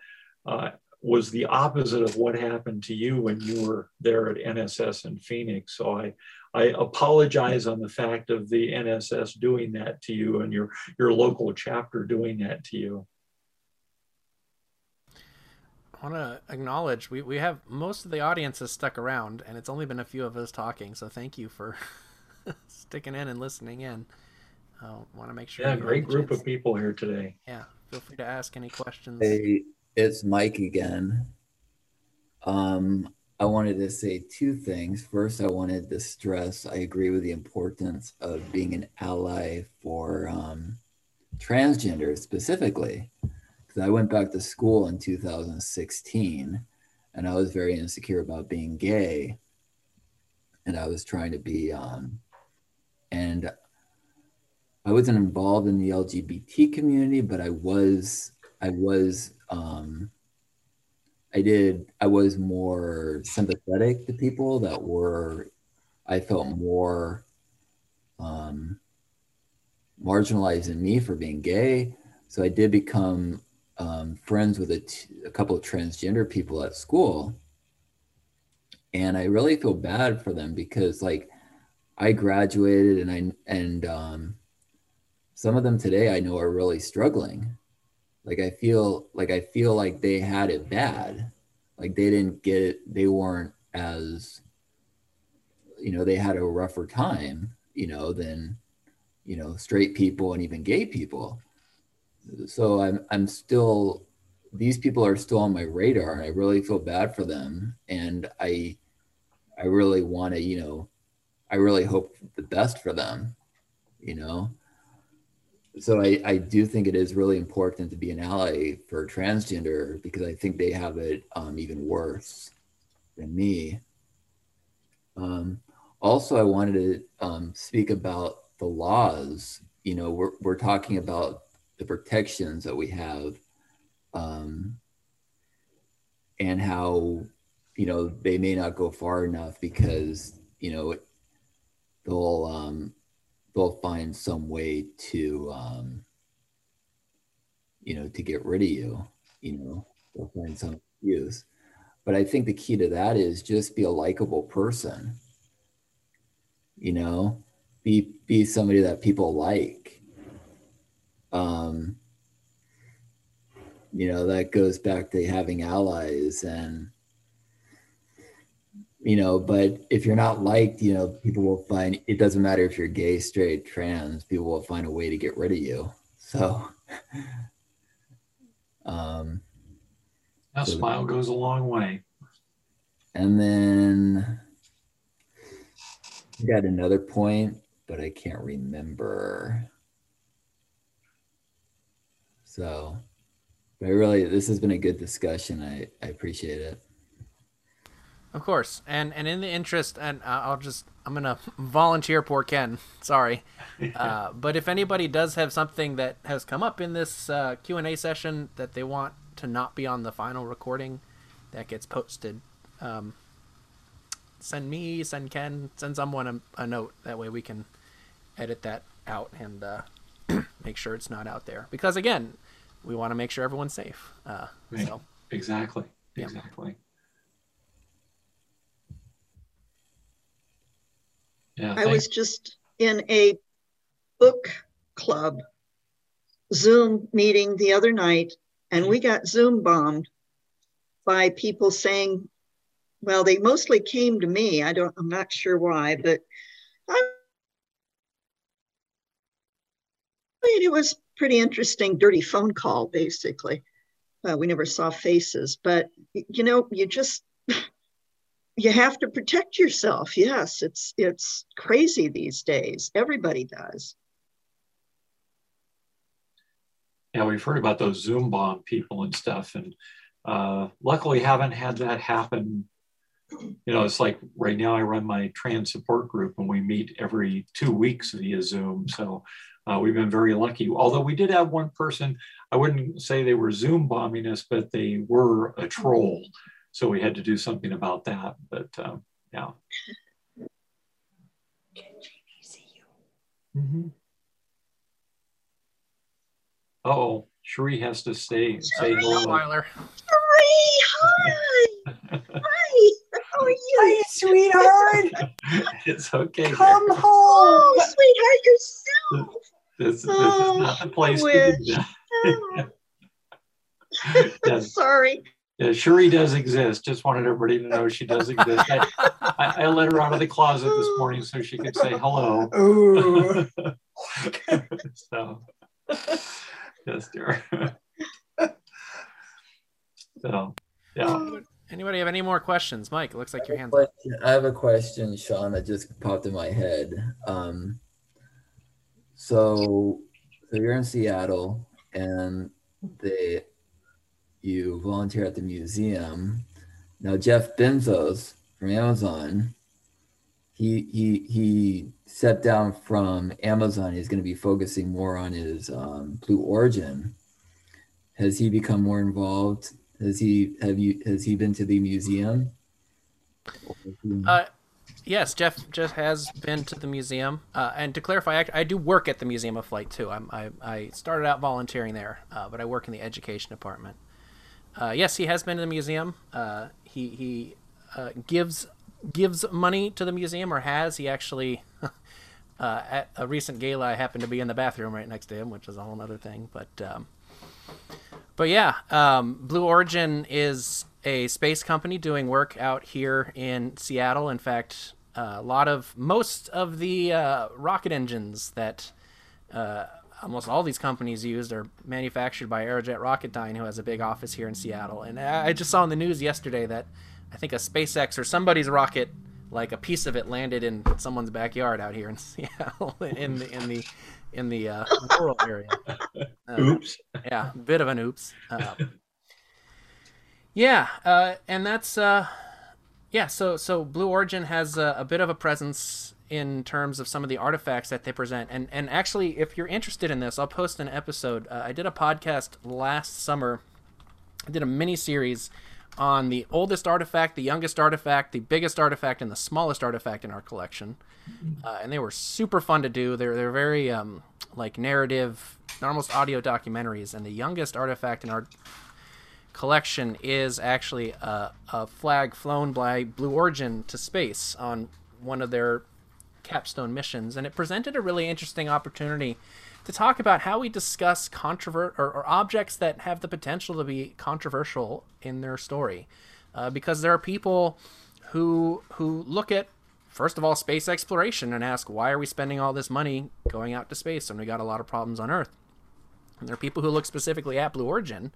uh, was the opposite of what happened to you when you were there at NSS in Phoenix. So I, I apologize on the fact of the NSS doing that to you and your, your local chapter doing that to you. Want to acknowledge we, we have most of the audience has stuck around, and it's only been a few of us talking. So thank you for sticking in and listening in. I want to make sure. Yeah, great group chance. of people here today. Yeah, feel free to ask any questions. Hey, it's Mike again. Um, I wanted to say two things. First, I wanted to stress I agree with the importance of being an ally for um, transgender specifically because I went back to school in 2016 and I was very insecure about being gay. And I was trying to be, um, and I wasn't involved in the LGBT community, but I was, I was, um, I did, I was more sympathetic to people that were, I felt more um, marginalized in me for being gay. So I did become um, friends with a, t- a couple of transgender people at school. And I really feel bad for them because like I graduated and I, and um, some of them today I know are really struggling. Like I feel like I feel like they had it bad. Like they didn't get it. They weren't as you know they had a rougher time you know than you know straight people and even gay people so i'm i'm still these people are still on my radar and i really feel bad for them and i i really want to you know i really hope the best for them you know so I, I do think it is really important to be an ally for transgender because I think they have it um, even worse than me. Um, also, I wanted to um, speak about the laws. You know, we're, we're talking about the protections that we have um, and how, you know, they may not go far enough because, you know, they'll um, they'll find some way to um, you know to get rid of you you know they'll find some use but i think the key to that is just be a likable person. You know be be somebody that people like um you know that goes back to having allies and you know but if you're not liked you know people will find it doesn't matter if you're gay straight trans people will find a way to get rid of you. So um a so smile goes a long way. And then I got another point but i can't remember so but really this has been a good discussion i i appreciate it of course, and and in the interest, and uh, I'll just I'm gonna volunteer poor Ken. Sorry, uh, but if anybody does have something that has come up in this uh, Q and A session that they want to not be on the final recording, that gets posted. Um, send me, send Ken, send someone a, a, note. That way we can edit that out and uh, make sure it's not out there. Because again, we want to make sure everyone's safe. Uh, right. So exactly, yeah. exactly. Yeah, I was just in a book club Zoom meeting the other night, and we got Zoom bombed by people saying, well, they mostly came to me. I don't, I'm not sure why, but It was pretty interesting, dirty phone call, basically. Uh, we never saw faces, but you know, you just you have to protect yourself. Yes, it's it's crazy these days. Everybody does. Yeah, we've heard about those Zoom bomb people and stuff, and uh, luckily haven't had that happen. You know, it's like right now I run my trans support group, and we meet every two weeks via Zoom. So uh, we've been very lucky. Although we did have one person, I wouldn't say they were Zoom bombing us, but they were a troll so we had to do something about that. But um, yeah. Can Jamie see you? Mm-hmm. Oh, Cherie has to stay. Say hello. Cherie, hi. hi. How are you? Hi, sweetheart. it's okay. Come home. Oh, sweetheart, yourself. This, this oh, is not the place to do that. yes. Sorry. Yeah, Cherie does exist. Just wanted everybody to know she does exist. I, I, I, let her out of the closet this morning so she could say hello. so, yes, dear. so, yeah. Anybody have any more questions? Mike, it looks like your hand's up. I have a question, Sean, that just popped in my head. Um, so, so you're in Seattle and they you volunteer at the museum. Now Jeff Bezos from Amazon, he he he stepped down from Amazon. He's going to be focusing more on his um, Blue Origin. Has he become more involved? Has he have you has he been to the museum? Uh, yes, Jeff Jeff has been to the museum. Uh, and to clarify, I, I, do work at the Museum of Flight too. I'm, I I started out volunteering there, uh, but I work in the education department. Uh, yes, he has been to the museum. Uh, he he uh, gives gives money to the museum, or has he actually? Uh, at a recent gala, I happened to be in the bathroom right next to him, which is a whole other thing. But um, but yeah, um, Blue Origin is a space company doing work out here in Seattle. In fact, uh, a lot of most of the uh, rocket engines that uh, almost all these companies used are manufactured by Aerojet Rocketdyne, who has a big office here in Seattle. And I just saw in the news yesterday that I think a SpaceX or somebody's rocket, like a piece of it, landed in someone's backyard out here in Seattle, in the in the in the uh, rural area. Uh, Oops. yeah, a bit of an oops. Uh, yeah, uh, and that's uh, yeah. So so Blue Origin has a, a, bit of a presence in terms of some of the artifacts that they present, and and actually, if you're interested in this, I'll post an episode. Uh, I did a podcast last summer. I did a mini series on the oldest artifact, the youngest artifact, the biggest artifact, and the smallest artifact in our collection. Uh, and they were super fun to do. They're they're very um, like narrative, almost audio documentaries. And the youngest artifact in our collection is actually a, a flag flown by Blue Origin to space on one of their capstone missions, and it presented a really interesting opportunity to talk about how we discuss controvert or, or objects that have the potential to be controversial in their story, uh, because there are people who who look at first of all space exploration and ask why are we spending all this money going out to space when we got a lot of problems on Earth. There are people who look specifically at Blue Origin,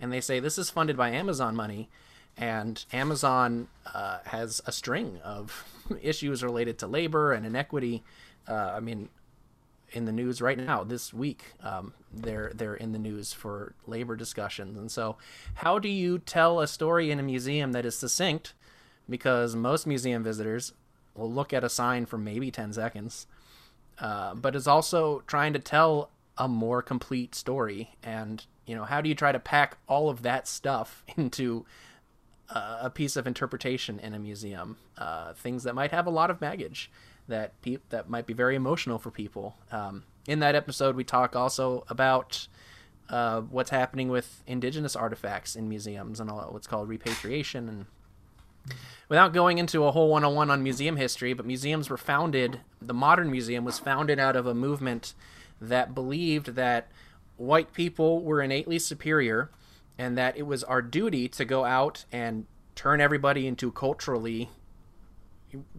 and they say this is funded by Amazon money, and Amazon uh, has a string of issues related to labor and inequity. Uh, I mean, in the news right now this week. Um, they're they're in the news for labor discussions, and so how do you tell a story in a museum that is succinct? Because most museum visitors will look at a sign for maybe ten seconds, uh, but is also trying to tell a more complete story. And you know, how do you try to pack all of that stuff into a piece of interpretation in a museum? Uh, things that might have a lot of baggage that pe- that might be very emotional for people. Um, in that episode, we talk also about uh, what's happening with indigenous artifacts in museums and all what's called repatriation. And without going into a whole one-on-one on museum history, but museums were founded. The modern museum was founded out of a movement that believed that white people were innately superior, and that it was our duty to go out and turn everybody into culturally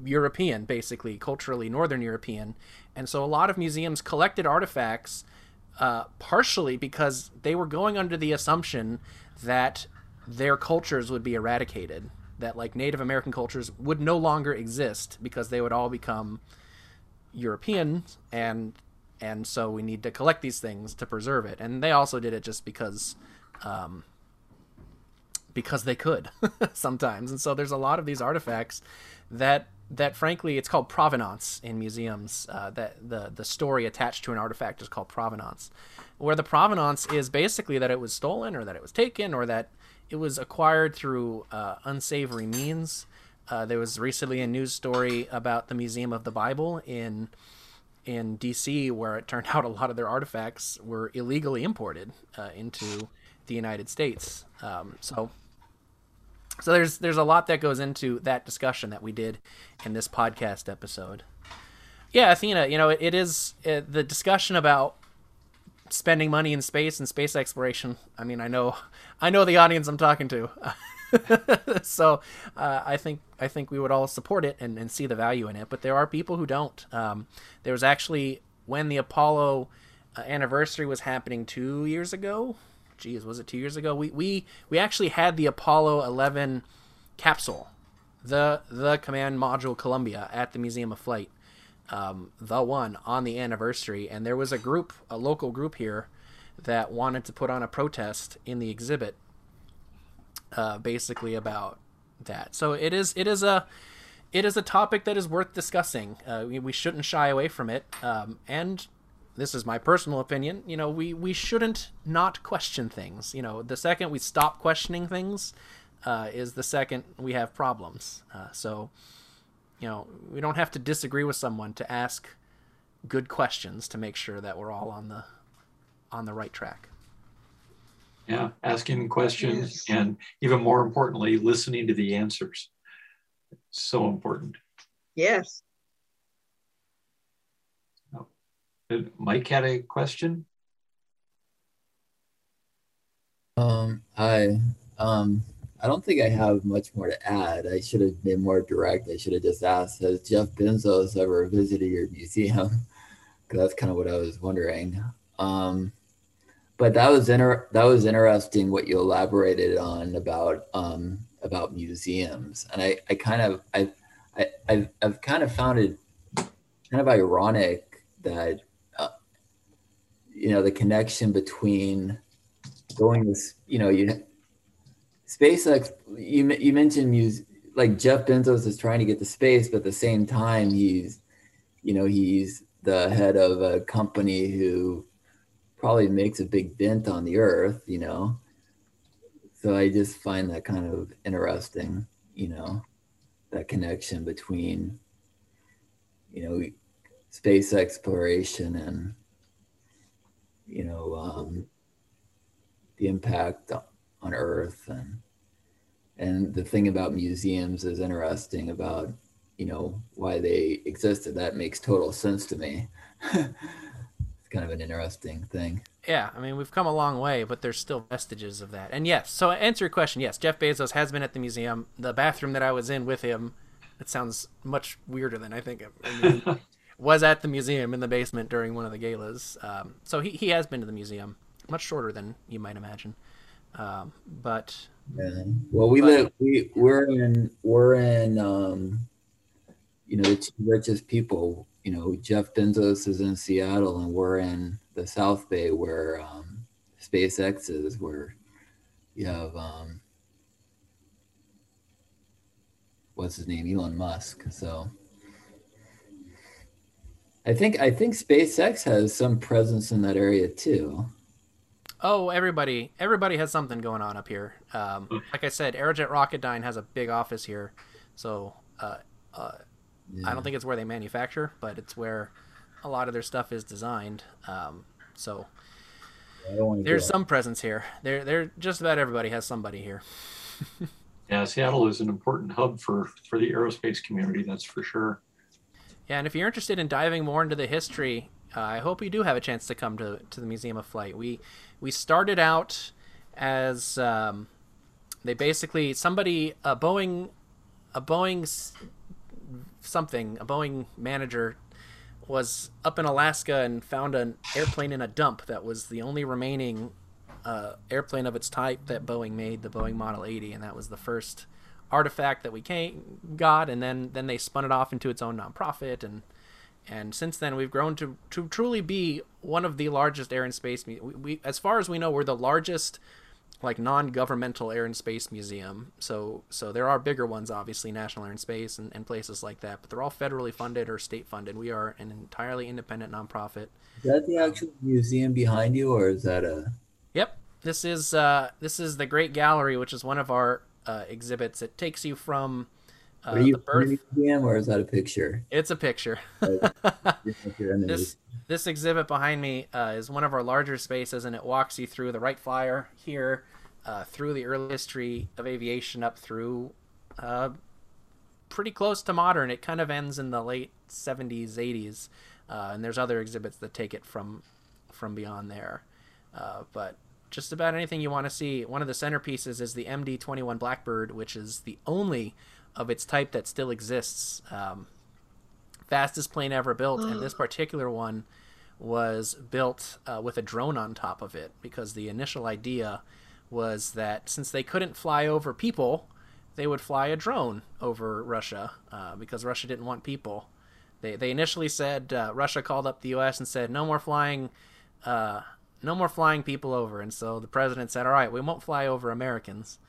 European, basically, culturally Northern European. And so a lot of museums collected artifacts uh, partially because they were going under the assumption that their cultures would be eradicated, that like Native American cultures would no longer exist because they would all become European and and so we need to collect these things to preserve it. And they also did it just because um, because they could sometimes. And so there's a lot of these artifacts that that frankly it's called provenance in museums uh, that the the story attached to an artifact is called provenance where the provenance is basically that it was stolen or that it was taken or that it was acquired through uh, unsavory means uh, there was recently a news story about the museum of the bible in in dc where it turned out a lot of their artifacts were illegally imported uh, into the united states um, so so there's there's a lot that goes into that discussion that we did in this podcast episode. Yeah, Athena, you know, it, it is uh, the discussion about spending money in space and space exploration. I mean, I know I know the audience I'm talking to. so uh, I think I think we would all support it and, and see the value in it. But there are people who don't. Um, there was actually when the Apollo uh, anniversary was happening two years ago, geez, was it two years ago? We we we actually had the Apollo 11 capsule, the the command module Columbia at the Museum of Flight, um, the one on the anniversary, and there was a group, a local group here, that wanted to put on a protest in the exhibit, uh, basically about that. So it is it is a it is a topic that is worth discussing. Uh, we, we shouldn't shy away from it, um, and this is my personal opinion, you know, we, we shouldn't not question things. You know, the second we stop questioning things uh, is the second we have problems. Uh, so, you know, we don't have to disagree with someone to ask good questions to make sure that we're all on the on the right track. Yeah, asking questions yes. and even more importantly, listening to the answers. So important. Yes. Mike had a question. Um, hi. Um, I don't think I have much more to add. I should have been more direct. I should have just asked, has Jeff Bezos ever visited your museum? Because that's kind of what I was wondering. Um, but that was inter- that was interesting what you elaborated on about um, about museums, and I, I kind of I, I I've, I've kind of found it kind of ironic that uh, you know the connection between going this you know you SpaceX, you you mentioned music, like Jeff Bezos is trying to get to space, but at the same time, he's, you know, he's the head of a company who probably makes a big dent on the Earth, you know. So I just find that kind of interesting, you know, that connection between, you know, space exploration and, you know, um, the impact on Earth and and the thing about museums is interesting about you know why they existed. That makes total sense to me. kind of an interesting thing. Yeah, I mean we've come a long way, but there's still vestiges of that. And yes, so answer your question. Yes, Jeff Bezos has been at the museum. The bathroom that I was in with him, it sounds much weirder than I think. I mean, was at the museum in the basement during one of the galas. Um, so he, he has been to the museum, much shorter than you might imagine. Um, but yeah. Well, we but, live we we're in we're in um, you know the two richest people. You know, Jeff Bezos is in Seattle, and we're in the South Bay where um, SpaceX is, where you have um, what's his name, Elon Musk. So. I think I think SpaceX has some presence in that area too. Oh, everybody, everybody has something going on up here. Um, like I said, Aerojet Rocketdyne has a big office here, so uh, uh, yeah. I don't think it's where they manufacture, but it's where a lot of their stuff is designed. Um, so there's some presence here. There, there, just about everybody has somebody here. yeah, Seattle is an important hub for for the aerospace community. That's for sure. Yeah, and if you're interested in diving more into the history, uh, I hope you do have a chance to come to to the Museum of Flight. We we started out as um, they basically somebody a Boeing a Boeing something a Boeing manager was up in Alaska and found an airplane in a dump that was the only remaining uh, airplane of its type that Boeing made, the Boeing Model 80, and that was the first artifact that we came, got. And then then they spun it off into its own nonprofit, and and since then we've grown to to truly be one of the largest air and space we, we as far as we know we're the largest like non-governmental air and space museum. So so there are bigger ones obviously national air and space and, and places like that but they're all federally funded or state funded. We are an entirely independent nonprofit. Is that the actual museum behind you or is that a yep. This is uh this is the great gallery which is one of our uh, exhibits. It takes you from uh, Are you the birth museum or is that a picture? It's a picture. this this exhibit behind me uh, is one of our larger spaces, and it walks you through the Wright Flyer here, uh, through the early history of aviation, up through uh, pretty close to modern. It kind of ends in the late '70s, '80s, uh, and there's other exhibits that take it from from beyond there. Uh, but just about anything you want to see. One of the centerpieces is the MD-21 Blackbird, which is the only of its type that still exists. Um, fastest plane ever built, and this particular one was built uh, with a drone on top of it because the initial idea was that since they couldn't fly over people, they would fly a drone over Russia uh, because Russia didn't want people. They, they initially said uh, Russia called up the U.S. and said no more flying, uh, no more flying people over, and so the president said, all right, we won't fly over Americans.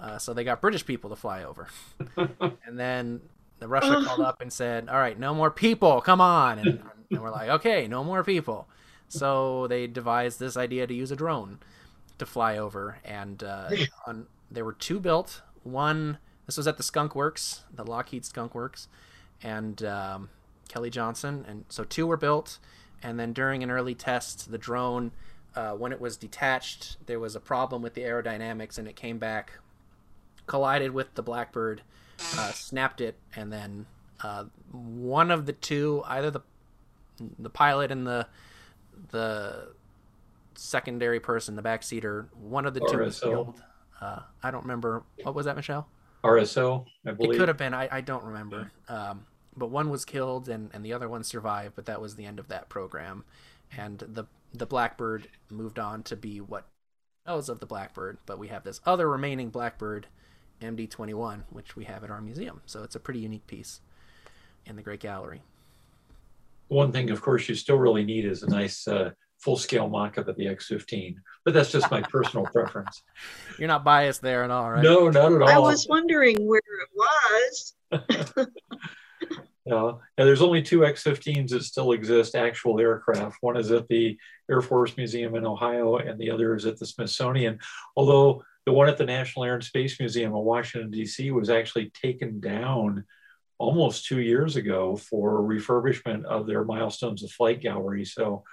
Uh, so they got British people to fly over. and then the Russia called up and said, "All right, no more people. Come on." And, and we're like, "Okay, no more people." So they devised this idea to use a drone to fly over, and uh, on, there were two built. One, this was at the Skunk Works, the Lockheed Skunk Works, and um, Kelly Johnson, and so two were built. And then during an early test, the drone, uh, when it was detached, there was a problem with the aerodynamics, and it came back collided with the Blackbird, uh, snapped it, and then uh, one of the two, either the the pilot and the the secondary person, the backseater, one of the two was killed. Uh, I don't remember what was that, Michelle. RSO, I believe. It could have been. I, I don't remember. Um, but one was killed and, and the other one survived. But that was the end of that program, and the the Blackbird moved on to be what knows of the Blackbird. But we have this other remaining Blackbird, MD21, which we have at our museum. So it's a pretty unique piece in the Great Gallery. One thing, of course, you still really need is a nice uh, full-scale mock-up of the X15. But that's just my personal preference. You're not biased there at all, right? No, not at all. I was wondering where it was. Yeah, and there's only two X-15s that still exist, actual aircraft. One is at the Air Force Museum in Ohio, and the other is at the Smithsonian. Although the one at the National Air and Space Museum in Washington, D.C. was actually taken down almost two years ago for refurbishment of their Milestones of Flight gallery. So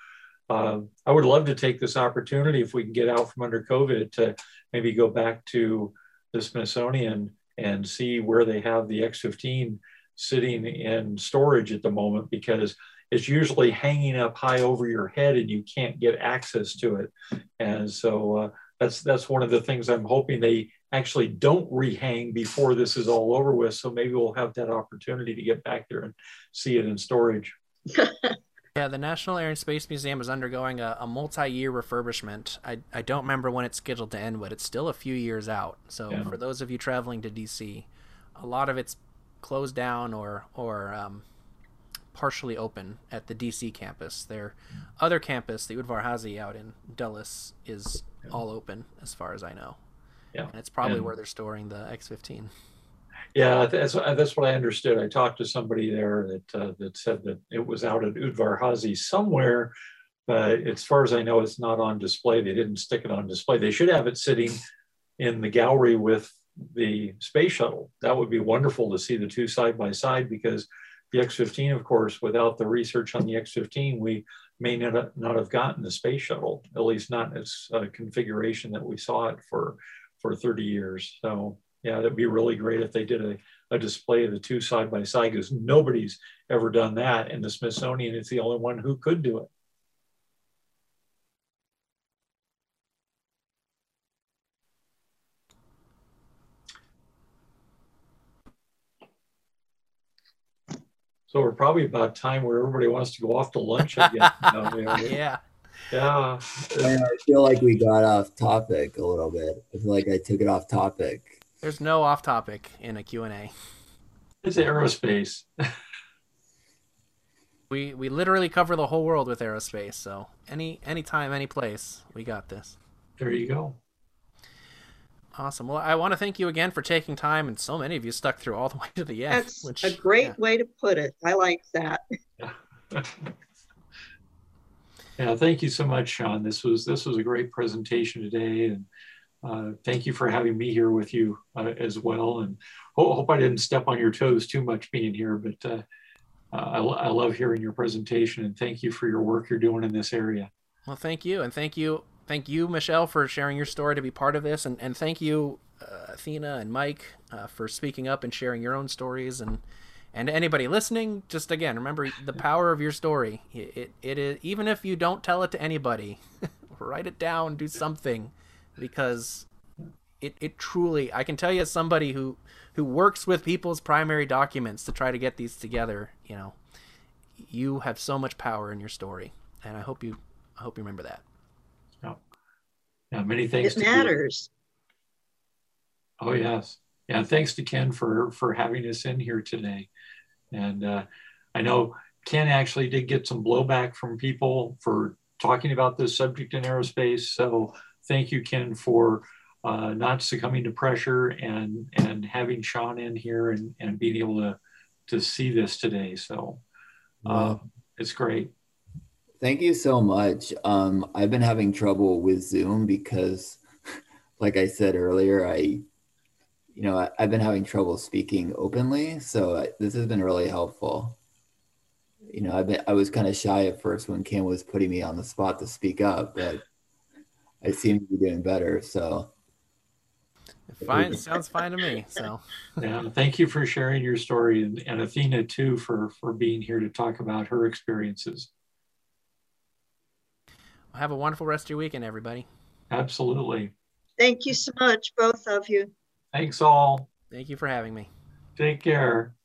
uh, I would love to take this opportunity if we can get out from under COVID to maybe go back to the Smithsonian and see where they have the X-15 sitting in storage at the moment because it's usually hanging up high over your head and you can't get access to it. And so uh, that's that's one of the things I'm hoping they actually don't rehang before this is all over with. So maybe we'll have that opportunity to get back there and see it in storage. Yeah, the National Air and Space Museum is undergoing a, a multi-year refurbishment. I, I don't remember when it's scheduled to end, but it's still a few years out. So Yeah. for those of you traveling to DC, a lot of it's closed down or or um, partially open at the DC campus. Their other campus, the Udvar Hazy out in Dulles, is all open as far as I know. Yeah. And it's probably And- where they're storing the X-15. Yeah, that's that's what I understood. I talked to somebody there that uh, that said that it was out at Udvar Hazy somewhere, but as far as I know, it's not on display. They didn't stick it on display. They should have it sitting in the gallery with the space shuttle. That would be wonderful to see the two side by side because the X-15, of course, without the research on the X-15, we may not, not have gotten the space shuttle, at least not its uh, configuration that we saw it for for 30 years. So yeah, that'd be really great if they did a, a display of the two side by side because nobody's ever done that. And the Smithsonian is the only one who could do it. So we're probably about time where everybody wants to go off to lunch again. down there. Yeah. yeah. I feel like we got off topic a little bit. I feel like I took it off topic. There's no off topic in a Q&A. It's aerospace. We we literally cover the whole world with aerospace, so any anytime, any place, we got this. There you go. Awesome. Well, I want to thank you again for taking time, and so many of you stuck through all the way to the end. That's which, a great yeah. way to put it. I like that. Yeah, thank you so much, Sean. This was this was a great presentation today, and uh, thank you for having me here with you uh, as well. And ho- hope I didn't step on your toes too much being here, but uh, uh, I, love hearing your presentation, and thank you for your work you're doing in this area. Well, thank you, and thank you, thank you, Michelle, for sharing your story to be part of this, and and thank you, uh, Athena and Mike, uh, for speaking up and sharing your own stories, and and anybody listening, just again, remember the power of your story. It it, it is even if you don't tell it to anybody, write it down, do something, because it, it truly I can tell you as somebody who who works with people's primary documents to try to get these together, you know, you have so much power in your story, and I hope you I hope you remember that. Yeah, many thanks. It to you. matters. Oh yes, yeah. Thanks to Ken for for having us in here today, and uh, I know Ken actually did get some blowback from people for talking about this subject in aerospace. So thank you, Ken, for uh, not succumbing to pressure and and having Sean in here and and being able to to see this today. So uh, it's great. Thank you so much. Um, I've been having trouble with Zoom because, like I said earlier, I, you know, I, I've been having trouble speaking openly. So I, this has been really helpful. You know, I've been, I was kind of shy at first when Kim was putting me on the spot to speak up, but I seem to be doing better. So Fine, sounds fine to me. So Yeah, thank you for sharing your story and, and Athena too for for being here to talk about her experiences. have a wonderful rest of your weekend, everybody. Absolutely. Thank you so much, both of you. Thanks all. Thank you for having me. Take care.